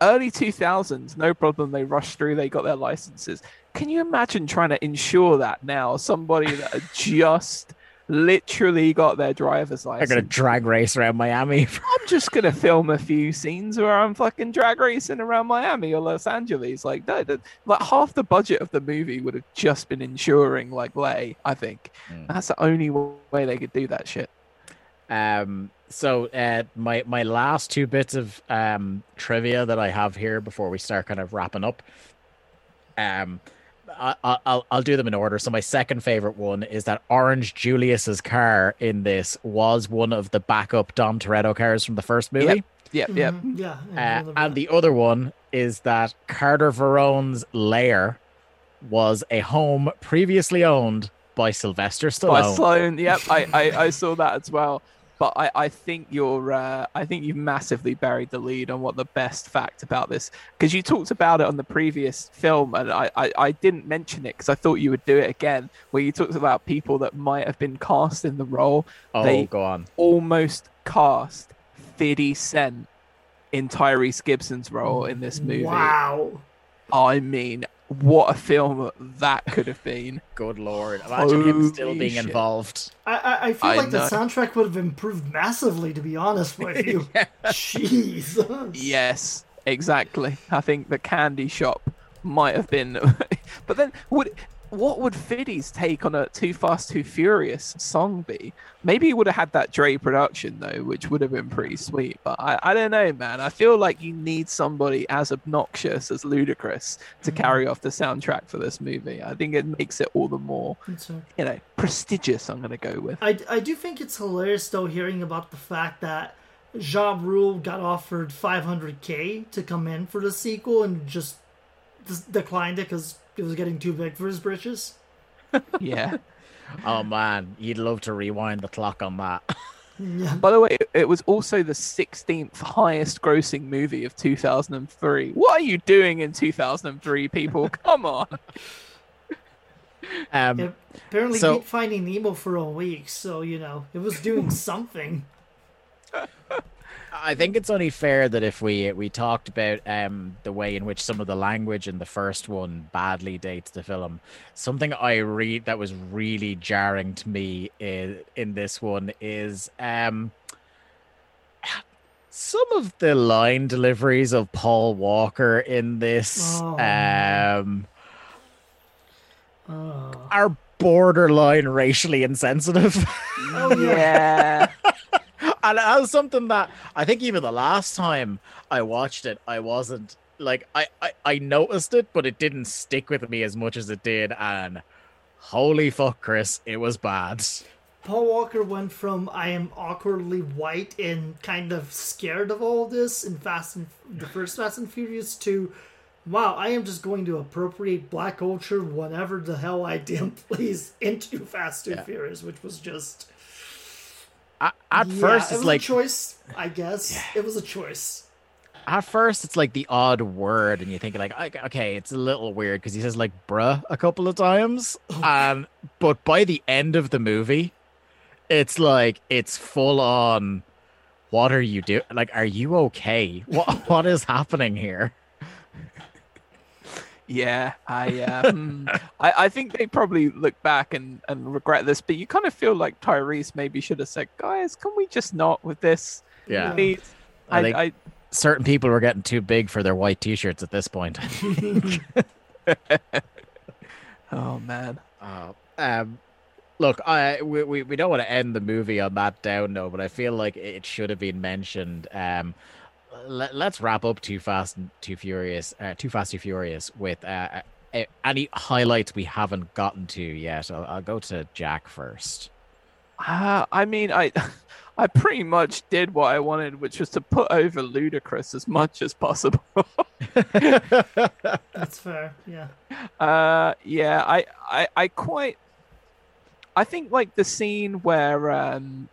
early 2000s, no problem. They rushed through. They got their licenses. Can you imagine trying to ensure that now? Somebody that just literally got their driver's license. They're gonna drag race around Miami. I'm just gonna film a few scenes where I'm fucking drag racing around Miami or Los Angeles. Like that, that like half the budget of the movie would have just been insuring like Lay. I think mm. that's the only way they could do that shit. Um. So, uh, my my last two bits of um trivia that I have here before we start kind of wrapping up. Um I, will I'll do them in order. So my second favorite one is that Orange Julius's car in this was one of the backup Dom Toretto cars from the first movie. Yep, yep. Mm-hmm. Yeah. Uh, and the other one is that Carter Verone's lair was a home previously owned by Sylvester Stallone. By Stallone, yep, I, I, I saw that as well. But I, I think you're uh, I think you've massively buried the lead on what the best fact about this because you talked about it on the previous film and I, I, I didn't mention it because I thought you would do it again where you talked about people that might have been cast in the role. Oh, they go on. Almost cast 50 Cent in Tyrese Gibson's role in this movie. Wow. I mean, what a film that could have been. Good lord. Imagine Holy him still being shit. involved. I, I, I feel I like know. the soundtrack would have improved massively, to be honest with you. Jesus. Yes, exactly. I think the candy shop might have been. but then, would what would Fiddy's take on a Too Fast Too Furious song be? Maybe he would have had that Dre production though, which would have been pretty sweet. But I, I don't know, man. I feel like you need somebody as obnoxious as Ludacris to mm-hmm. carry off the soundtrack for this movie. I think it makes it all the more, you know, prestigious. I'm gonna go with. I, I do think it's hilarious though hearing about the fact that Ja Rule got offered 500k to come in for the sequel and just declined it because it was getting too big for his britches. yeah. oh man, you'd love to rewind the clock on that. Yeah. By the way, it was also the 16th highest grossing movie of 2003. What are you doing in 2003, people? Come on. Um, yeah, apparently, so, beat Finding Nemo for a week, so you know it was doing something. I think it's only fair that if we we talked about um, the way in which some of the language in the first one badly dates the film, something I read that was really jarring to me in, in this one is um, some of the line deliveries of Paul Walker in this oh. um, oh. are borderline racially insensitive. Oh yeah. And that was something that I think even the last time I watched it, I wasn't like I, I I noticed it, but it didn't stick with me as much as it did. And holy fuck, Chris, it was bad. Paul Walker went from I am awkwardly white and kind of scared of all this in Fast and the first Fast and Furious to wow, I am just going to appropriate black culture whatever the hell I damn please into Fast and yeah. Furious, which was just at, at yeah, first it's it like a choice i guess yeah. it was a choice at first it's like the odd word and you think like okay it's a little weird because he says like bruh a couple of times oh. um but by the end of the movie it's like it's full on what are you doing like are you okay what what is happening here yeah, I, um, I I think they probably look back and, and regret this, but you kind of feel like Tyrese maybe should have said, "Guys, can we just not with this?" Yeah, Please? I, I think I, certain people were getting too big for their white T-shirts at this point. oh man. Uh, um, look, I we, we, we don't want to end the movie on that down note, but I feel like it should have been mentioned. Um, let, us wrap up Too Fast and Too Furious, uh, Too Fast Too Furious with uh, uh, any highlights we haven't gotten to yet. I'll, I'll go to Jack first. Uh, I mean, I. I pretty much did what I wanted, which was to put over Ludacris as much as possible. That's fair, yeah. Uh, yeah, I, I, I quite. I think like the scene where um,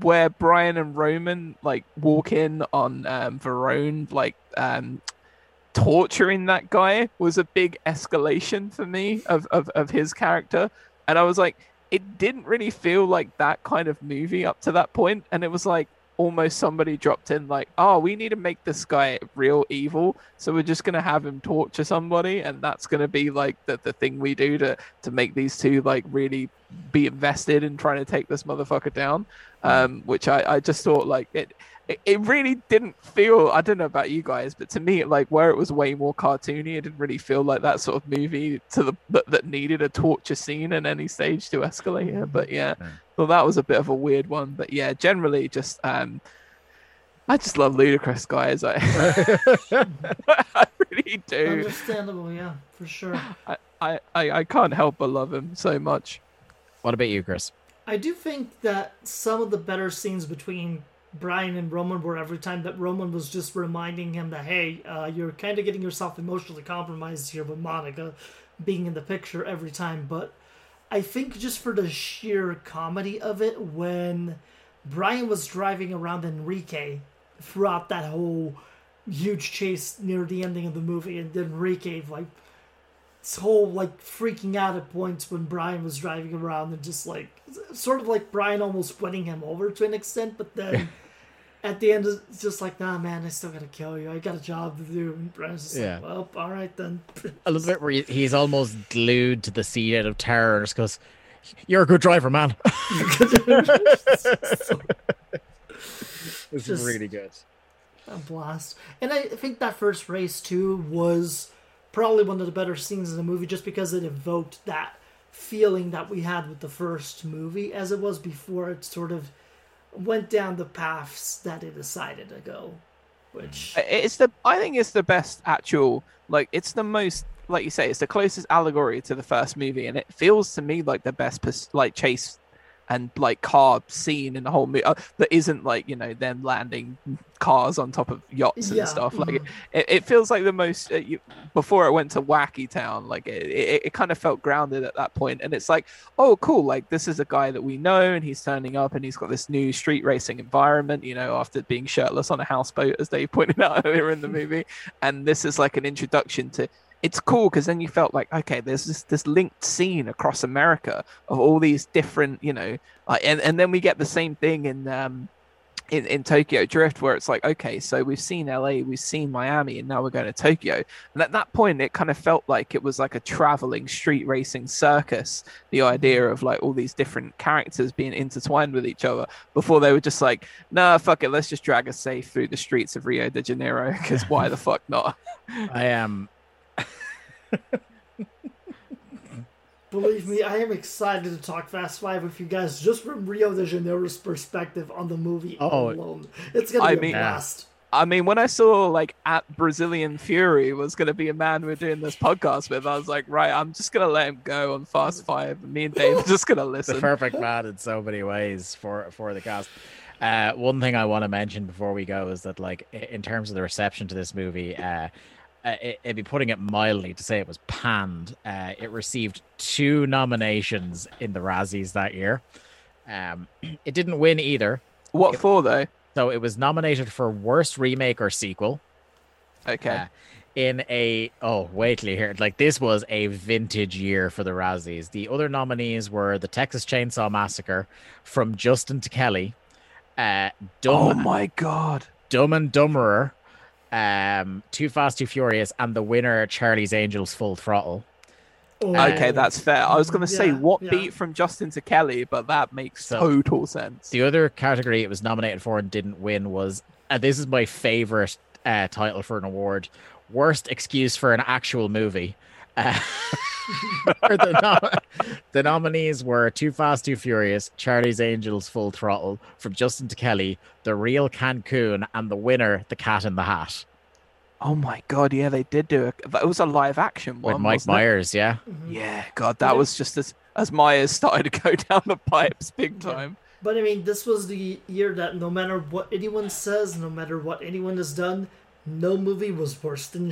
where Brian and Roman like walk in on um, Verone, like um, torturing that guy was a big escalation for me of, of, of his character. And I was like, it didn't really feel like that kind of movie up to that. And it was like almost somebody dropped in like, oh, we need to make this guy real evil. So we're just gonna have him torture somebody, and that's gonna be like the, the thing we do to to make these two like really be invested in trying to take this motherfucker down. Hmm. um, which I, I just thought like it, it, really didn't feel I don't know about you guys, but to me like where it was way more cartoony, it didn't really feel like that sort of movie to the that, that needed a torture scene in any stage to escalate it. But yeah, yeah. Well that was a bit of a weird one. But yeah, generally just um I just love Ludacris guys. I, I really do. Understandable, yeah, for sure. I, I, I can't help but love him so much. What about you, Chris? I do think that some of the better scenes between Brian and Roman were every time that Roman was just reminding him that, hey, uh, you're kind of getting yourself emotionally compromised here with Monica. being in the picture every time, but I think just for the sheer comedy of it, when Brian was driving around Enrique throughout that whole huge chase near the ending of the movie, and then Enrique like this whole like freaking out at points when Brian was driving around and just like sort of like Brian almost winning him over to an extent, but then at the end it's just like, nah man, I still gotta kill you. I got a job to do. And Brian's just yeah. like, well, all right then. a little bit where he's almost glued to the seat out of terror and just goes, You're a good driver, man. it's just really good. A blast. And I think that first race too was probably one of the better scenes in the movie just because it evoked that feeling that we had with the first movie as it was before it sort of went down the paths that it decided to go which it's the i think it's the best actual like it's the most like you say it's the closest allegory to the first movie and it feels to me like the best like chase and like car scene in the whole movie uh, that isn't like you know them landing cars on top of yachts and yeah. stuff like mm-hmm. it, it, feels like the most uh, you, before it went to wacky town like it, it, it, kind of felt grounded at that point and it's like oh cool like this is a guy that we know and he's turning up and he's got this new street racing environment you know after being shirtless on a houseboat as they pointed out earlier in the movie and this is like an introduction to it's cool because then you felt like okay there's this this linked scene across america of all these different you know uh, and and then we get the same thing in um in, in Tokyo Drift, where it's like, okay, so we've seen LA, we've seen Miami, and now we're going to Tokyo. And at that point, it kind of felt like it was like a traveling street racing circus. The idea of like all these different characters being intertwined with each other before they were just like, nah, fuck it, let's just drag a safe through the streets of Rio de Janeiro because why the fuck not? I am. Believe me, I am excited to talk Fast Five with you guys just from Rio de Janeiro's perspective on the movie oh, alone. It's gonna be I a mean, blast. I mean, when I saw like at Brazilian Fury was going to be a man we're doing this podcast with, I was like, right, I'm just going to let him go on Fast Five. Me and Dave are just going to listen. The perfect man in so many ways for for the cast. Uh, one thing I want to mention before we go is that, like, in terms of the reception to this movie, uh, uh, it, would be putting it mildly to say it was panned. Uh, it received two nominations in the Razzies that year. Um, it didn't win either. What it, for though? So it was nominated for worst remake or sequel. Okay. Uh, in a oh wait till you hear it. Like this was a vintage year for the Razzies. The other nominees were the Texas Chainsaw Massacre from Justin to Kelly. Uh, Dumb, oh my god! Dumb and Dumberer um, Too Fast, Too Furious, and the winner, Charlie's Angels Full Throttle. Oh. Okay, that's fair. I was going to say yeah, what yeah. beat from Justin to Kelly, but that makes so, total sense. The other category it was nominated for and didn't win was, and uh, this is my favorite uh, title for an award: worst excuse for an actual movie. Uh, the, nom- the, nominees were Too Fast, Too Furious, Charlie's Angels Full Throttle, from Justin to Kelly, The Real Cancun, and the winner, The Cat in the Hat. Oh my god, yeah, they did do it. It was a live action one. With Mike Myers, it? yeah. Mm-hmm. Yeah, god, that yeah. was just as as Myers started to go down the pipes big time. But I mean, this was the year that no matter what anyone says, no matter what anyone has done, no movie was worse than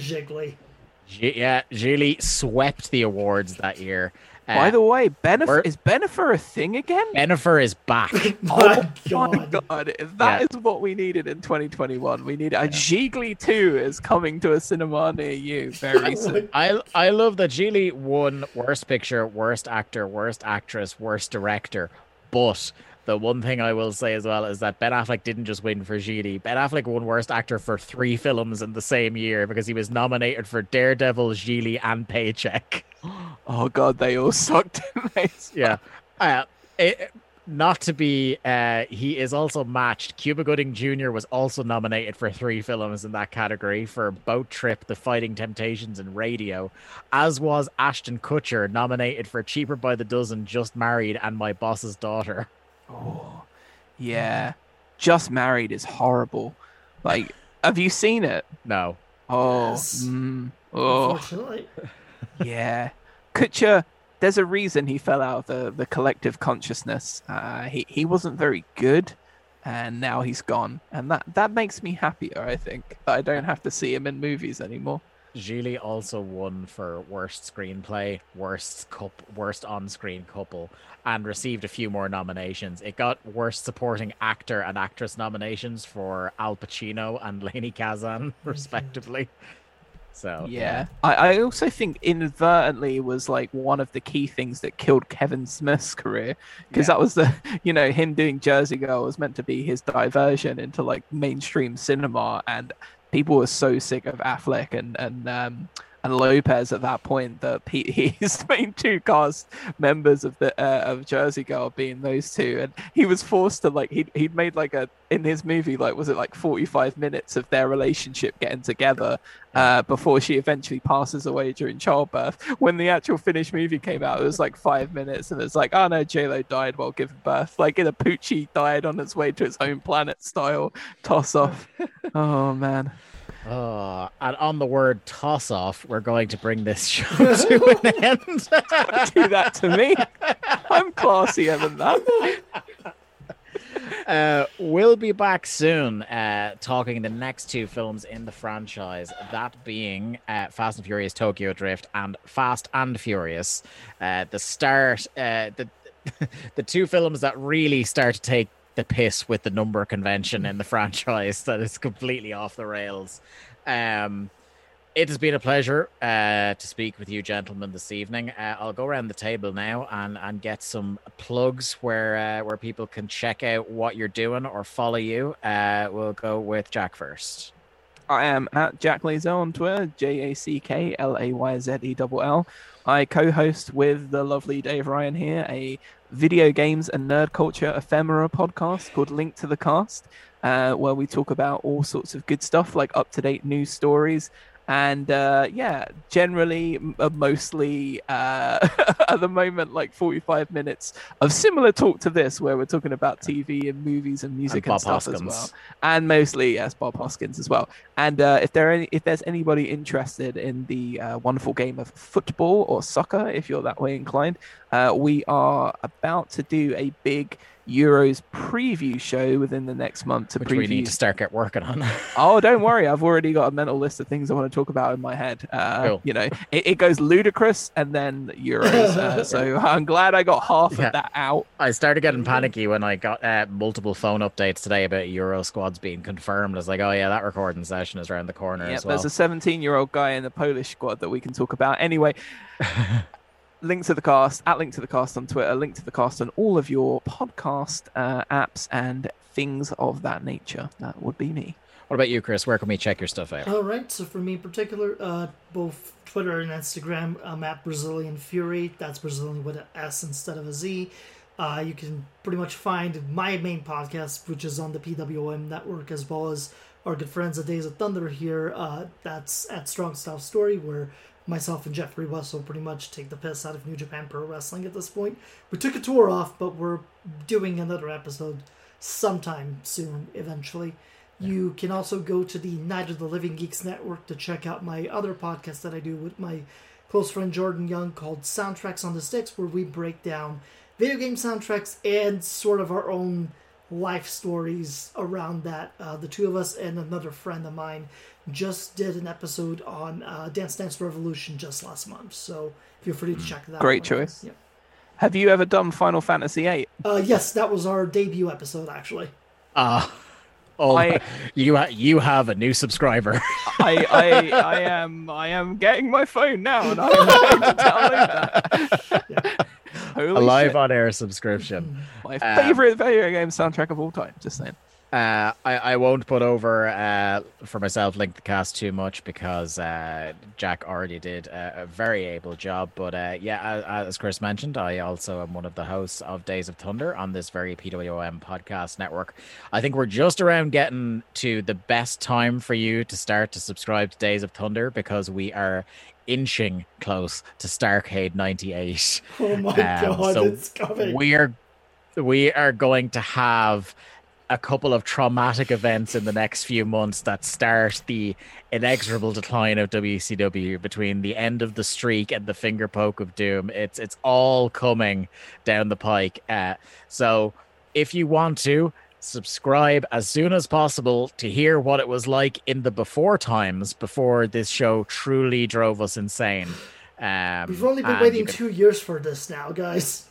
Gigli. Yeah, Gigli swept the awards that year. Uh, By the way, Bennifer is Bennifer a thing again? Bennifer is back. oh god. my god! If that yeah. is what we needed in 2021, we need a yeah. Gigli 2 is coming to a cinema near you very soon. I I love that Gigli won Worst Picture, Worst Actor, Worst Actress, Worst Director, but the one thing I will say as well is that Ben Affleck didn't just win for Gigli. Ben Affleck won Worst Actor for three films in the same year because he was nominated for Daredevil, Gigli, and Paycheck. Oh God, they all sucked. yeah, uh, it, not to be. Uh, he is also matched. Cuba Gooding Jr. was also nominated for three films in that category for Boat Trip, The Fighting Temptations, and Radio. As was Ashton Kutcher, nominated for Cheaper by the Dozen, Just Married, and My Boss's Daughter. Oh, yeah. Just Married is horrible. Like, have you seen it? No. Oh. Yes. Mm, oh. yeah. Kutcher, there's a reason he fell out of the, the collective consciousness. Uh, he, he wasn't very good, and now he's gone. And that, that makes me happier, I think, that I don't have to see him in movies anymore. Gigli also won for worst screenplay, worst cup, worst on-screen couple, and received a few more nominations. It got worst supporting actor and actress nominations for Al Pacino and Lainie Kazan, oh respectively. So yeah, yeah. I, I also think inadvertently was like one of the key things that killed Kevin Smith's career because yeah. that was the you know him doing Jersey Girl was meant to be his diversion into like mainstream cinema, and people were so sick of Affleck and and um, and Lopez at that point that he, he's main two cast members of the uh, of Jersey Girl being those two, and he was forced to like he he'd made like a in his movie like was it like forty five minutes of their relationship getting together uh, before she eventually passes away during childbirth. When the actual finished movie came out, it was like five minutes, and it's like oh no, J Lo died while giving birth. Like in a Poochie died on its way to its home planet style toss off. oh man. Uh, and on the word toss off, we're going to bring this show to an end. Do that to me. I'm classier than that. Uh, we'll be back soon uh, talking the next two films in the franchise, that being uh, Fast and Furious Tokyo Drift and Fast and Furious. Uh, the start, uh, the, the two films that really start to take the piss with the number convention in the franchise that is completely off the rails. Um, it has been a pleasure uh, to speak with you, gentlemen, this evening. Uh, I'll go around the table now and, and get some plugs where uh, where people can check out what you're doing or follow you. Uh, we'll go with Jack first. I am at Jack Layzell on Twitter, J A C K L A Y Z E L L. I co-host with the lovely Dave Ryan here a video games and nerd culture ephemera podcast called Link to the Cast, uh, where we talk about all sorts of good stuff like up to date news stories and uh, yeah, generally uh, mostly uh, at the moment like 45 minutes of similar talk to this, where we're talking about TV and movies and music and, and stuff Hoskins. as well, and mostly yes, Bob Hoskins as well. And uh, if there any, if there's anybody interested in the uh, wonderful game of football or soccer, if you're that way inclined, uh, we are about to do a big Euros preview show within the next month to Which preview. we need to start get working on. oh, don't worry, I've already got a mental list of things I want to talk about in my head. Uh, cool. You know, it, it, goes ludicrous and then Euros. Uh, so I'm glad I got half yeah. of that out. I started getting panicky when I got uh, multiple phone updates today about Euro squads being confirmed. I was like, oh yeah, that recording session is around the corner. Yeah, well. there's a 17 year old guy in the Polish squad that we can talk about. Anyway link to the cast at link to the cast on Twitter, link to the cast on all of your podcast uh, apps and things of that nature. That would be me. What about you, Chris? Where can we check your stuff out? All right. So for me in particular, uh, both Twitter and Instagram, I'm at Brazilian Fury. That's Brazilian with an S instead of a Z. Uh, you can pretty much find my main podcast, which is on the PWM network, as well as our good friends at Days of Thunder here. Uh, that's at Strong Style Story, where myself and Jeffrey Russell pretty much take the piss out of New Japan Pro Wrestling at this point. We took a tour off, but we're doing another episode sometime soon, eventually. Yeah. You can also go to the Night of the Living Geeks Network to check out my other podcast that I do with my close friend Jordan Young called Soundtracks on the Sticks, where we break down video game soundtracks and sort of our own life stories around that. Uh, the two of us and another friend of mine just did an episode on uh, Dance Dance Revolution just last month, so feel free to check that. Great choice. Yeah. Have you ever done Final Fantasy VIII? Uh, yes, that was our debut episode, actually. Ah. Uh, oh, I, you ha- you have a new subscriber. I, I I am I am getting my phone now, and I'm going to download that. Yeah. Holy a live shit. on air subscription. My favorite um, video game soundtrack of all time. Just saying. Uh, I, I won't put over uh, for myself link the cast too much because uh, Jack already did a, a very able job. But uh, yeah, as Chris mentioned, I also am one of the hosts of Days of Thunder on this very PWM podcast network. I think we're just around getting to the best time for you to start to subscribe to Days of Thunder because we are inching close to Starrcade 98. Oh my um, god, so it's coming. We're we are going to have a couple of traumatic events in the next few months that start the inexorable decline of WCW between the end of the streak and the finger poke of doom. It's it's all coming down the pike. Uh, so if you want to subscribe as soon as possible to hear what it was like in the before times before this show truly drove us insane. Um, We've only been waiting can... two years for this now, guys.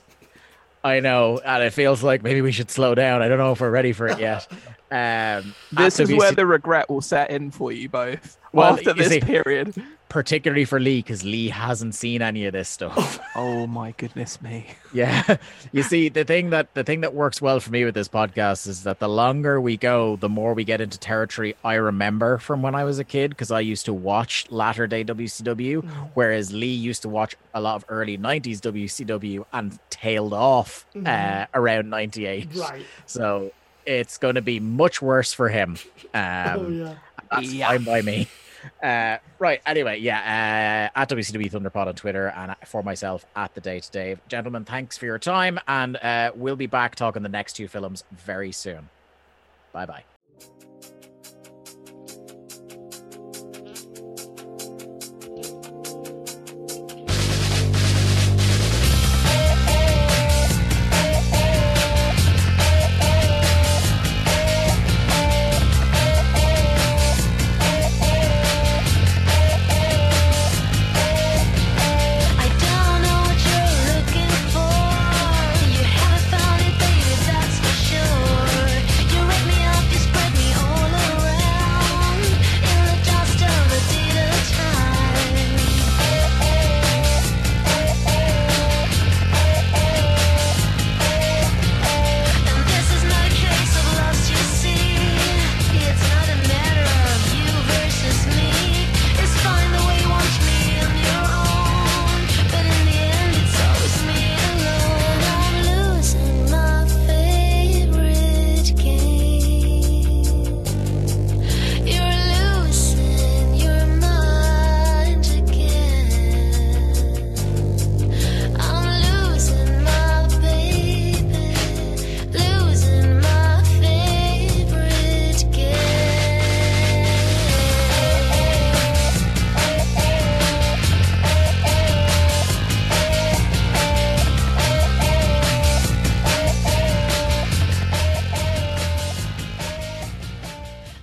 I know, and it feels like maybe we should slow down. I don't know if we're ready for it yet. Um, this is WC... where the regret will set in for you both. Well, after this see, period, particularly for Lee, because Lee hasn't seen any of this stuff. oh my goodness me! Yeah, you see, the thing that the thing that works well for me with this podcast is that the longer we go, the more we get into territory I remember from when I was a kid, because I used to watch latter day WCW, mm. whereas Lee used to watch a lot of early '90s WCW and tailed off mm. uh, around '98. Right. So it's going to be much worse for him. Oh, um, oh, yeah. That's yeah. fine by me. Uh, right. Anyway, yeah. Uh, at WCW Thunderpod on Twitter and for myself at the day to day. Gentlemen, thanks for your time, and uh, we'll be back talking the next two films very soon. Bye bye.